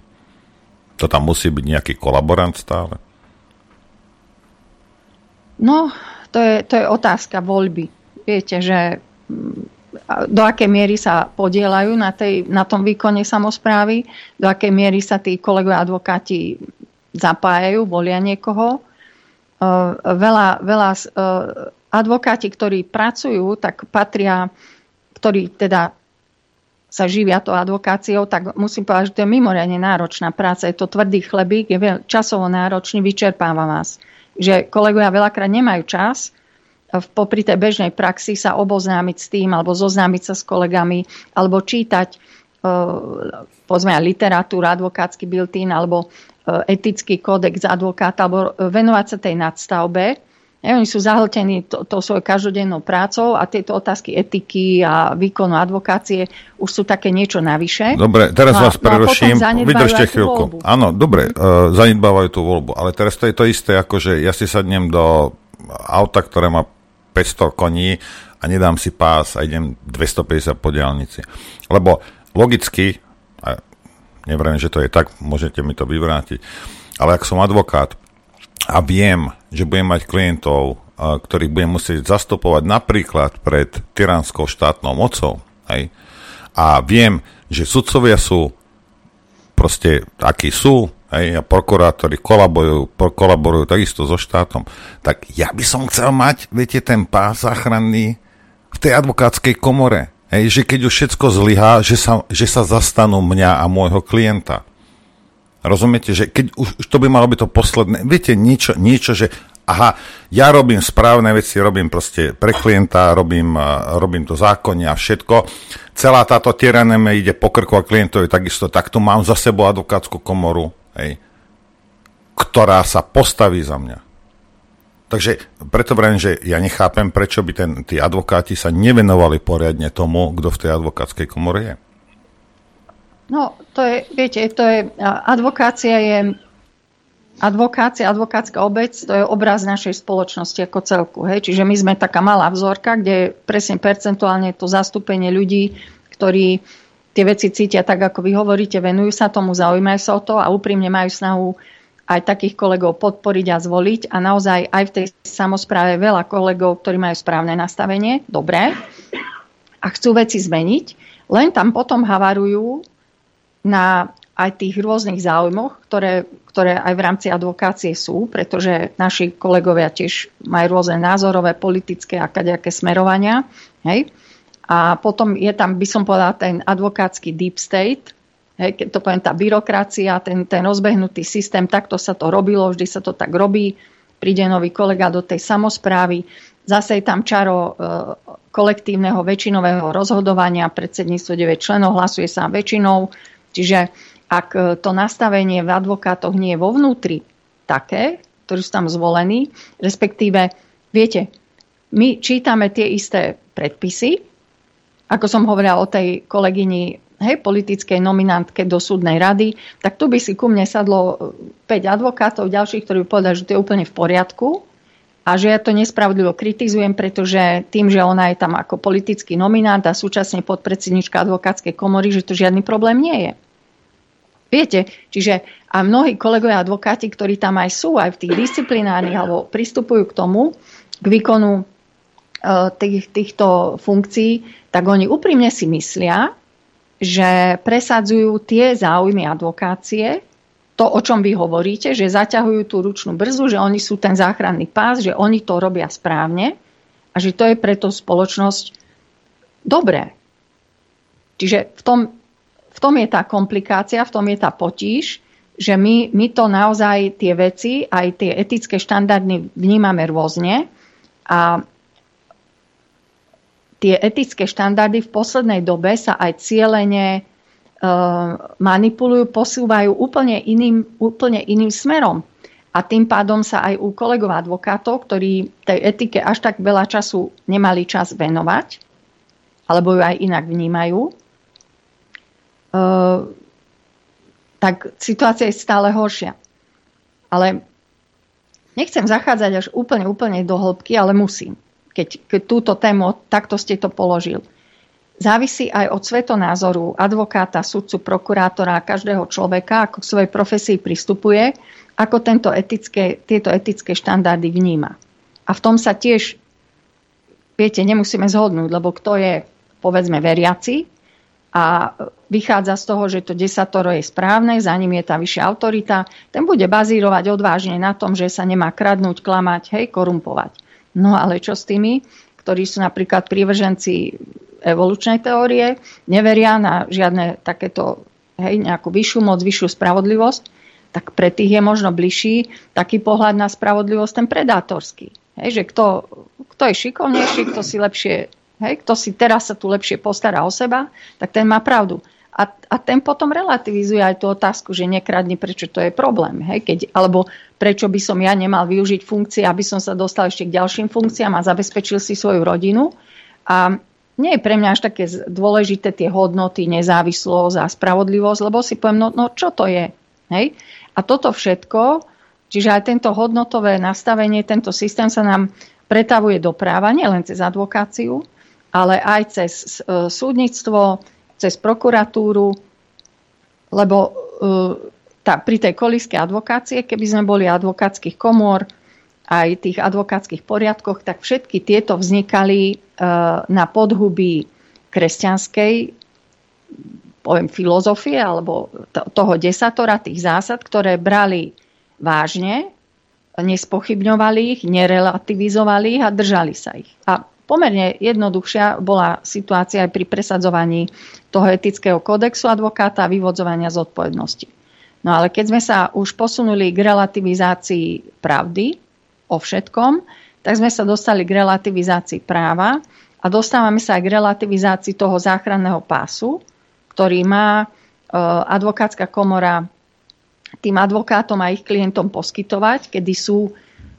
To tam musí byť nejaký kolaborant stále? No, to je, to je otázka voľby. Viete, že mm, do akej miery sa podielajú na, tej, na tom výkone samozprávy, do akej miery sa tí kolegovia advokáti zapájajú, volia niekoho. E, veľa, veľa e, advokáti, ktorí pracujú, tak patria, ktorí teda sa živia to advokáciou, tak musím povedať, že to je mimoriadne náročná práca. Je to tvrdý chlebík, je časovo náročný, vyčerpáva vás. Že kolegovia veľakrát nemajú čas popri tej bežnej praxi sa oboznámiť s tým, alebo zoznámiť sa s kolegami, alebo čítať e, povedzme literatúru, advokátsky biltín, alebo E, etický kódex advokáta alebo venovať sa tej nadstavbe. Oni sú zahltení tou to svojou každodennou prácou a tieto otázky etiky a výkonu advokácie už sú také niečo navyše. Dobre, teraz no, vás no preruším. Vydržte chvíľku. Áno, dobre, uh, zanedbávajú tú voľbu. Ale teraz to je to isté, ako že ja si sadnem do auta, ktoré má 500 koní a nedám si pás a idem 250 po diálnici. Lebo logicky, Nevrajím, že to je tak, môžete mi to vyvrátiť. Ale ak som advokát a viem, že budem mať klientov, ktorých budem musieť zastupovať napríklad pred tyranskou štátnou mocou, hej, a viem, že sudcovia sú proste akí sú, hej, a prokurátori kolaborujú, kolaborujú takisto so štátom, tak ja by som chcel mať, viete, ten pás záchranný v tej advokátskej komore. Hej, že keď už všetko zlyhá, že sa, že sa zastanú mňa a môjho klienta. Rozumiete, že keď už, už to by malo byť to posledné, viete, niečo, niečo, že aha, ja robím správne veci, robím proste pre klienta, robím, robím to zákonne a všetko. Celá táto tyrania me ide po krku a klientovi takisto, tak tu mám za sebou advokátsku komoru, hej, ktorá sa postaví za mňa. Takže preto vrajím, že ja nechápem, prečo by ten, tí advokáti sa nevenovali poriadne tomu, kto v tej advokátskej komore je. No, to je, viete, to je, advokácia je, advokácia, advokátska obec, to je obraz našej spoločnosti ako celku. Hej? Čiže my sme taká malá vzorka, kde presne percentuálne to zastúpenie ľudí, ktorí tie veci cítia tak, ako vy hovoríte, venujú sa tomu, zaujímajú sa o to a úprimne majú snahu aj takých kolegov podporiť a zvoliť a naozaj aj v tej samozpráve veľa kolegov, ktorí majú správne nastavenie, dobré, a chcú veci zmeniť, len tam potom havarujú na aj tých rôznych záujmoch, ktoré, ktoré aj v rámci advokácie sú, pretože naši kolegovia tiež majú rôzne názorové, politické a kadejaké smerovania. Hej? A potom je tam, by som povedala, ten advokátsky deep state, hej, keď to poviem, tá byrokracia, ten, ten rozbehnutý systém, takto sa to robilo, vždy sa to tak robí. Príde nový kolega do tej samozprávy, zase je tam čaro e, kolektívneho väčšinového rozhodovania, predsedníctvo 9 členov hlasuje sa väčšinou, čiže ak e, to nastavenie v advokátoch nie je vo vnútri také, ktorí sú tam zvolení, respektíve, viete, my čítame tie isté predpisy, ako som hovorila o tej kolegyni hej, politickej nominantke do súdnej rady, tak tu by si ku mne sadlo 5 e, advokátov, ďalších, ktorí by povedali, že to je úplne v poriadku a že ja to nespravodlivo kritizujem, pretože tým, že ona je tam ako politický nominant a súčasne podpredsednička advokátskej komory, že to žiadny problém nie je. Viete, čiže a mnohí kolegovia advokáti, ktorí tam aj sú, aj v tých disciplinárnych, alebo pristupujú k tomu, k výkonu e, tých, týchto funkcií, tak oni úprimne si myslia, že presadzujú tie záujmy advokácie, to, o čom vy hovoríte, že zaťahujú tú ručnú brzu, že oni sú ten záchranný pás, že oni to robia správne a že to je pre tú spoločnosť dobré. Čiže v tom v tom je tá komplikácia, v tom je tá potíž, že my, my to naozaj tie veci, aj tie etické štandardy vnímame rôzne a tie etické štandardy v poslednej dobe sa aj cieľene e, manipulujú, posúvajú úplne iným, úplne iným smerom. A tým pádom sa aj u kolegov advokátov, ktorí tej etike až tak veľa času nemali čas venovať, alebo ju aj inak vnímajú, tak situácia je stále horšia. Ale nechcem zachádzať až úplne, úplne do hĺbky, ale musím, keď, keď túto tému, takto ste to položil. Závisí aj od svetonázoru advokáta, sudcu, prokurátora, každého človeka, ako k svojej profesii pristupuje, ako tento etické, tieto etické štandardy vníma. A v tom sa tiež, viete, nemusíme zhodnúť, lebo kto je, povedzme, veriaci, a vychádza z toho, že to desatoro je správne, za ním je tá vyššia autorita, ten bude bazírovať odvážne na tom, že sa nemá kradnúť, klamať, hej, korumpovať. No ale čo s tými, ktorí sú napríklad prívrženci evolučnej teórie, neveria na žiadne takéto, hej, nejakú vyššiu moc, vyššiu spravodlivosť, tak pre tých je možno bližší taký pohľad na spravodlivosť ten predátorský. Hej, že kto, kto je šikovnejší, kto si lepšie hej, kto si teraz sa tu lepšie postará o seba, tak ten má pravdu. A, a ten potom relativizuje aj tú otázku, že nekradni, prečo to je problém. Hej? Keď, alebo prečo by som ja nemal využiť funkcie, aby som sa dostal ešte k ďalším funkciám a zabezpečil si svoju rodinu. A nie je pre mňa až také dôležité tie hodnoty, nezávislosť a spravodlivosť, lebo si poviem, no, no čo to je? Hej? A toto všetko, čiže aj tento hodnotové nastavenie, tento systém sa nám pretavuje do práva, nielen cez advokáciu, ale aj cez e, súdnictvo, cez prokuratúru, lebo e, tá, pri tej kolískej advokácie, keby sme boli advokátskych komôr, aj tých advokátskych poriadkoch, tak všetky tieto vznikali e, na podhubí kresťanskej poviem, filozofie alebo toho desatora, tých zásad, ktoré brali vážne, nespochybňovali ich, nerelativizovali ich a držali sa ich. A pomerne jednoduchšia bola situácia aj pri presadzovaní toho etického kódexu advokáta a vyvodzovania zodpovednosti. No ale keď sme sa už posunuli k relativizácii pravdy o všetkom, tak sme sa dostali k relativizácii práva a dostávame sa aj k relativizácii toho záchranného pásu, ktorý má e, advokátska komora tým advokátom a ich klientom poskytovať, kedy sú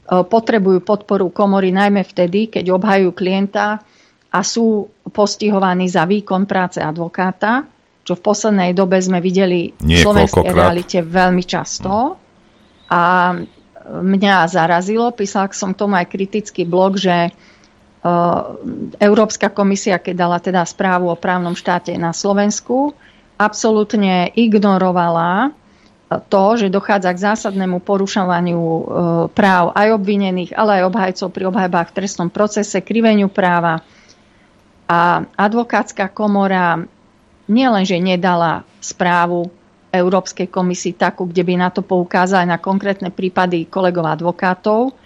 potrebujú podporu komory najmä vtedy, keď obhajujú klienta a sú postihovaní za výkon práce advokáta, čo v poslednej dobe sme videli v slovenskej realite veľmi často. A mňa zarazilo, písala som k tomu aj kritický blog, že e, Európska komisia, keď dala teda správu o právnom štáte na Slovensku, absolútne ignorovala to, že dochádza k zásadnému porušovaniu e, práv aj obvinených, ale aj obhajcov pri obhajbách v trestnom procese, kriveniu práva. A advokátska komora nielenže nedala správu Európskej komisii takú, kde by na to poukázali na konkrétne prípady kolegov advokátov.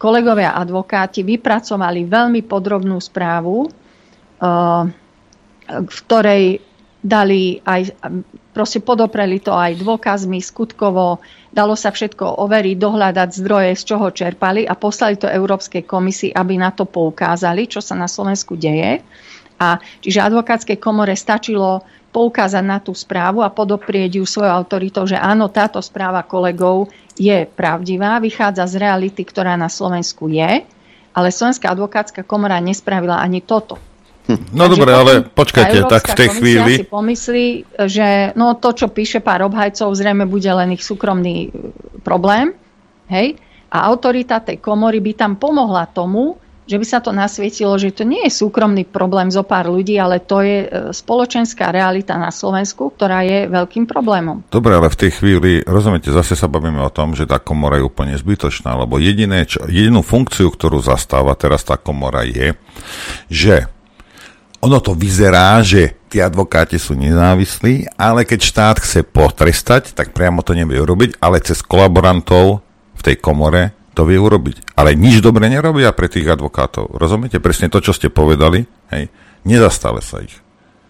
Kolegovia advokáti vypracovali veľmi podrobnú správu, e, v ktorej dali aj, proste podopreli to aj dôkazmi, skutkovo, dalo sa všetko overiť, dohľadať zdroje, z čoho čerpali a poslali to Európskej komisii, aby na to poukázali, čo sa na Slovensku deje. A čiže advokátskej komore stačilo poukázať na tú správu a podoprieť ju svojou autoritou, že áno, táto správa kolegov je pravdivá, vychádza z reality, ktorá na Slovensku je, ale Slovenská advokátska komora nespravila ani toto. No dobre, ale počkajte, tak v tej chvíli... si pomyslí, že no to, čo píše pár obhajcov, zrejme bude len ich súkromný e, problém, hej? A autorita tej komory by tam pomohla tomu, že by sa to nasvietilo, že to nie je súkromný problém zo pár ľudí, ale to je e, spoločenská realita na Slovensku, ktorá je veľkým problémom. Dobre, ale v tej chvíli, rozumiete, zase sa bavíme o tom, že tá komora je úplne zbytočná, lebo jediné, čo, jedinú funkciu, ktorú zastáva teraz tá komora je, že ono to vyzerá, že tí advokáti sú nezávislí, ale keď štát chce potrestať, tak priamo to nevie urobiť, ale cez kolaborantov v tej komore to vie urobiť. Ale nič dobre nerobia pre tých advokátov. Rozumiete? Presne to, čo ste povedali, hej, nezastále sa ich.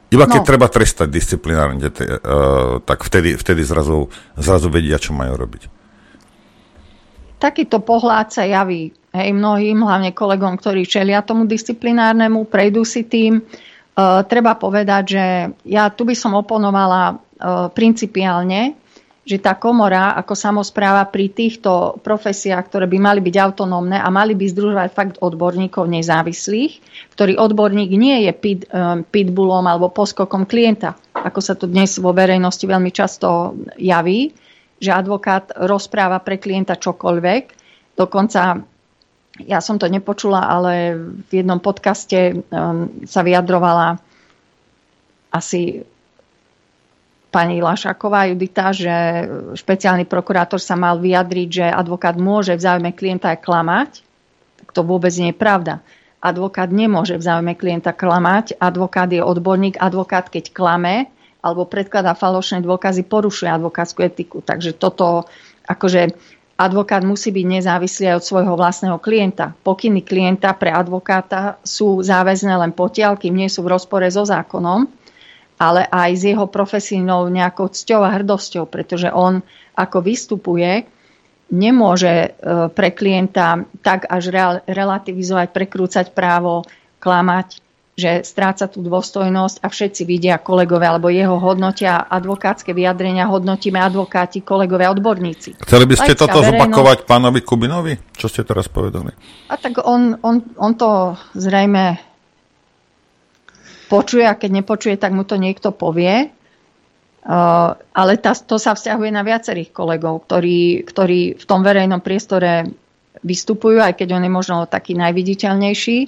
Iba keď no. treba trestať disciplinárne, uh, tak vtedy, vtedy zrazu, zrazu vedia, čo majú robiť. Takýto pohľad sa javí hej, mnohým, hlavne kolegom, ktorí čelia tomu disciplinárnemu, prejdú si tým. Uh, treba povedať, že ja tu by som oponovala uh, principiálne, že tá komora ako samozpráva pri týchto profesiách, ktoré by mali byť autonómne a mali by združovať fakt odborníkov nezávislých, ktorý odborník nie je pit, um, pitbullom alebo poskokom klienta, ako sa to dnes vo verejnosti veľmi často javí, že advokát rozpráva pre klienta čokoľvek. Dokonca ja som to nepočula, ale v jednom podcaste um, sa vyjadrovala asi pani Lašaková Judita, že špeciálny prokurátor sa mal vyjadriť, že advokát môže v záujme klienta aj klamať. Tak to vôbec nie je pravda. Advokát nemôže v záujme klienta klamať. Advokát je odborník. Advokát, keď klame alebo predkladá falošné dôkazy, porušuje advokátsku etiku. Takže toto akože advokát musí byť nezávislý aj od svojho vlastného klienta. Pokyny klienta pre advokáta sú záväzné len potiaľ, kým nie sú v rozpore so zákonom, ale aj s jeho profesijnou nejakou cťou a hrdosťou, pretože on ako vystupuje, nemôže e, pre klienta tak až relativizovať, prekrúcať právo, klamať, že stráca tú dôstojnosť a všetci vidia kolegovia, alebo jeho hodnotia advokátske vyjadrenia, hodnotíme advokáti, kolegovia, odborníci. Chceli by ste Lajská toto verejnosť... zopakovať pánovi Kubinovi? Čo ste teraz povedali? A tak on, on, on to zrejme počuje a keď nepočuje, tak mu to niekto povie. Uh, ale tá, to sa vzťahuje na viacerých kolegov, ktorí, ktorí v tom verejnom priestore vystupujú, aj keď on je možno taký najviditeľnejší.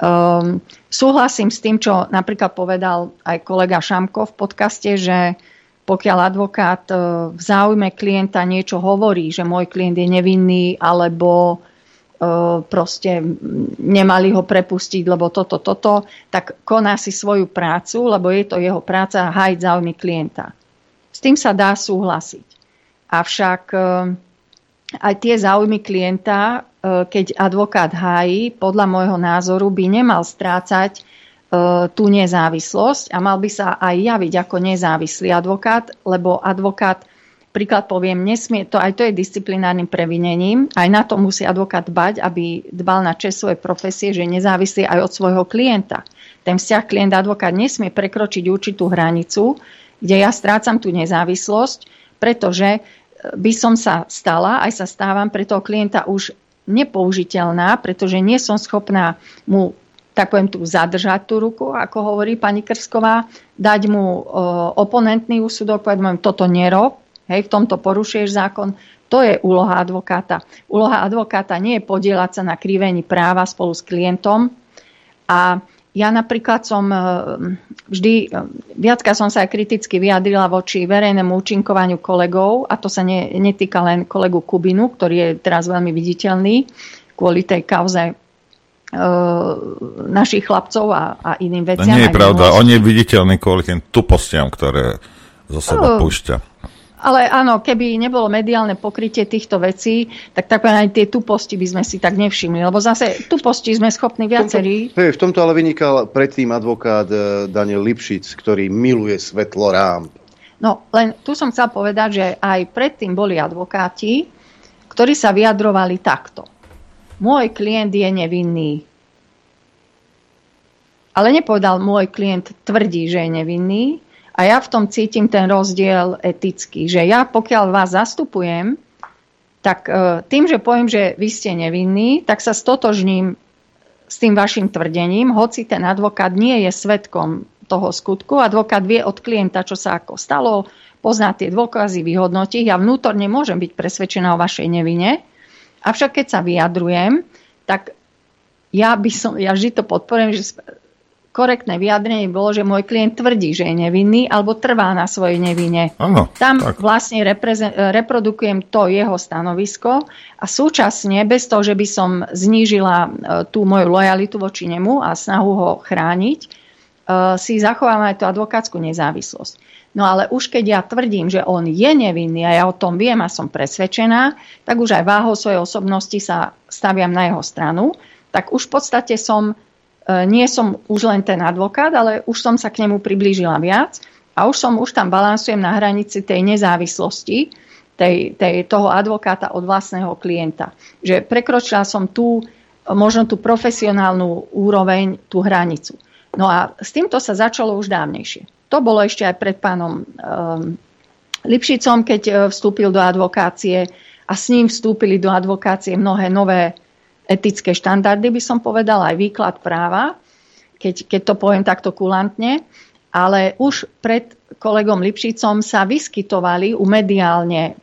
Um, súhlasím s tým, čo napríklad povedal aj kolega Šamko v podcaste, že pokiaľ advokát uh, v záujme klienta niečo hovorí, že môj klient je nevinný alebo uh, proste nemali ho prepustiť, lebo toto, toto, tak koná si svoju prácu, lebo je to jeho práca hájiť záujmy klienta. S tým sa dá súhlasiť. Avšak uh, aj tie záujmy klienta E, keď advokát hájí, podľa môjho názoru by nemal strácať e, tú nezávislosť a mal by sa aj javiť ako nezávislý advokát, lebo advokát, príklad poviem, nesmie, to aj to je disciplinárnym previnením, aj na to musí advokát dbať, aby dbal na čest svojej profesie, že je nezávislý aj od svojho klienta. Ten vzťah klient-advokát nesmie prekročiť určitú hranicu, kde ja strácam tú nezávislosť, pretože by som sa stala, aj sa stávam pre toho klienta už nepoužiteľná, pretože nie som schopná mu tak poviem tu zadržať tú ruku, ako hovorí pani Krsková, dať mu oponentný úsudok, povedať mu, toto nerob, hej, v tomto porušuješ zákon. To je úloha advokáta. Úloha advokáta nie je podielať sa na krivení práva spolu s klientom a ja napríklad som e, vždy, viacka som sa kriticky vyjadrila voči verejnému účinkovaniu kolegov a to sa ne, netýka len kolegu Kubinu, ktorý je teraz veľmi viditeľný kvôli tej kauze našich chlapcov a, a iným veciam. To nie je pravda, on je viditeľný kvôli tým tupostiam, ktoré zo seba uh, púšťa. Ale áno, keby nebolo mediálne pokrytie týchto vecí, tak tak aj tie tuposti by sme si tak nevšimli. Lebo zase tuposti sme schopní viacerí. V tomto, v tomto ale vynikal predtým advokát eh, Daniel Lipšic, ktorý miluje svetlo rám. No, len tu som chcel povedať, že aj predtým boli advokáti, ktorí sa vyjadrovali takto. Môj klient je nevinný. Ale nepovedal, môj klient tvrdí, že je nevinný, a ja v tom cítim ten rozdiel etický, že ja pokiaľ vás zastupujem, tak e, tým, že poviem, že vy ste nevinní, tak sa stotožním s tým vašim tvrdením, hoci ten advokát nie je svetkom toho skutku. Advokát vie od klienta, čo sa ako stalo, pozná tie dôkazy, vyhodnotí. Ja vnútorne môžem byť presvedčená o vašej nevine, avšak keď sa vyjadrujem, tak ja by som, ja vždy to podporujem, že korektné vyjadrenie bolo, že môj klient tvrdí, že je nevinný alebo trvá na svojej nevine. Ano, Tam tak. vlastne reprodukujem to jeho stanovisko a súčasne, bez toho, že by som znížila e, tú moju lojalitu voči nemu a snahu ho chrániť, e, si zachovám aj tú advokátsku nezávislosť. No ale už keď ja tvrdím, že on je nevinný a ja o tom viem a som presvedčená, tak už aj váhou svojej osobnosti sa staviam na jeho stranu, tak už v podstate som nie som už len ten advokát, ale už som sa k nemu priblížila viac a už som už tam balansujem na hranici tej nezávislosti tej, tej, toho advokáta od vlastného klienta. Že prekročila som tú, možno tú profesionálnu úroveň, tú hranicu. No a s týmto sa začalo už dávnejšie. To bolo ešte aj pred pánom um, Lipšicom, keď e, vstúpil do advokácie a s ním vstúpili do advokácie mnohé nové etické štandardy, by som povedala, aj výklad práva, keď, keď to poviem takto kulantne. Ale už pred kolegom Lipšicom sa vyskytovali u mediálne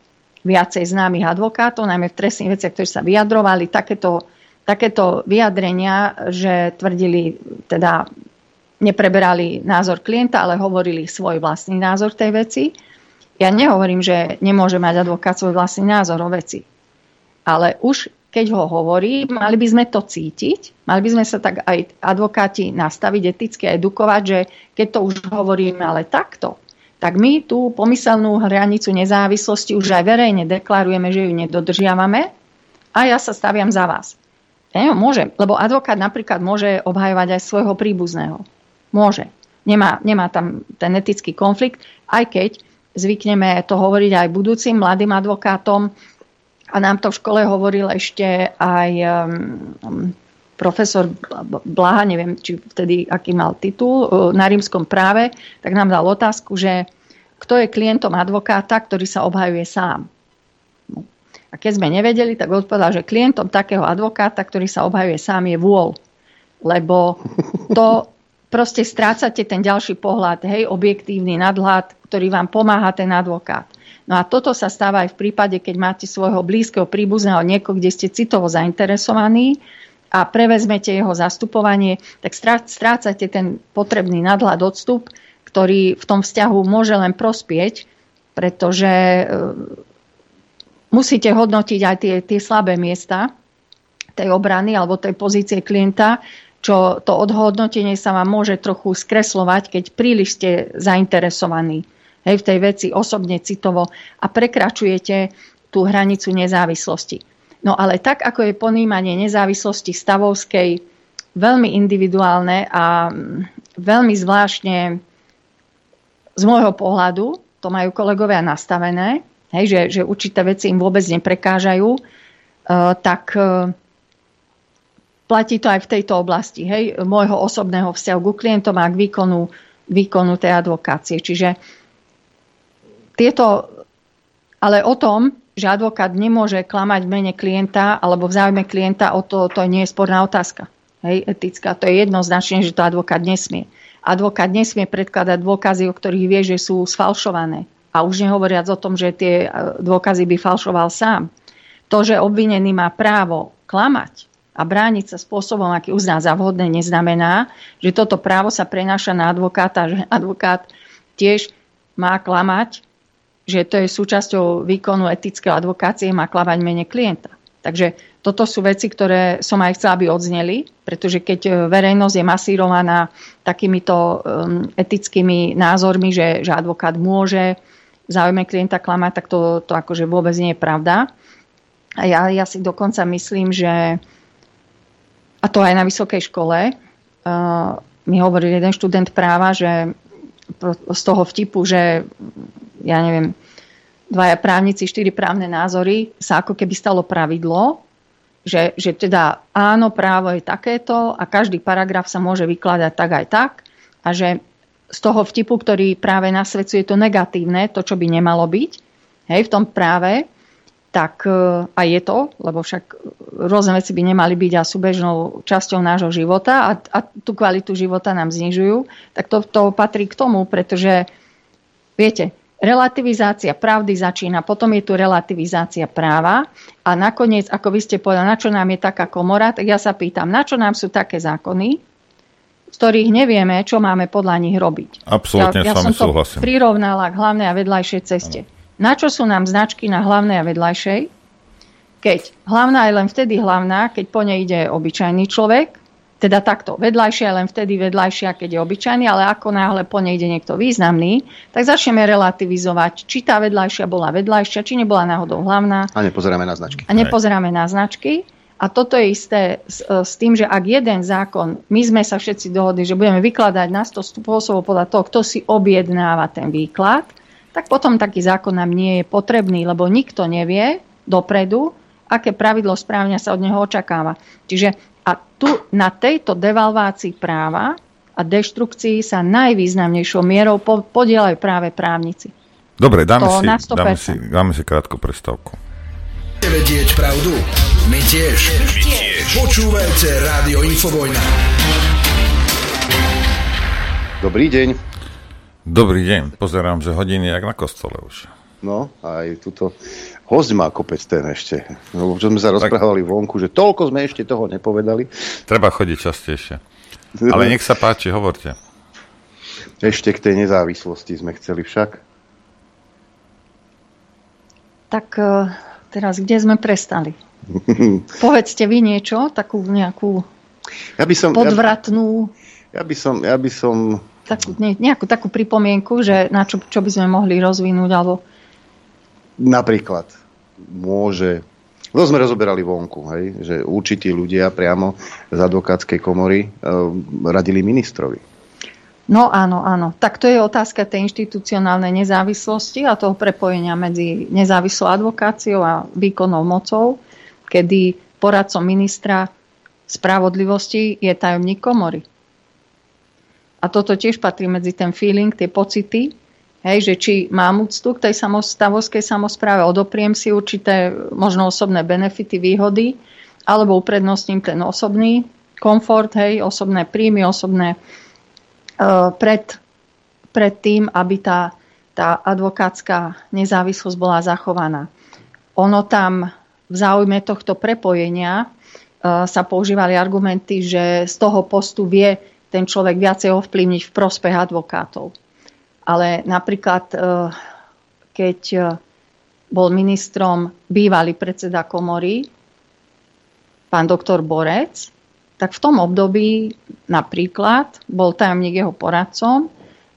viacej známych advokátov, najmä v trestných veciach, ktorí sa vyjadrovali takéto, takéto vyjadrenia, že tvrdili, teda nepreberali názor klienta, ale hovorili svoj vlastný názor tej veci. Ja nehovorím, že nemôže mať advokát svoj vlastný názor o veci. Ale už keď ho hovorí, mali by sme to cítiť, mali by sme sa tak aj advokáti nastaviť eticky edukovať, že keď to už hovoríme ale takto, tak my tú pomyselnú hranicu nezávislosti už aj verejne deklarujeme, že ju nedodržiavame a ja sa staviam za vás. Ja môžem, lebo advokát napríklad môže obhajovať aj svojho príbuzného. Môže. Nemá, nemá tam ten etický konflikt, aj keď zvykneme to hovoriť aj budúcim mladým advokátom, a nám to v škole hovoril ešte aj um, profesor Blaha, neviem, či vtedy aký mal titul, uh, na rímskom práve, tak nám dal otázku, že kto je klientom advokáta, ktorý sa obhajuje sám. No. A keď sme nevedeli, tak odpovedal, že klientom takého advokáta, ktorý sa obhajuje sám, je vôľ. Lebo to proste strácate ten ďalší pohľad, hej, objektívny nadhľad, ktorý vám pomáha ten advokát. No a toto sa stáva aj v prípade, keď máte svojho blízkeho príbuzného niekoho, kde ste citovo zainteresovaní a prevezmete jeho zastupovanie, tak strácate ten potrebný nadhľad odstup, ktorý v tom vzťahu môže len prospieť, pretože e, musíte hodnotiť aj tie, tie slabé miesta tej obrany alebo tej pozície klienta, čo to odhodnotenie sa vám môže trochu skreslovať, keď príliš ste zainteresovaní hej, v tej veci osobne citovo a prekračujete tú hranicu nezávislosti. No ale tak, ako je ponímanie nezávislosti stavovskej veľmi individuálne a mm, veľmi zvláštne z môjho pohľadu, to majú kolegovia nastavené, hej, že, že určité veci im vôbec neprekážajú, uh, tak uh, platí to aj v tejto oblasti, hej, môjho osobného vzťahu ku klientom a k výkonu, výkonu tej advokácie. Čiže tieto, ale o tom, že advokát nemôže klamať v mene klienta alebo v záujme klienta, o to, to nie je sporná otázka. Hej, etická. To je jednoznačne, že to advokát nesmie. Advokát nesmie predkladať dôkazy, o ktorých vie, že sú sfalšované. A už nehovoriac o tom, že tie dôkazy by falšoval sám. To, že obvinený má právo klamať, a brániť sa spôsobom, aký uzná za vhodné, neznamená, že toto právo sa prenáša na advokáta, že advokát tiež má klamať, že to je súčasťou výkonu etického advokácie, má klamať mene klienta. Takže toto sú veci, ktoré som aj chcela, aby odzneli, pretože keď e, verejnosť je masírovaná takýmito um, etickými názormi, že, že advokát môže záujme klienta klamať, tak to, to akože vôbec nie je pravda. A ja, ja si dokonca myslím, že a to aj na vysokej škole, uh, mi hovoril jeden študent práva, že z toho vtipu, že ja neviem, dvaja právnici, štyri právne názory sa ako keby stalo pravidlo, že, že teda áno, právo je takéto a každý paragraf sa môže vykladať tak aj tak a že z toho vtipu, ktorý práve nasvedcuje to negatívne, to, čo by nemalo byť, hej, v tom práve, tak e, a je to, lebo však rôzne veci by nemali byť a sú bežnou časťou nášho života a, a tú kvalitu života nám znižujú, tak to, to patrí k tomu, pretože viete, relativizácia pravdy začína, potom je tu relativizácia práva a nakoniec, ako vy ste povedali, na čo nám je taká komora, tak ja sa pýtam, na čo nám sú také zákony, z ktorých nevieme, čo máme podľa nich robiť. Absolutne ja, ja som to súhlasím. prirovnala k hlavnej a vedľajšej ceste. Ano. Na čo sú nám značky na hlavnej a vedľajšej? Keď hlavná je len vtedy hlavná, keď po nej ide obyčajný človek, teda takto, vedľajšia len vtedy vedľajšia, keď je obyčajný, ale ako náhle po nej ide niekto významný, tak začneme relativizovať, či tá vedľajšia bola vedľajšia, či nebola náhodou hlavná. A nepozeráme na značky. A nepozeráme na značky. A toto je isté s, s tým, že ak jeden zákon, my sme sa všetci dohodli, že budeme vykladať na 100 spôsobov podľa toho, kto si objednáva ten výklad, tak potom taký zákon nám nie je potrebný, lebo nikto nevie dopredu, aké pravidlo správania sa od neho očakáva. Čiže a tu na tejto devalvácii práva a deštrukcii sa najvýznamnejšou mierou podielajú práve právnici. Dobre, dáme, si, dáme, si, dáme si krátku prestávku. Vedieť pravdu? My tiež. My tiež. Počúvajte Rádio Infovojna. Dobrý deň. Dobrý deň. Pozerám, že hodiny jak na kostole už. No, aj túto host má kopec ten ešte. No, čo sme sa rozprávali vonku, že toľko sme ešte toho nepovedali. Treba chodiť častejšie. Ale nech sa páči, hovorte. Ešte k tej nezávislosti sme chceli však. Tak e, teraz, kde sme prestali? Povedzte vy niečo, takú nejakú ja by som, podvratnú... Ja, ja by som... Ja by som... Takú, ne, nejakú takú pripomienku, že na čo, čo by sme mohli rozvinúť, alebo Napríklad môže to sme rozoberali vonku, hej, že určití ľudia priamo z advokátskej komory e, radili ministrovi. No áno, áno. Tak to je otázka tej inštitucionálnej nezávislosti a toho prepojenia medzi nezávislou advokáciou a výkonnou mocou, kedy poradcom ministra spravodlivosti je tajomník komory. A toto tiež patrí medzi ten feeling, tie pocity, Hej, že či mám úctu k tej stavovskej samozpráve, odopriem si určité možno osobné benefity, výhody, alebo uprednostním ten osobný komfort, hej, osobné príjmy, osobné uh, pred, pred tým, aby tá, tá advokátska nezávislosť bola zachovaná. Ono tam v záujme tohto prepojenia uh, sa používali argumenty, že z toho postu vie ten človek viacej ovplyvniť v prospech advokátov. Ale napríklad, e, keď e, bol ministrom bývalý predseda komory, pán doktor Borec, tak v tom období napríklad bol tajomník jeho poradcom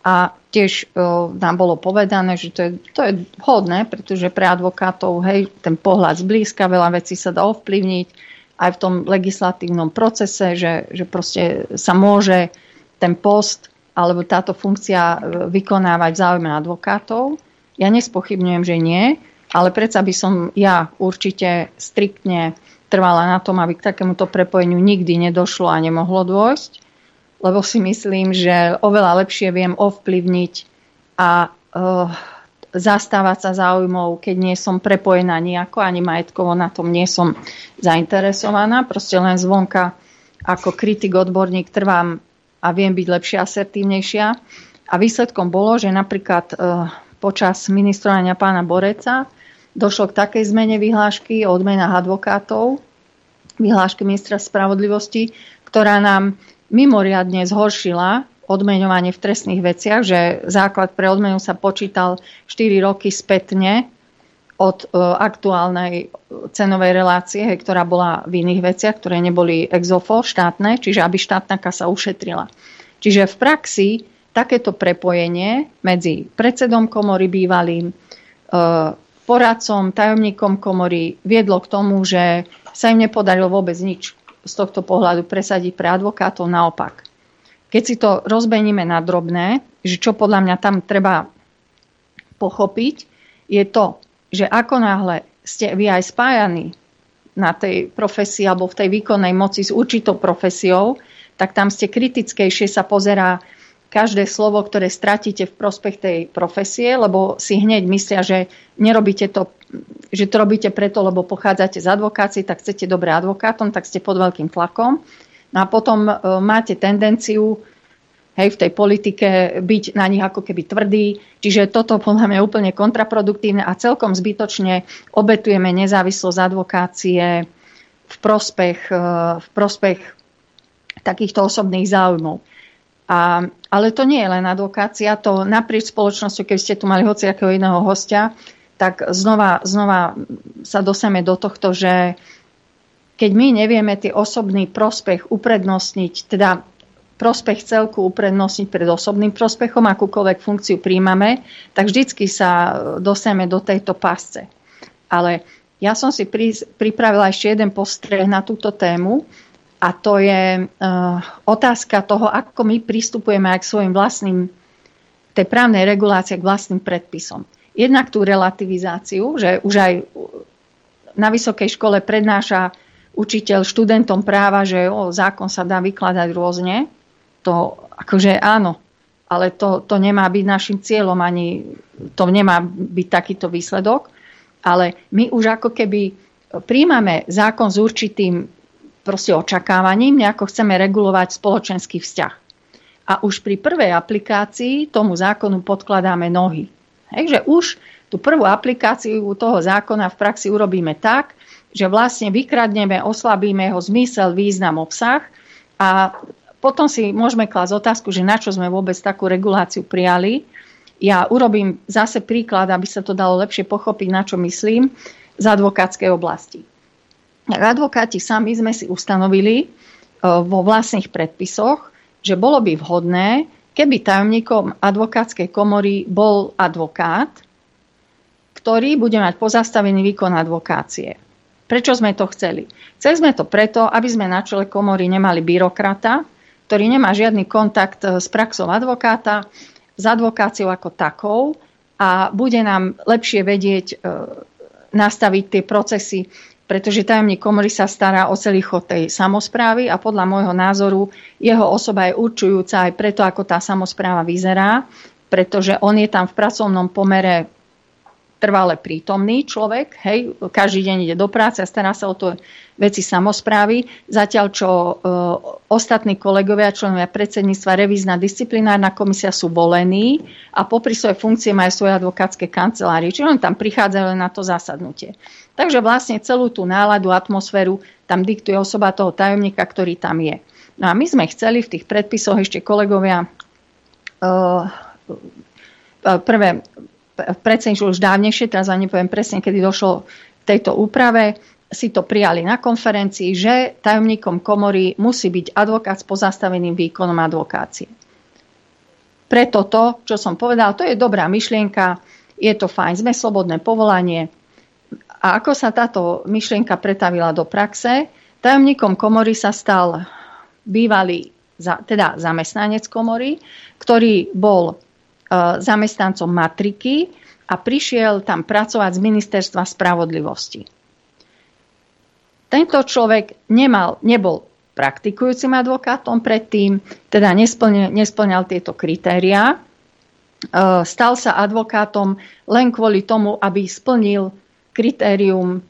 a tiež e, nám bolo povedané, že to je, to je vhodné, pretože pre advokátov hej, ten pohľad zblízka, veľa vecí sa dá ovplyvniť aj v tom legislatívnom procese, že, že proste sa môže ten post alebo táto funkcia e, vykonávať v záujme advokátov. Ja nespochybňujem, že nie, ale predsa by som ja určite striktne trvala na tom, aby k takémuto prepojeniu nikdy nedošlo a nemohlo dôjsť, lebo si myslím, že oveľa lepšie viem ovplyvniť a uh, zastávať sa záujmov, keď nie som prepojená nejako, ani majetkovo na tom nie som zainteresovaná. Proste len zvonka ako kritik, odborník trvám a viem byť lepšia, asertívnejšia. A výsledkom bolo, že napríklad e, počas ministrovania pána Boreca došlo k takej zmene vyhlášky o odmenách advokátov, vyhláške ministra spravodlivosti, ktorá nám mimoriadne zhoršila odmeňovanie v trestných veciach, že základ pre odmenu sa počítal 4 roky spätne od e, aktuálnej cenovej relácie, ktorá bola v iných veciach, ktoré neboli exofo štátne, čiže aby štátna kasa ušetrila. Čiže v praxi takéto prepojenie medzi predsedom komory bývalým, e, poradcom, tajomníkom komory viedlo k tomu, že sa im nepodarilo vôbec nič z tohto pohľadu presadiť pre advokátov. Naopak, keď si to rozbeníme na drobné, že čo podľa mňa tam treba pochopiť, je to, že ako náhle ste vy aj spájani na tej profesii alebo v tej výkonnej moci s určitou profesiou, tak tam ste kritickejšie sa pozerá každé slovo, ktoré stratíte v prospech tej profesie, lebo si hneď myslia, že nerobíte to, že to robíte preto, lebo pochádzate z advokácie, tak chcete dobré advokátom, tak ste pod veľkým tlakom. No a potom e, máte tendenciu hej, v tej politike byť na nich ako keby tvrdý. Čiže toto podľa mňa je úplne kontraproduktívne a celkom zbytočne obetujeme nezávislosť advokácie v prospech, e, v prospech takýchto osobných záujmov. A, ale to nie je len advokácia, to naprieč spoločnosťou, keď ste tu mali hociakého iného hostia, tak znova, znova sa doseme do tohto, že keď my nevieme tie osobný prospech uprednostniť, teda prospech celku uprednostniť pred osobným prospechom, akúkoľvek funkciu príjmame, tak vždycky sa doseme do tejto pásce. Ale ja som si pripravila ešte jeden postreh na túto tému a to je uh, otázka toho, ako my pristupujeme aj k svojim vlastným, tej právnej regulácie k vlastným predpisom. Jednak tú relativizáciu, že už aj na vysokej škole prednáša učiteľ študentom práva, že o, zákon sa dá vykladať rôzne. To akože áno, ale to, to nemá byť našim cieľom, ani to nemá byť takýto výsledok. Ale my už ako keby príjmame zákon s určitým proste očakávaním, nejako chceme regulovať spoločenský vzťah. A už pri prvej aplikácii tomu zákonu podkladáme nohy. Hej, že už tú prvú aplikáciu toho zákona v praxi urobíme tak, že vlastne vykradneme, oslabíme jeho zmysel, význam, obsah a potom si môžeme klásť otázku, že na čo sme vôbec takú reguláciu prijali. Ja urobím zase príklad, aby sa to dalo lepšie pochopiť, na čo myslím, z advokátskej oblasti advokáti sami sme si ustanovili e, vo vlastných predpisoch, že bolo by vhodné, keby tajomníkom advokátskej komory bol advokát, ktorý bude mať pozastavený výkon advokácie. Prečo sme to chceli? Chceli sme to preto, aby sme na čele komory nemali byrokrata, ktorý nemá žiadny kontakt e, s praxou advokáta, s advokáciou ako takou a bude nám lepšie vedieť e, nastaviť tie procesy pretože tajomník komory sa stará o celý chod tej samozprávy a podľa môjho názoru jeho osoba je určujúca aj preto, ako tá samozpráva vyzerá, pretože on je tam v pracovnom pomere trvale prítomný človek, hej, každý deň ide do práce a stará sa o to veci samozprávy, zatiaľ čo e, ostatní kolegovia, členovia predsedníctva, revízna disciplinárna komisia sú volení a popri svojej funkcie majú svoje advokátske kancelárie, čiže on tam prichádzajú na to zasadnutie. Takže vlastne celú tú náladu, atmosféru tam diktuje osoba toho tajomníka, ktorý tam je. No a my sme chceli v tých predpisoch ešte kolegovia uh, prvé predsedníčku už dávnejšie, teraz ani nepoviem presne, kedy došlo k tejto úprave, si to prijali na konferencii, že tajomníkom komory musí byť advokát s pozastaveným výkonom advokácie. Preto to, čo som povedal, to je dobrá myšlienka, je to fajn, sme slobodné povolanie, a ako sa táto myšlienka pretavila do praxe? Tajomníkom komory sa stal bývalý teda zamestnanec komory, ktorý bol zamestnancom matriky a prišiel tam pracovať z ministerstva spravodlivosti. Tento človek nemal, nebol praktikujúcim advokátom predtým, teda nesplňal, nesplňal tieto kritériá. E, stal sa advokátom len kvôli tomu, aby splnil kritérium,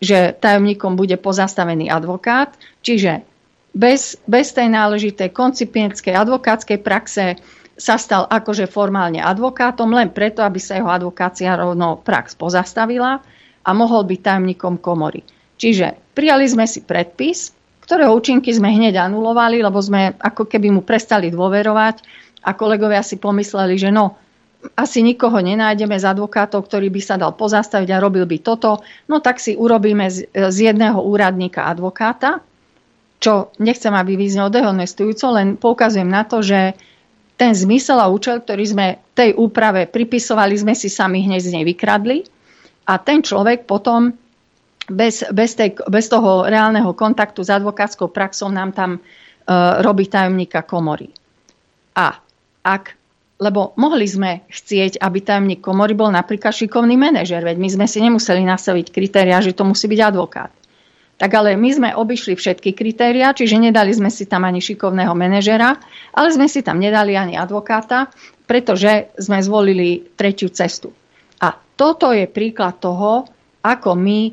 že tajomníkom bude pozastavený advokát, čiže bez, bez tej náležitej koncipientskej advokátskej praxe sa stal akože formálne advokátom len preto, aby sa jeho advokácia rovno prax pozastavila a mohol byť tajomníkom komory. Čiže prijali sme si predpis, ktorého účinky sme hneď anulovali, lebo sme ako keby mu prestali dôverovať a kolegovia si pomysleli, že no, asi nikoho nenájdeme z advokátov, ktorý by sa dal pozastaviť a robil by toto, no tak si urobíme z, z jedného úradníka advokáta, čo nechcem, aby vyznel dehonestujúco, len poukazujem na to, že ten zmysel a účel, ktorý sme tej úprave pripisovali, sme si sami hneď z nej vykradli a ten človek potom bez, bez, tej, bez toho reálneho kontaktu s advokátskou praxou nám tam uh, robí tajomníka komory. A ak lebo mohli sme chcieť, aby tajomník komory bol napríklad šikovný manažer, veď my sme si nemuseli nastaviť kritéria, že to musí byť advokát. Tak ale my sme obišli všetky kritéria, čiže nedali sme si tam ani šikovného manažera, ale sme si tam nedali ani advokáta, pretože sme zvolili tretiu cestu. A toto je príklad toho, ako my e,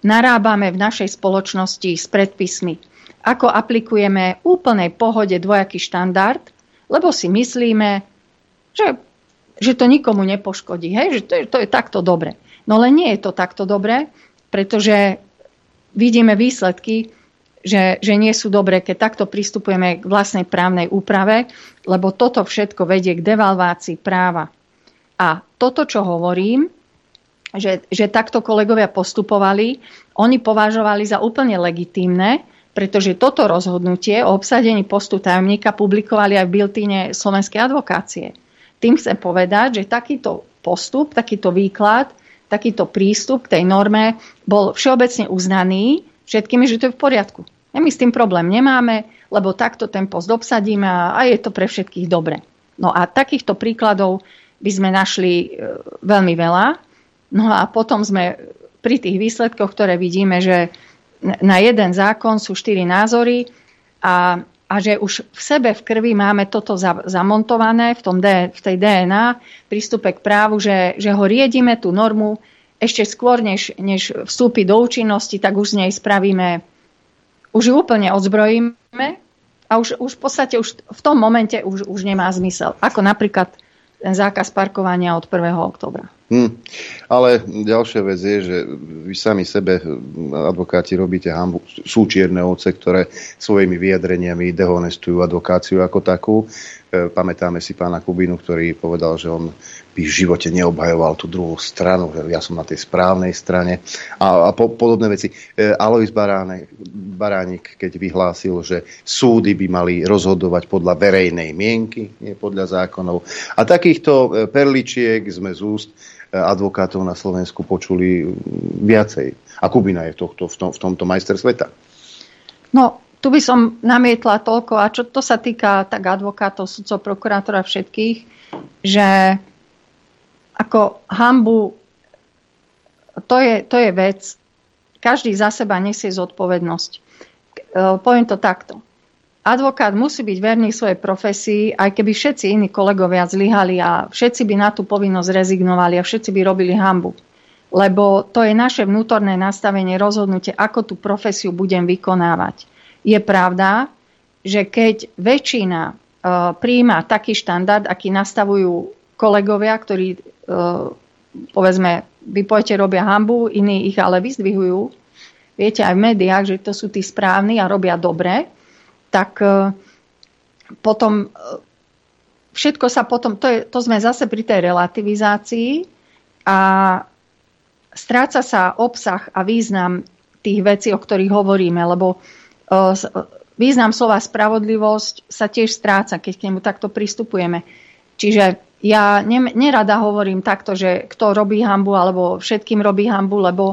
narábame v našej spoločnosti s predpismi. Ako aplikujeme úplnej pohode dvojaký štandard, lebo si myslíme, že, že to nikomu nepoškodí, hej? že to je, to je takto dobre. No len nie je to takto dobre, pretože vidíme výsledky, že, že nie sú dobré, keď takto pristupujeme k vlastnej právnej úprave, lebo toto všetko vedie k devalvácii práva. A toto, čo hovorím, že, že takto kolegovia postupovali, oni považovali za úplne legitímne, pretože toto rozhodnutie o obsadení postu tajomníka publikovali aj v biltine Slovenskej advokácie. Tým chcem povedať, že takýto postup, takýto výklad, takýto prístup k tej norme bol všeobecne uznaný všetkými, že to je v poriadku. A my s tým problém nemáme, lebo takto ten post obsadíme a, je to pre všetkých dobre. No a takýchto príkladov by sme našli e, veľmi veľa. No a potom sme pri tých výsledkoch, ktoré vidíme, že na jeden zákon sú štyri názory a a že už v sebe, v krvi máme toto zamontované v, tom v tej DNA, prístupe k právu, že, že ho riedime tú normu ešte skôr, než, než vstúpi do účinnosti, tak už z nej spravíme, už ju úplne odzbrojíme a už, už v podstate už v tom momente už, už nemá zmysel. Ako napríklad ten zákaz parkovania od 1. oktobra. Hm. Ale ďalšia vec je, že vy sami sebe, advokáti, robíte hambu, sú čierne ovce, ktoré svojimi vyjadreniami dehonestujú advokáciu ako takú. E, pamätáme si pána Kubinu, ktorý povedal, že on by v živote neobhajoval tú druhú stranu, že ja som na tej správnej strane a, a po, podobné veci. E, Alois Baránik, keď vyhlásil, že súdy by mali rozhodovať podľa verejnej mienky, nie podľa zákonov. A takýchto perličiek sme z úst advokátov na Slovensku počuli viacej. A Kubina je tohto, v, tom, v tomto majster sveta. No, tu by som namietla toľko, a čo to sa týka tak advokátov, sudcov, prokurátora všetkých, že ako hambu, to je, to je vec, každý za seba nesie zodpovednosť. E, poviem to takto advokát musí byť verný svojej profesii, aj keby všetci iní kolegovia zlyhali a všetci by na tú povinnosť rezignovali a všetci by robili hambu. Lebo to je naše vnútorné nastavenie, rozhodnutie, ako tú profesiu budem vykonávať. Je pravda, že keď väčšina uh, príjma taký štandard, aký nastavujú kolegovia, ktorí, uh, povedzme, vy pojete, robia hambu, iní ich ale vyzdvihujú, viete aj v médiách, že to sú tí správni a robia dobre, tak e, potom e, všetko sa potom, to, je, to sme zase pri tej relativizácii a stráca sa obsah a význam tých vecí, o ktorých hovoríme, lebo e, význam slova spravodlivosť sa tiež stráca, keď k nemu takto pristupujeme. Čiže ja nerada hovorím takto, že kto robí hambu, alebo všetkým robí hambu, lebo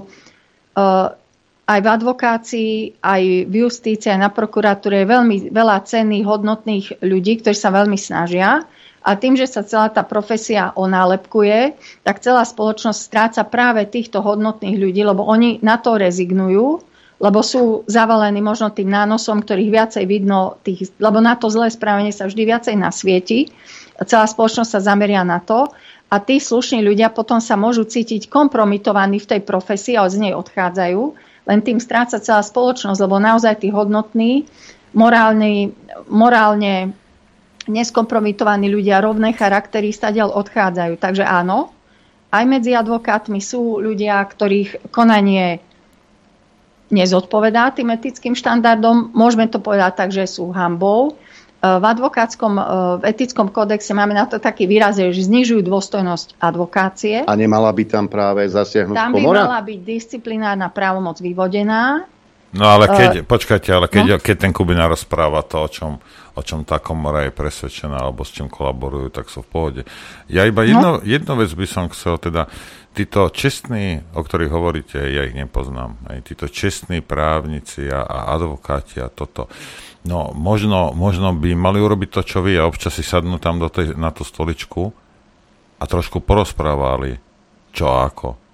aj v advokácii, aj v justícii, aj na prokuratúre je veľmi veľa cenných, hodnotných ľudí, ktorí sa veľmi snažia. A tým, že sa celá tá profesia onálepkuje, tak celá spoločnosť stráca práve týchto hodnotných ľudí, lebo oni na to rezignujú, lebo sú zavalení možno tým nánosom, ktorých viacej vidno, tých, lebo na to zlé správanie sa vždy viacej nasvieti. Celá spoločnosť sa zameria na to a tí slušní ľudia potom sa môžu cítiť kompromitovaní v tej profesii a z nej odchádzajú len tým stráca celá spoločnosť, lebo naozaj tí hodnotní, morálne, morálne neskompromitovaní ľudia, rovné charaktery stadiaľ odchádzajú. Takže áno, aj medzi advokátmi sú ľudia, ktorých konanie nezodpovedá tým etickým štandardom. Môžeme to povedať tak, že sú hambou. V advokátskom, v etickom kódexe máme na to taký výraz, že znižujú dôstojnosť advokácie. A nemala by tam práve zasiahnuť Tam by komora? mala byť disciplinárna právomoc vyvodená. No ale keď, Uh, počkajte, ale keď, no. keď ten Kubina rozpráva to, o čom, o čom tá komora je presvedčená, alebo s čím kolaborujú, tak sú v pohode. Ja iba jedno, jednu vec by som chcel, teda títo čestní, o ktorých hovoríte, ja ich nepoznám, aj títo čestní právnici a, a advokáti a toto, no možno, možno by mali urobiť to, čo vy a občas si sadnú tam do tej, na tú stoličku a trošku porozprávali, čo a ako.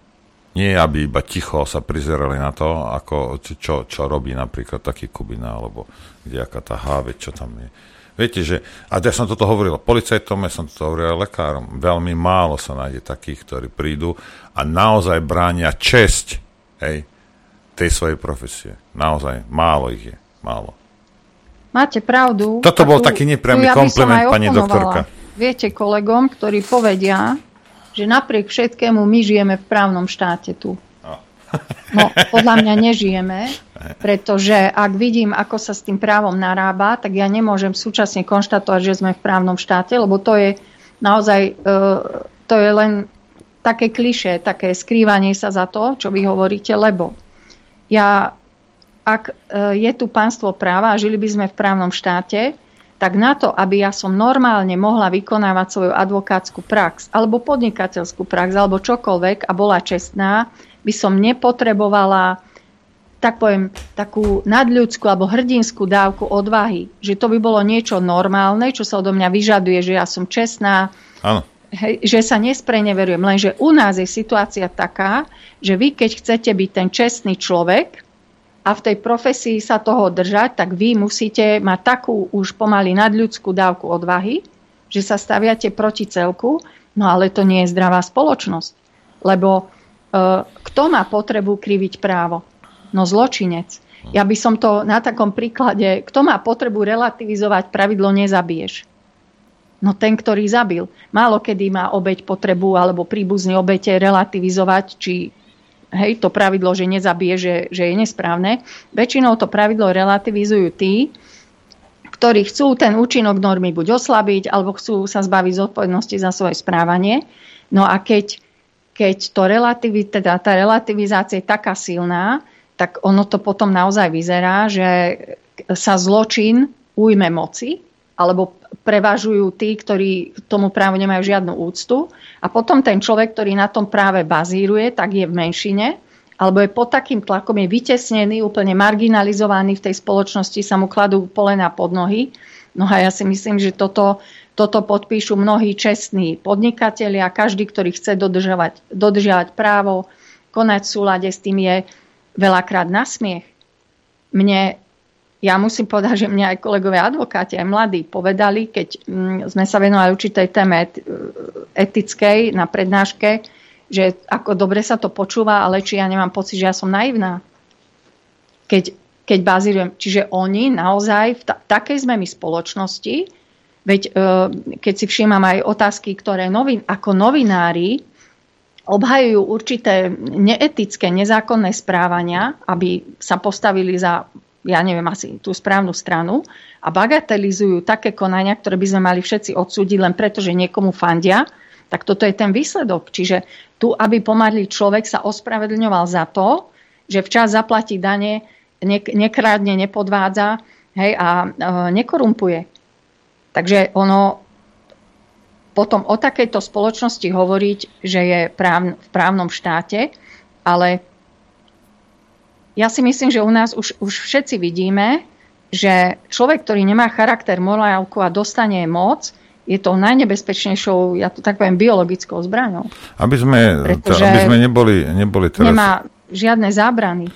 Nie, aby iba ticho sa prizerali na to, ako, čo, čo robí napríklad taký Kubina, alebo kde aká tá háve, čo tam je. Viete, že, a ja som toto hovoril policajtom, ja som toto hovoril lekárom, veľmi málo sa nájde takých, ktorí prídu a naozaj bránia česť hej, tej svojej profesie. Naozaj, málo ich je, málo. Máte pravdu. Toto bol taký nepriamy tu ja kompliment, pani doktorka. Viete kolegom, ktorí povedia, že napriek všetkému my žijeme v právnom štáte tu. No, podľa mňa nežijeme, pretože ak vidím, ako sa s tým právom narába, tak ja nemôžem súčasne konštatovať, že sme v právnom štáte, lebo to je naozaj, e, to je len také kliše, také skrývanie sa za to, čo vy hovoríte, lebo ja, ak e, je tu pánstvo práva a žili by sme v právnom štáte, tak na to, aby ja som normálne mohla vykonávať svoju advokátsku prax, alebo podnikateľskú prax, alebo čokoľvek a bola čestná, by som nepotrebovala tak poviem, takú nadľudskú alebo hrdinskú dávku odvahy, že to by bolo niečo normálne, čo sa odo mňa vyžaduje, že ja som čestná, Áno. hej, že sa nespreneverujem. Lenže u nás je situácia taká, že vy keď chcete byť ten čestný človek a v tej profesii sa toho držať, tak vy musíte mať takú už pomaly nadľudskú dávku odvahy, že sa staviate proti celku, no ale to nie je zdravá spoločnosť. Lebo e, kto má potrebu kriviť právo? No zločinec. Ja by som to na takom príklade, kto má potrebu relativizovať pravidlo nezabiješ? No ten, ktorý zabil. Málo kedy má obeď potrebu alebo príbuzný obete relativizovať, či hej, to pravidlo, že nezabije, že, že je nesprávne. Väčšinou to pravidlo relativizujú tí, ktorí chcú ten účinok normy buď oslabiť, alebo chcú sa zbaviť zodpovednosti za svoje správanie. No a keď, keď to relativi, teda tá relativizácia je taká silná, tak ono to potom naozaj vyzerá, že sa zločin ujme moci, alebo prevažujú tí, ktorí k tomu právu nemajú žiadnu úctu. A potom ten človek, ktorý na tom práve bazíruje, tak je v menšine, alebo je pod takým tlakom, je vytesnený, úplne marginalizovaný v tej spoločnosti, sa mu kladú polena pod nohy. No a ja si myslím, že toto, toto podpíšu mnohí čestní podnikatelia, každý, ktorý chce dodržovať, dodržiavať právo, konať v súlade s tým je veľakrát na smiech. Mne, ja musím povedať, že mňa aj kolegovia advokáti, aj mladí povedali, keď mm, sme sa venovali určitej téme et, etickej na prednáške, že ako dobre sa to počúva, ale či ja nemám pocit, že ja som naivná. Keď, keď bazírujem. Čiže oni naozaj v ta, takej sme my spoločnosti, veď e, keď si všímam aj otázky, ktoré novin, ako novinári obhajujú určité neetické, nezákonné správania, aby sa postavili za, ja neviem, asi tú správnu stranu a bagatelizujú také konania, ktoré by sme mali všetci odsúdiť len preto, že niekomu fandia, tak toto je ten výsledok. Čiže tu, aby pomadlý človek sa ospravedlňoval za to, že včas zaplatí dane, nek- nekrádne, nepodvádza hej, a e, nekorumpuje. Takže ono potom o takejto spoločnosti hovoriť, že je práv, v právnom štáte, ale ja si myslím, že u nás už, už všetci vidíme, že človek, ktorý nemá charakter, morálku a dostane moc, je to najnebezpečnejšou, ja to tak poviem, biologickou zbraňou. Aby sme, Pretože aby sme neboli, neboli teraz Nemá žiadne zábrany.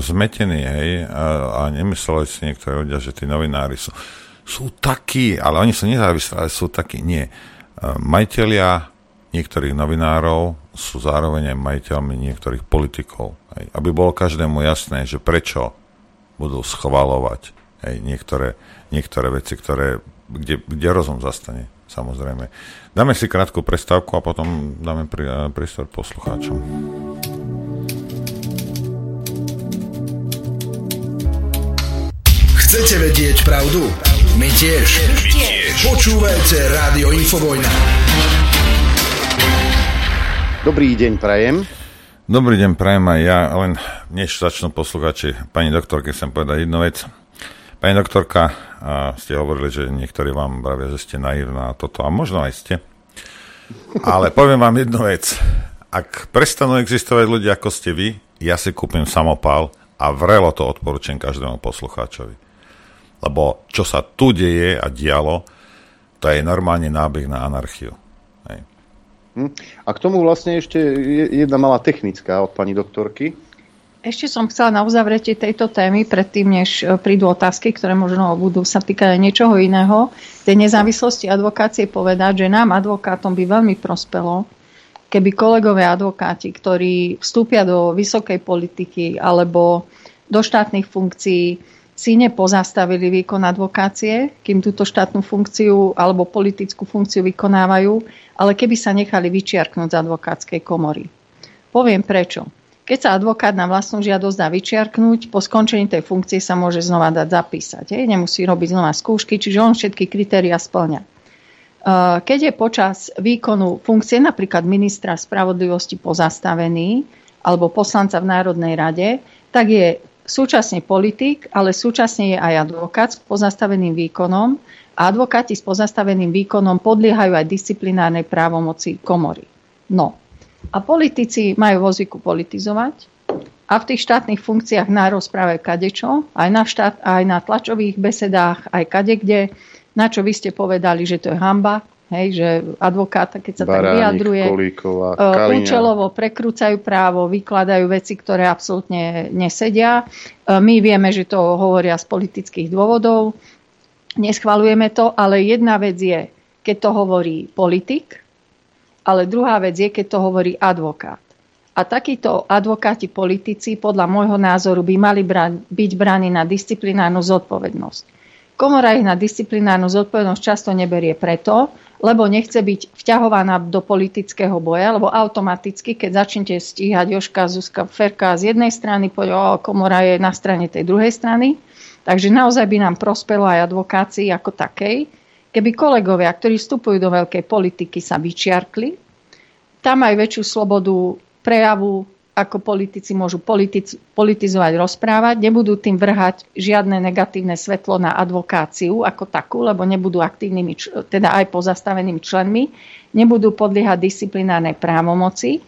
zmetení, hej, a, a nemysleli si niektorí ľudia, že tí novinári sú, sú takí, ale oni sú nezávislí, ale sú takí, nie. Majiteľia niektorých novinárov sú zároveň aj majiteľmi niektorých politikov. Hej. Aby bolo každému jasné, že prečo budú schvalovať hej, niektoré, niektoré veci, ktoré, kde, kde rozum zastane, samozrejme. Dáme si krátku prestávku a potom dáme pri, priestor poslucháčom. Chcete vedieť pravdu? My tiež. My tiež. Počúvajte Rádio Infovojna. Dobrý deň, Prajem. Dobrý deň, Prajem aj ja, len než začnú posluchači, pani doktorke chcem povedať jednu vec. Pani doktorka, ste hovorili, že niektorí vám pravia, že ste naivná a toto, a možno aj ste. Ale poviem vám jednu vec. Ak prestanú existovať ľudia ako ste vy, ja si kúpim samopál a vrelo to odporúčam každému poslucháčovi. Lebo čo sa tu deje a dialo, to je normálne nábeh na anarchiu. Hm? A k tomu vlastne ešte jedna malá technická od pani doktorky. Ešte som chcela na uzavretie tejto témy, predtým, než e, prídu otázky, ktoré možno budú sa týkať niečoho iného, tej nezávislosti advokácie povedať, že nám advokátom by veľmi prospelo, keby kolegovia advokáti, ktorí vstúpia do vysokej politiky alebo do štátnych funkcií, si nepozastavili výkon advokácie, kým túto štátnu funkciu alebo politickú funkciu vykonávajú, ale keby sa nechali vyčiarknúť z advokátskej komory. Poviem prečo. Keď sa advokát na vlastnú žiadosť dá vyčiarknúť, po skončení tej funkcie sa môže znova dať zapísať. Hej? Nemusí robiť znova skúšky, čiže on všetky kritéria splňa. Keď je počas výkonu funkcie napríklad ministra spravodlivosti pozastavený alebo poslanca v Národnej rade, tak je súčasne politik, ale súčasne je aj advokát s pozastaveným výkonom a advokáti s pozastaveným výkonom podliehajú aj disciplinárnej právomoci komory. No. A politici majú vo zvyku politizovať a v tých štátnych funkciách nározprávajú kadečo, aj na, štát, aj na tlačových besedách, aj kadekde, na čo vy ste povedali, že to je hamba, Hej, že advokáta, keď sa Baránik, tak vyjadruje, Kolíková, uh, účelovo prekrúcajú právo, vykladajú veci, ktoré absolútne nesedia. Uh, my vieme, že to hovoria z politických dôvodov. Neschvalujeme to, ale jedna vec je, keď to hovorí politik, ale druhá vec je, keď to hovorí advokát. A takíto advokáti politici podľa môjho názoru by mali byť braní na disciplinárnu zodpovednosť. Komora ich na disciplinárnu zodpovednosť často neberie preto, lebo nechce byť vťahovaná do politického boja, lebo automaticky, keď začnete stíhať Joška, Zuzka, Ferka z jednej strany, poď, o, komora je na strane tej druhej strany. Takže naozaj by nám prospelo aj advokácii ako takej, keby kolegovia, ktorí vstupujú do veľkej politiky, sa vyčiarkli, tam aj väčšiu slobodu prejavu, ako politici môžu politiz- politizovať, rozprávať, nebudú tým vrhať žiadne negatívne svetlo na advokáciu ako takú, lebo nebudú aktívnymi, teda aj pozastavenými členmi, nebudú podliehať disciplinárnej právomoci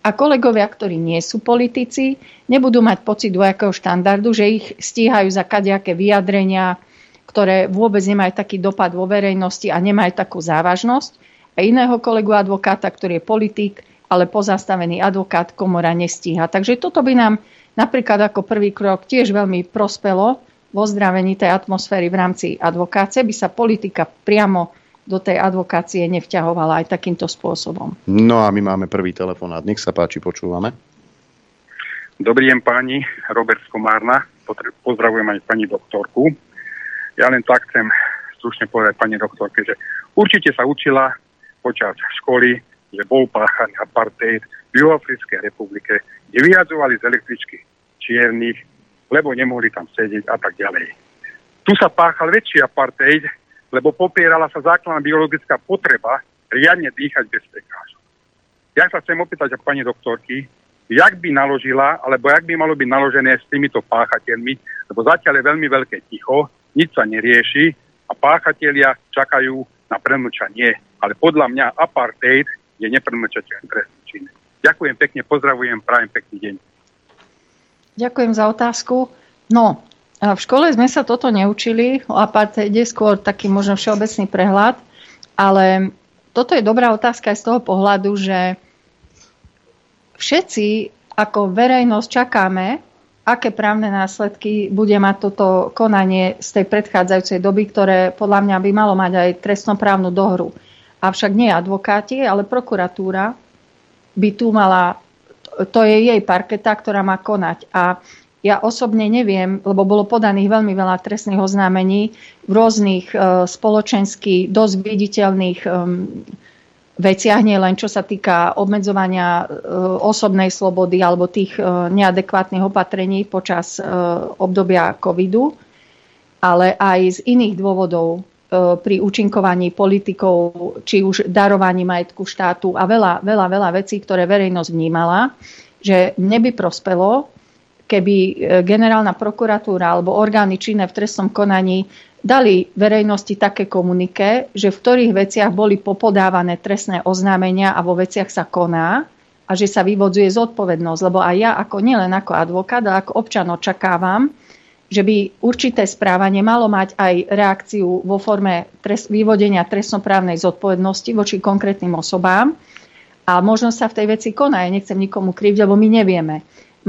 a kolegovia, ktorí nie sú politici, nebudú mať pocit dvojakého štandardu, že ich stíhajú za kadejaké vyjadrenia, ktoré vôbec nemajú taký dopad vo verejnosti a nemajú takú závažnosť. A iného kolegu advokáta, ktorý je politik, ale pozastavený advokát komora nestíha. Takže toto by nám napríklad ako prvý krok tiež veľmi prospelo vo zdravení tej atmosféry v rámci advokácie, by sa politika priamo do tej advokácie nevťahovala aj takýmto spôsobom. No a my máme prvý telefonát. Nech sa páči, počúvame. Dobrý deň páni, Robert Skomárna. Pozdravujem aj pani doktorku. Ja len tak chcem stručne povedať pani doktorke, že určite sa učila počas školy že bol páchaný apartheid v Juhoafrickej republike, kde vyjadzovali z električky čiernych, lebo nemohli tam sedieť a tak ďalej. Tu sa páchal väčší apartheid, lebo popierala sa základná biologická potreba riadne dýchať bez prekážok. Ja sa chcem opýtať a pani doktorky, jak by naložila, alebo jak by malo byť naložené s týmito páchateľmi, lebo zatiaľ je veľmi veľké ticho, nič sa nerieši a páchatelia čakajú na premlčanie. Ale podľa mňa apartheid je nepremlčateľný trestný čin. Ďakujem pekne, pozdravujem, prajem pekný deň. Ďakujem za otázku. No, v škole sme sa toto neučili, o apartheide skôr taký možno všeobecný prehľad, ale toto je dobrá otázka aj z toho pohľadu, že všetci ako verejnosť čakáme, aké právne následky bude mať toto konanie z tej predchádzajúcej doby, ktoré podľa mňa by malo mať aj trestnoprávnu dohru avšak nie advokáti, ale prokuratúra by tu mala, to je jej parketa, ktorá má konať. A ja osobne neviem, lebo bolo podaných veľmi veľa trestných oznámení v rôznych e, spoločensky dosť viditeľných e, veciach, nie len čo sa týka obmedzovania e, osobnej slobody alebo tých e, neadekvátnych opatrení počas e, obdobia covidu. ale aj z iných dôvodov pri účinkovaní politikov, či už darovaní majetku štátu a veľa, veľa, veľa vecí, ktoré verejnosť vnímala, že mne by prospelo, keby e, generálna prokuratúra alebo orgány činné v trestnom konaní dali verejnosti také komunike, že v ktorých veciach boli popodávané trestné oznámenia a vo veciach sa koná a že sa vyvodzuje zodpovednosť. Lebo aj ja ako nielen ako advokát, ale ako občan očakávam, že by určité správanie malo mať aj reakciu vo forme trest, vyvodenia trestnoprávnej zodpovednosti voči konkrétnym osobám. A možno sa v tej veci koná. Ja nechcem nikomu krivť, lebo my nevieme. E,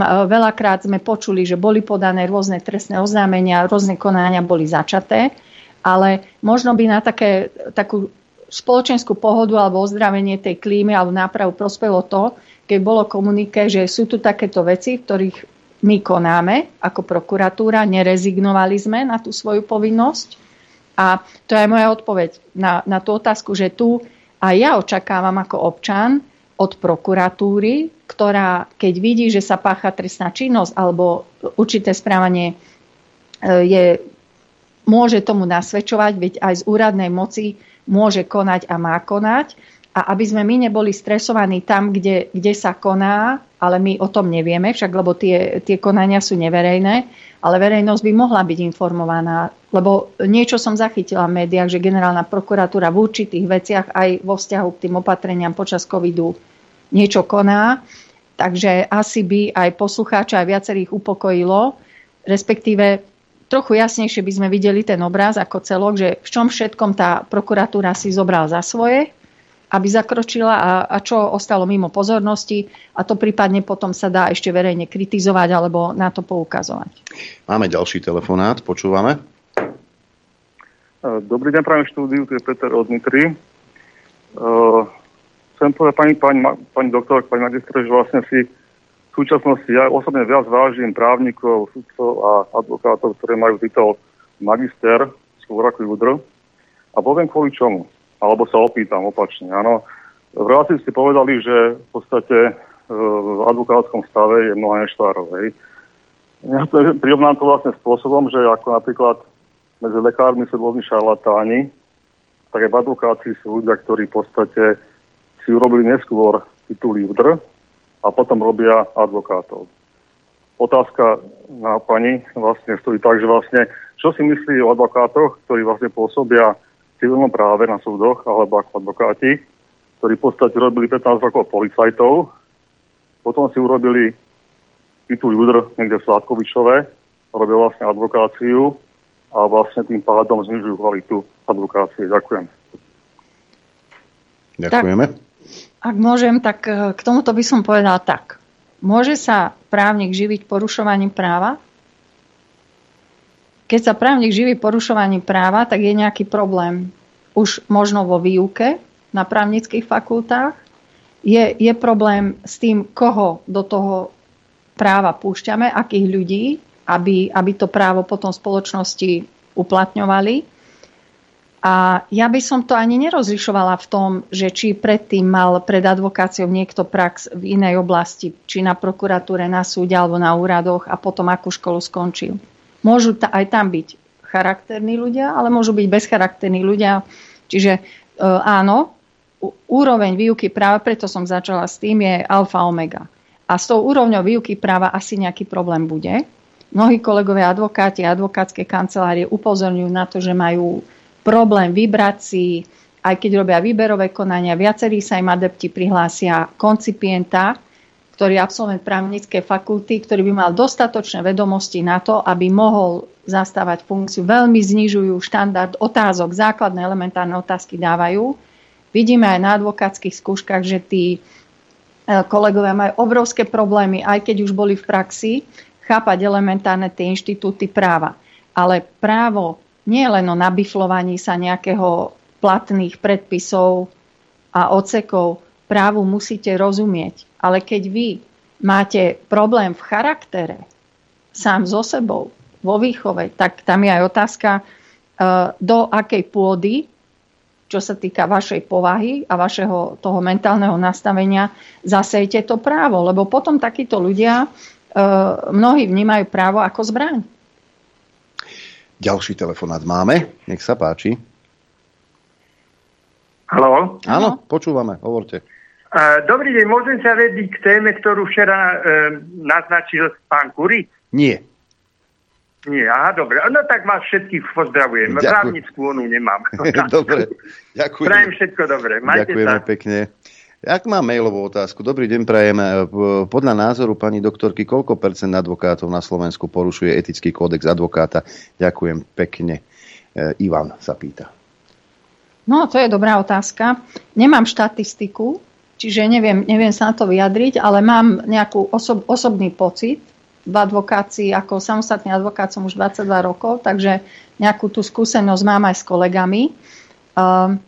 veľakrát sme počuli, že boli podané rôzne trestné oznámenia, rôzne konania boli začaté, ale možno by na také, takú spoločenskú pohodu alebo ozdravenie tej klímy alebo nápravu prospelo to, keď bolo komunike, že sú tu takéto veci, v ktorých my konáme ako prokuratúra, nerezignovali sme na tú svoju povinnosť. A to je moja odpoveď na, na tú otázku, že tu aj ja očakávam ako občan od prokuratúry, ktorá keď vidí, že sa pácha trestná činnosť alebo určité správanie e, je, môže tomu nasvedčovať, veď aj z úradnej moci môže konať a má konať. A aby sme my neboli stresovaní tam, kde, kde sa koná, ale my o tom nevieme, však lebo tie, tie konania sú neverejné, ale verejnosť by mohla byť informovaná, lebo niečo som zachytila v médiách, že generálna prokuratúra v určitých veciach aj vo vzťahu k tým opatreniam počas covidu niečo koná. Takže asi by aj poslucháča aj viacerých upokojilo, respektíve trochu jasnejšie by sme videli ten obraz ako celok, že v čom všetkom tá prokuratúra si zobral za svoje, aby zakročila a, a čo ostalo mimo pozornosti a to prípadne potom sa dá ešte verejne kritizovať alebo na to poukazovať. Máme ďalší telefonát, počúvame. Dobrý deň, prajem štúdiu, tu je Peter od Nitry. Uh, chcem povedať pani, pani, pani doktor, pani magistra, že vlastne si v súčasnosti ja osobne viac vážim právnikov, sudcov a advokátov, ktoré majú titul magister, skôr ako judr. A poviem kvôli čomu. Alebo sa opýtam opačne. Áno, v relácii ste povedali, že v podstate e, v advokátskom stave je mnoho neštvárov. Hej. Ja to prirovnám to vlastne spôsobom, že ako napríklad medzi lekármi sú rôzni šarlatáni, tak aj v advokácii sú ľudia, ktorí v podstate si urobili neskôr titul Judr a potom robia advokátov. Otázka na pani vlastne stojí tak, že vlastne čo si myslí o advokátoch, ktorí vlastne pôsobia civilnom práve na súdoch alebo ako advokáti, ktorí v podstate robili 15 rokov policajtov, potom si urobili titul Judr niekde v Sládkovičove, robia vlastne advokáciu a vlastne tým pádom znižujú kvalitu advokácie. Ďakujem. Ďakujeme. Tak, ak môžem, tak e, k tomuto by som povedala tak. Môže sa právnik živiť porušovaním práva? Keď sa právnik živí porušovaním práva, tak je nejaký problém už možno vo výuke na právnických fakultách. Je, je problém s tým, koho do toho práva púšťame, akých ľudí, aby, aby to právo potom spoločnosti uplatňovali. A ja by som to ani nerozlišovala v tom, že či predtým mal pred advokáciou niekto prax v inej oblasti, či na prokuratúre, na súde alebo na úradoch a potom akú školu skončil. Môžu ta, aj tam byť charakterní ľudia, ale môžu byť bezcharakterní ľudia. Čiže e, áno, úroveň výuky práva, preto som začala s tým, je alfa omega. A s tou úrovňou výuky práva asi nejaký problém bude. Mnohí kolegovia advokáti a advokátske kancelárie upozorňujú na to, že majú problém vybrať si, aj keď robia výberové konania, viacerí sa im adepti prihlásia koncipienta, ktorý je absolvent právnickej fakulty, ktorý by mal dostatočné vedomosti na to, aby mohol zastávať funkciu. Veľmi znižujú štandard otázok, základné elementárne otázky dávajú. Vidíme aj na advokátskych skúškach, že tí e, kolegovia majú obrovské problémy, aj keď už boli v praxi, chápať elementárne tie inštitúty práva. Ale právo nie len o nabiflovaní sa nejakého platných predpisov a ocekov. Právu musíte rozumieť. Ale keď vy máte problém v charaktere, sám so sebou, vo výchove, tak tam je aj otázka, e, do akej pôdy, čo sa týka vašej povahy a vašeho toho mentálneho nastavenia, zasejte to právo. Lebo potom takíto ľudia, e, mnohí vnímajú právo ako zbraň. Ďalší telefonát máme. Nech sa páči. Haló? Áno, počúvame, hovorte. Dobrý deň, môžem sa vedieť k téme, ktorú včera uh, naznačil pán Kuri? Nie. Nie, aha, dobre. No tak vás všetkých pozdravujem. Ďakujem. Právnickú onu nemám. dobre, ďakujem. Prajem všetko dobre. Majte Ďakujeme sa. pekne. Ak mám mailovú otázku, dobrý deň prajem. Podľa názoru pani doktorky, koľko percent advokátov na Slovensku porušuje etický kódex advokáta? Ďakujem pekne. E, Ivan sa pýta. No, to je dobrá otázka. Nemám štatistiku, čiže neviem, neviem sa na to vyjadriť, ale mám nejakú osob, osobný pocit v advokácii, ako samostatný advokát som už 22 rokov, takže nejakú tú skúsenosť mám aj s kolegami. Um,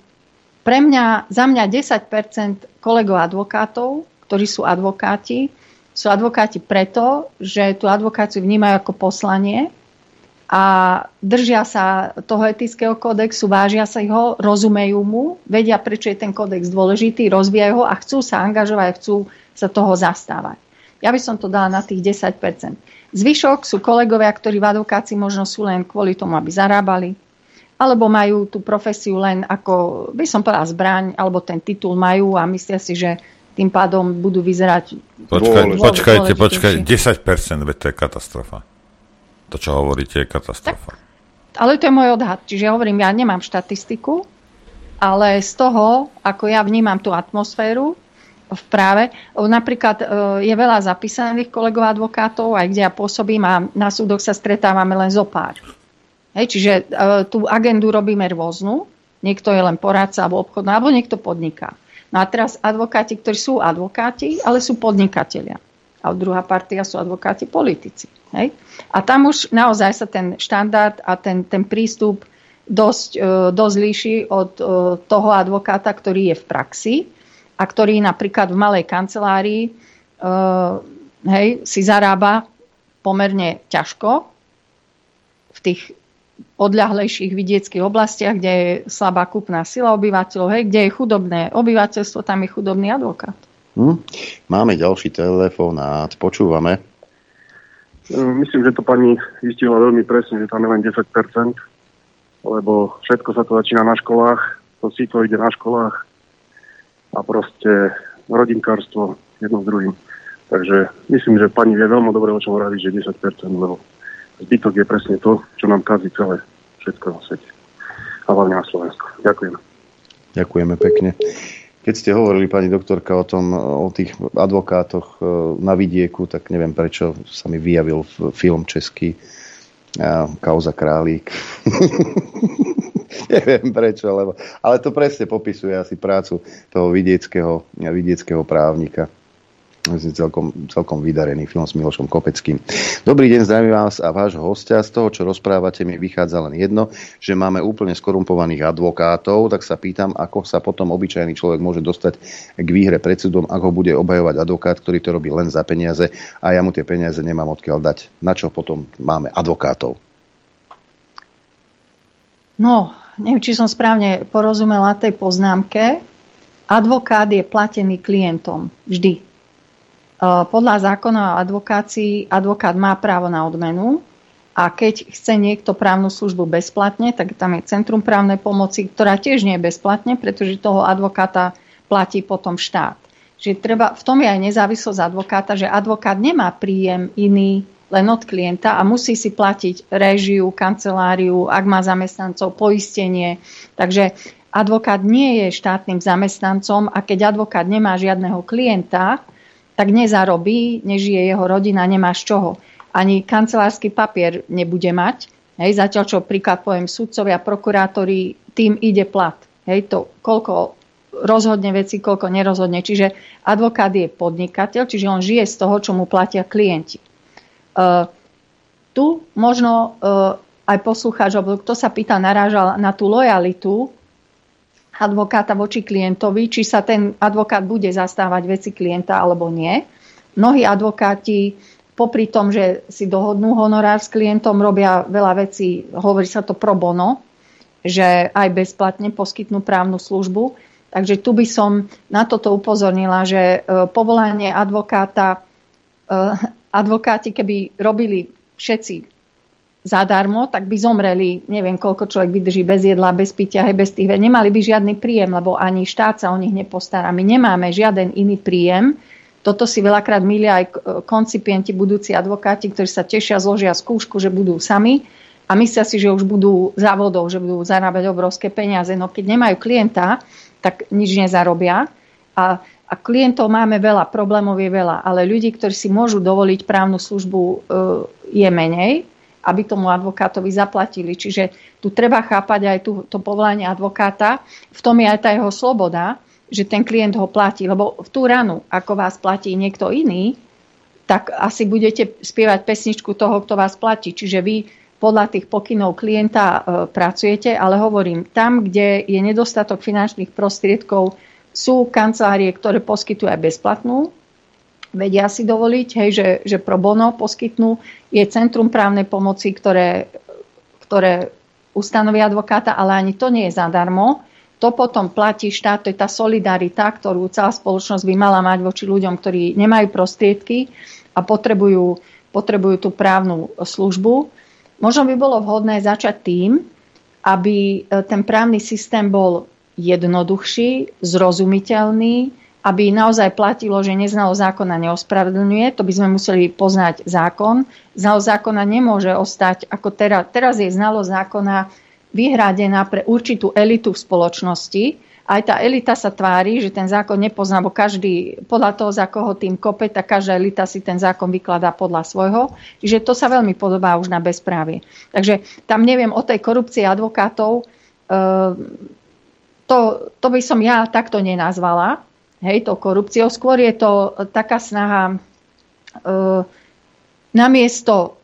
pre mňa, za mňa 10% kolegov advokátov, ktorí sú advokáti, sú advokáti preto, že tú advokáciu vnímajú ako poslanie a držia sa toho etického kódexu, vážia sa ho, rozumejú mu, vedia, prečo je ten kódex dôležitý, rozvíjajú ho a chcú sa angažovať, chcú sa toho zastávať. Ja by som to dala na tých 10%. Zvyšok sú kolegovia, ktorí v advokácii možno sú len kvôli tomu, aby zarábali, alebo majú tú profesiu len ako, by som povedala, zbraň, alebo ten titul majú a myslia si, že tým pádom budú vyzerať... Počkaj, dôležitejší. počkajte, počkajte, 10%, veď to je katastrofa. To, čo hovoríte, je katastrofa. Ale to je môj odhad. Čiže ja hovorím, ja nemám štatistiku, ale z toho, ako ja vnímam tú atmosféru v práve, napríklad e, je veľa zapísaných kolegov advokátov, aj kde ja pôsobím a na súdoch sa stretávame len zo pár. Hej, čiže e, tú agendu robíme rôznu. Niekto je len poradca alebo obchodná, alebo niekto podniká. No a teraz advokáti, ktorí sú advokáti, ale sú podnikatelia. A druhá partia sú advokáti politici. Hej? A tam už naozaj sa ten štandard a ten, ten prístup dosť, e, dosť líši od e, toho advokáta, ktorý je v praxi a ktorý napríklad v malej kancelárii e, hej, si zarába pomerne ťažko v tých odľahlejších vidieckých oblastiach, kde je slabá kúpna sila obyvateľov, hej, kde je chudobné obyvateľstvo, tam je chudobný advokát. Hm? Máme ďalší telefonát, počúvame. Myslím, že to pani vystihla veľmi presne, že tam je len 10%, lebo všetko sa to začína na školách, to si to ide na školách a proste rodinkárstvo jedno s druhým. Takže myslím, že pani vie veľmi dobre, o čom hovorí, že 10%, lebo zbytok je presne to, čo nám kazí celé všetko na svete. A hlavne na Slovensku. Ďakujem. Ďakujeme pekne. Keď ste hovorili, pani doktorka, o, tom, o tých advokátoch e, na vidieku, tak neviem, prečo sa mi vyjavil film český Kauza Králík. neviem prečo, lebo, ale to presne popisuje asi prácu toho vidieckého, vidieckého právnika celkom, celkom vydarený film s Milošom Kopeckým. Dobrý deň, zdravím vás a vášho hostia. Z toho, čo rozprávate, mi vychádza len jedno, že máme úplne skorumpovaných advokátov, tak sa pýtam, ako sa potom obyčajný človek môže dostať k výhre pred súdom, ak ho bude obhajovať advokát, ktorý to robí len za peniaze a ja mu tie peniaze nemám odkiaľ dať. Na čo potom máme advokátov? No, neviem, či som správne porozumela tej poznámke. Advokát je platený klientom vždy. Podľa zákona o advokácii advokát má právo na odmenu a keď chce niekto právnu službu bezplatne, tak tam je Centrum právnej pomoci, ktorá tiež nie je bezplatne, pretože toho advokáta platí potom štát. Že treba, v tom je aj nezávislosť advokáta, že advokát nemá príjem iný len od klienta a musí si platiť režiu, kanceláriu, ak má zamestnancov, poistenie. Takže advokát nie je štátnym zamestnancom a keď advokát nemá žiadneho klienta, tak nezarobí, nežije jeho rodina, nemá z čoho. Ani kancelársky papier nebude mať. Hej, zatiaľ, čo príklad poviem, sudcovia, prokurátori, tým ide plat. Hej, to koľko rozhodne veci, koľko nerozhodne. Čiže advokát je podnikateľ, čiže on žije z toho, čo mu platia klienti. Uh, tu možno uh, aj poslucháč, kto sa pýta, narážal na tú lojalitu advokáta voči klientovi, či sa ten advokát bude zastávať veci klienta alebo nie. Mnohí advokáti popri tom, že si dohodnú honorár s klientom, robia veľa vecí, hovorí sa to pro bono, že aj bezplatne poskytnú právnu službu. Takže tu by som na toto upozornila, že povolanie advokáta, advokáti, keby robili všetci zadarmo, tak by zomreli, neviem koľko človek vydrží bez jedla, bez pitia, bez tých Nemali by žiadny príjem, lebo ani štát sa o nich nepostará. My nemáme žiaden iný príjem. Toto si veľakrát milia aj koncipienti, budúci advokáti, ktorí sa tešia, zložia skúšku, že budú sami a myslia si, že už budú závodov, že budú zarábať obrovské peniaze. No keď nemajú klienta, tak nič nezarobia. A, a klientov máme veľa, problémov je veľa, ale ľudí, ktorí si môžu dovoliť právnu službu, e, je menej aby tomu advokátovi zaplatili. Čiže tu treba chápať aj tú, to povolanie advokáta. V tom je aj tá jeho sloboda, že ten klient ho platí. Lebo v tú ranu, ako vás platí niekto iný, tak asi budete spievať pesničku toho, kto vás platí. Čiže vy podľa tých pokynov klienta e, pracujete, ale hovorím, tam, kde je nedostatok finančných prostriedkov, sú kancelárie, ktoré poskytujú aj bezplatnú vedia si dovoliť, hej, že, že pro bono poskytnú. Je Centrum právnej pomoci, ktoré, ktoré ustanoví advokáta, ale ani to nie je zadarmo. To potom platí štát, to je tá solidarita, ktorú celá spoločnosť by mala mať voči ľuďom, ktorí nemajú prostriedky a potrebujú, potrebujú tú právnu službu. Možno by bolo vhodné začať tým, aby ten právny systém bol jednoduchší, zrozumiteľný, aby naozaj platilo, že neznalo zákona neospravedlňuje, to by sme museli poznať zákon. Znalo zákona nemôže ostať ako teraz. Teraz je znalo zákona vyhradená pre určitú elitu v spoločnosti. Aj tá elita sa tvári, že ten zákon nepozná, bo každý, podľa toho, za koho tým kope, tak každá elita si ten zákon vykladá podľa svojho. Čiže to sa veľmi podobá už na bezprávie. Takže tam neviem o tej korupcii advokátov, ehm, to, to by som ja takto nenazvala, hej, tou korupciou. Skôr je to taká snaha e, namiesto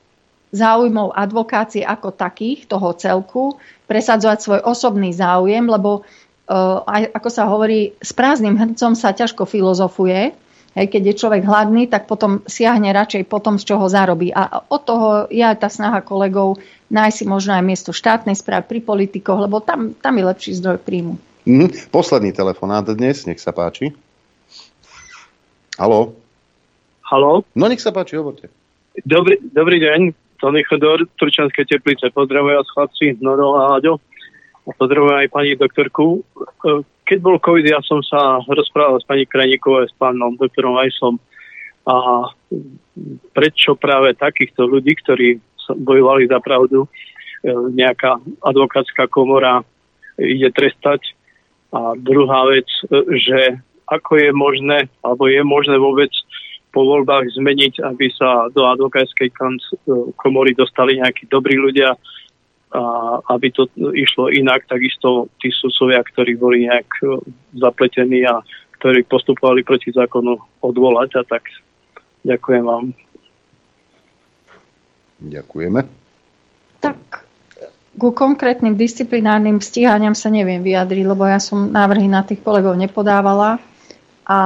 záujmov advokácie ako takých, toho celku, presadzovať svoj osobný záujem, lebo e, ako sa hovorí, s prázdnym hrncom sa ťažko filozofuje. Hej, keď je človek hladný, tak potom siahne radšej potom, z čoho zarobí. A od toho je aj tá snaha kolegov nájsť si možno aj miesto štátnej správy pri politikoch, lebo tam, tam je lepší zdroj príjmu. Mm, posledný telefonát dnes, nech sa páči. Haló? Haló? No nech sa páči, hovorte. Dobrý, dobrý deň, Tony Chodor, Turčanské teplice. Pozdravujem vás chlapci, Noro a Aďo. A pozdravujem aj pani doktorku. E, keď bol COVID, ja som sa rozprával s pani Krajníkovou a s pánom doktorom Vajsom. A prečo práve takýchto ľudí, ktorí bojovali za pravdu, e, nejaká advokátska komora ide trestať. A druhá vec, e, že ako je možné, alebo je možné vôbec po voľbách zmeniť, aby sa do advokátskej komory dostali nejakí dobrí ľudia, a aby to išlo inak, takisto tí sudcovia, ktorí boli nejak e, zapletení a ktorí postupovali proti zákonu odvolať a tak ďakujem vám. Ďakujeme. Tak ku konkrétnym disciplinárnym stíhaniam sa neviem vyjadriť, lebo ja som návrhy na tých kolegov nepodávala a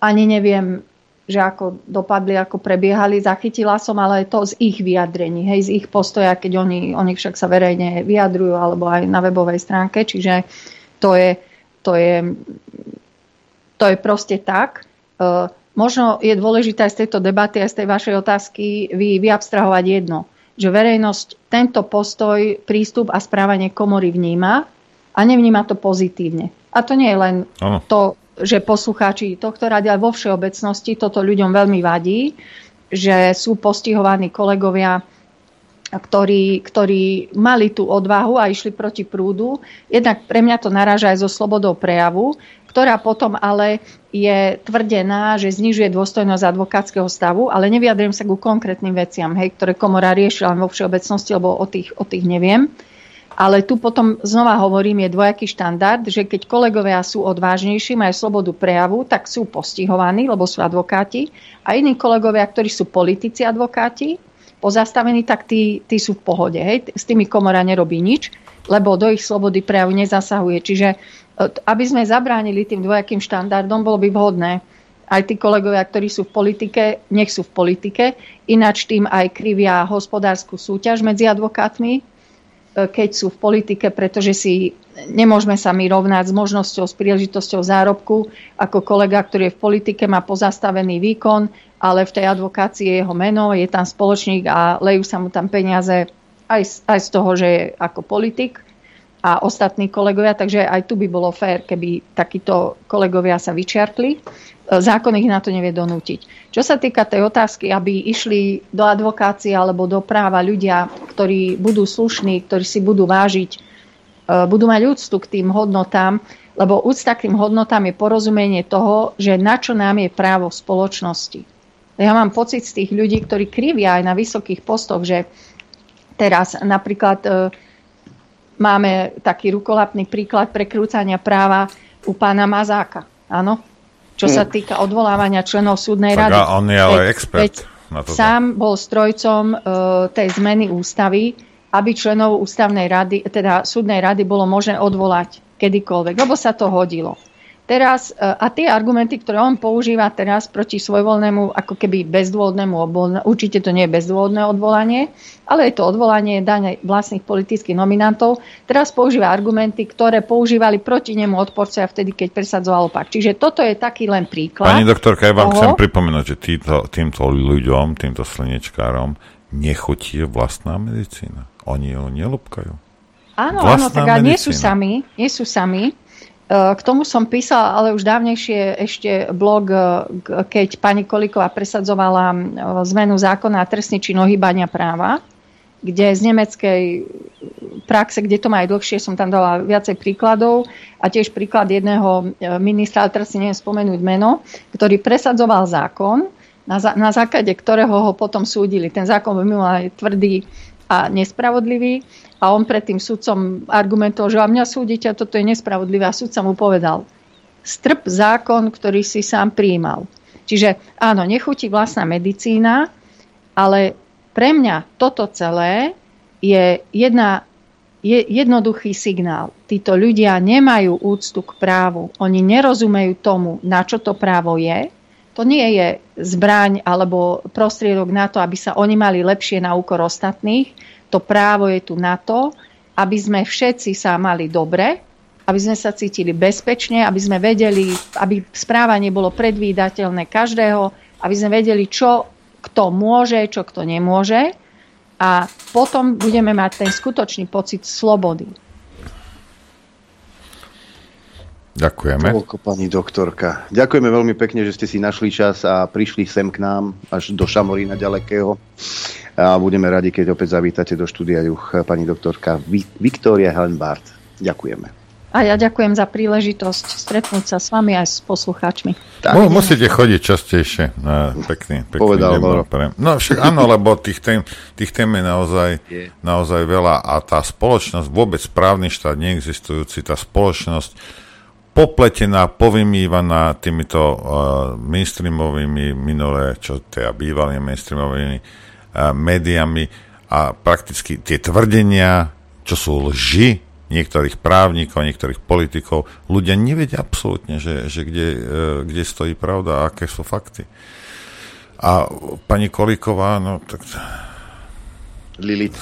ani neviem, že ako dopadli, ako prebiehali. Zachytila som ale to z ich vyjadrení, hej, z ich postoja, keď oni, oni však sa verejne vyjadrujú, alebo aj na webovej stránke, čiže to je, to je, to je proste tak. E, možno je dôležité aj z tejto debaty, aj z tej vašej otázky vy, vyabstrahovať jedno, že verejnosť tento postoj, prístup a správanie komory vníma a nevníma to pozitívne. A to nie je len ano. to, že poslucháči tohto radia vo všeobecnosti toto ľuďom veľmi vadí, že sú postihovaní kolegovia, ktorí, ktorí mali tú odvahu a išli proti prúdu. Jednak pre mňa to naráža aj so slobodou prejavu, ktorá potom ale je tvrdená, že znižuje dôstojnosť advokátskeho stavu, ale nevyjadrím sa ku konkrétnym veciam, hej, ktoré komora riešila vo všeobecnosti, lebo o tých, o tých neviem. Ale tu potom znova hovorím, je dvojaký štandard, že keď kolegovia sú odvážnejší, majú slobodu prejavu, tak sú postihovaní, lebo sú advokáti. A iní kolegovia, ktorí sú politici advokáti, pozastavení, tak tí, tí sú v pohode. Hej? S tými komora nerobí nič, lebo do ich slobody prejavu nezasahuje. Čiže e, aby sme zabránili tým dvojakým štandardom, bolo by vhodné, aj tí kolegovia, ktorí sú v politike, nech sú v politike, ináč tým aj krivia hospodárskú súťaž medzi advokátmi, keď sú v politike, pretože si nemôžeme sa my rovnať s možnosťou, s príležitosťou zárobku. Ako kolega, ktorý je v politike, má pozastavený výkon, ale v tej advokácii je jeho meno, je tam spoločník a lejú sa mu tam peniaze aj, aj z toho, že je ako politik a ostatní kolegovia, takže aj tu by bolo fér, keby takíto kolegovia sa vyčiartli. Zákon ich na to nevie donútiť. Čo sa týka tej otázky, aby išli do advokácie alebo do práva ľudia, ktorí budú slušní, ktorí si budú vážiť, e, budú mať úctu k tým hodnotám, lebo úcta k tým hodnotám je porozumenie toho, že na čo nám je právo v spoločnosti. Ja mám pocit z tých ľudí, ktorí krivia aj na vysokých postoch, že teraz napríklad e, Máme taký rukolapný príklad prekrúcania práva u pána Mazáka. Áno? Čo sa hm. týka odvolávania členov súdnej tak rady. A on je ale veď, expert. Veď na to. Sám bol strojcom uh, tej zmeny ústavy, aby členov ústavnej rady, teda súdnej rady bolo možné odvolať kedykoľvek, lebo sa to hodilo. Teraz, e, a tie argumenty, ktoré on používa teraz proti svojvoľnému, ako keby bezdôvodnému odvolaniu, určite to nie je bezdôvodné odvolanie, ale je to odvolanie dane vlastných politických nominantov, teraz používa argumenty, ktoré používali proti nemu odporcovia vtedy, keď presadzoval opak. Čiže toto je taký len príklad. Pani doktorka, ja vám toho, chcem pripomenúť, že týto, týmto ľuďom, týmto slnečkárom nechutí vlastná medicína. Oni ju nelúbkajú. Áno, áno, tak nie sú sami, nie sú sami. K tomu som písala, ale už dávnejšie ešte blog, e, keď pani Kolíková presadzovala zmenu zákona a trestný čin ohýbania práva, kde z nemeckej praxe, kde to má aj dlhšie, som tam dala viacej príkladov a tiež príklad jedného e, ministra, ale teraz si neviem spomenúť meno, ktorý presadzoval zákon, na, na základe ktorého ho potom súdili. Ten zákon by mal aj tvrdý a nespravodlivý a on pred tým sudcom argumentoval, že a mňa súdite toto je nespravodlivé. A sudca mu povedal, strp zákon, ktorý si sám prijímal. Čiže áno, nechutí vlastná medicína, ale pre mňa toto celé je jedna, je jednoduchý signál. Títo ľudia nemajú úctu k právu. Oni nerozumejú tomu, na čo to právo je. To nie je zbraň alebo prostriedok na to, aby sa oni mali lepšie na úkor ostatných to právo je tu na to, aby sme všetci sa mali dobre, aby sme sa cítili bezpečne, aby sme vedeli, aby správanie bolo predvídateľné každého, aby sme vedeli, čo kto môže, čo kto nemôže a potom budeme mať ten skutočný pocit slobody. Ďakujeme. Toľko, pani doktorka. Ďakujeme veľmi pekne, že ste si našli čas a prišli sem k nám až do Šamorína ďalekého a budeme radi, keď opäť zavítate do štúdia juch pani doktorka Viktória Helmbart. Ďakujeme. A ja ďakujem za príležitosť stretnúť sa s vami aj s poslucháčmi. Tak. Musíte chodiť častejšie. No, pekný, pekný Povedal pre... No však áno, lebo tých tém, tých tém je naozaj, je. naozaj veľa a tá spoločnosť, vôbec právny štát neexistujúci, tá spoločnosť popletená, povymývaná týmito uh, mainstreamovými minulé, čo teda bývalými mainstreamovými médiami a prakticky tie tvrdenia, čo sú lži niektorých právnikov, niektorých politikov, ľudia nevedia absolútne, že, že kde, e, kde stojí pravda a aké sú fakty. A pani Kolíková, no tak... Lilith.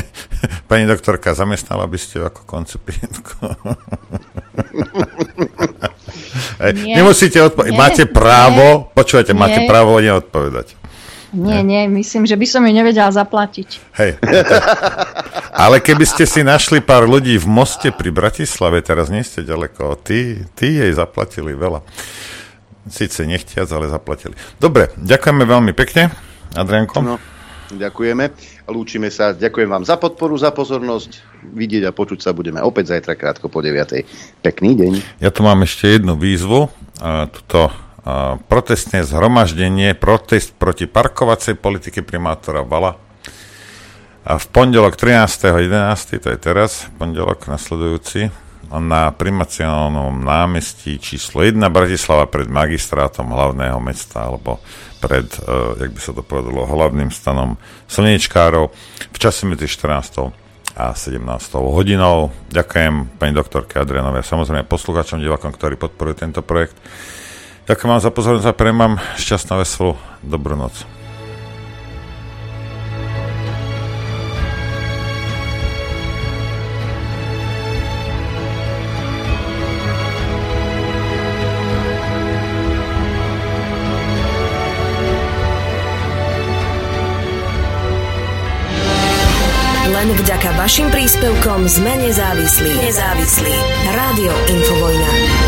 Pani doktorka, zamestnala by ste ju ako koncipientku. Nemusíte odpovedať. Máte právo, nie, počúvajte, nie. máte právo neodpovedať. Nie, nie, myslím, že by som ju nevedela zaplatiť. Hej. Ale keby ste si našli pár ľudí v moste pri Bratislave, teraz nie ste ďaleko, tí, tí jej zaplatili veľa. Sice nechtiac, ale zaplatili. Dobre, ďakujeme veľmi pekne, Adrianko. No, ďakujeme. Lúčime sa. Ďakujem vám za podporu, za pozornosť. Vidieť a počuť sa budeme opäť zajtra krátko po 9. Pekný deň. Ja tu mám ešte jednu výzvu. A tuto protestné zhromaždenie, protest proti parkovacej politike primátora Vala. A v pondelok 13.11., to je teraz, pondelok nasledujúci, na primacionálnom námestí číslo 1 Bratislava pred magistrátom hlavného mesta, alebo pred, uh, jak by sa to povedalo, hlavným stanom slnečkárov v čase medzi 14. a 17. hodinou. Ďakujem pani doktorke Adrianovi a samozrejme poslucháčom, divakom, ktorí podporujú tento projekt. Ďakujem vám za pozornosť a prejem vám šťastná, veselú, dobrú noc. Len vďaka vašim príspevkom sme nezávislí. Nezávislí. Rádio Infovojna.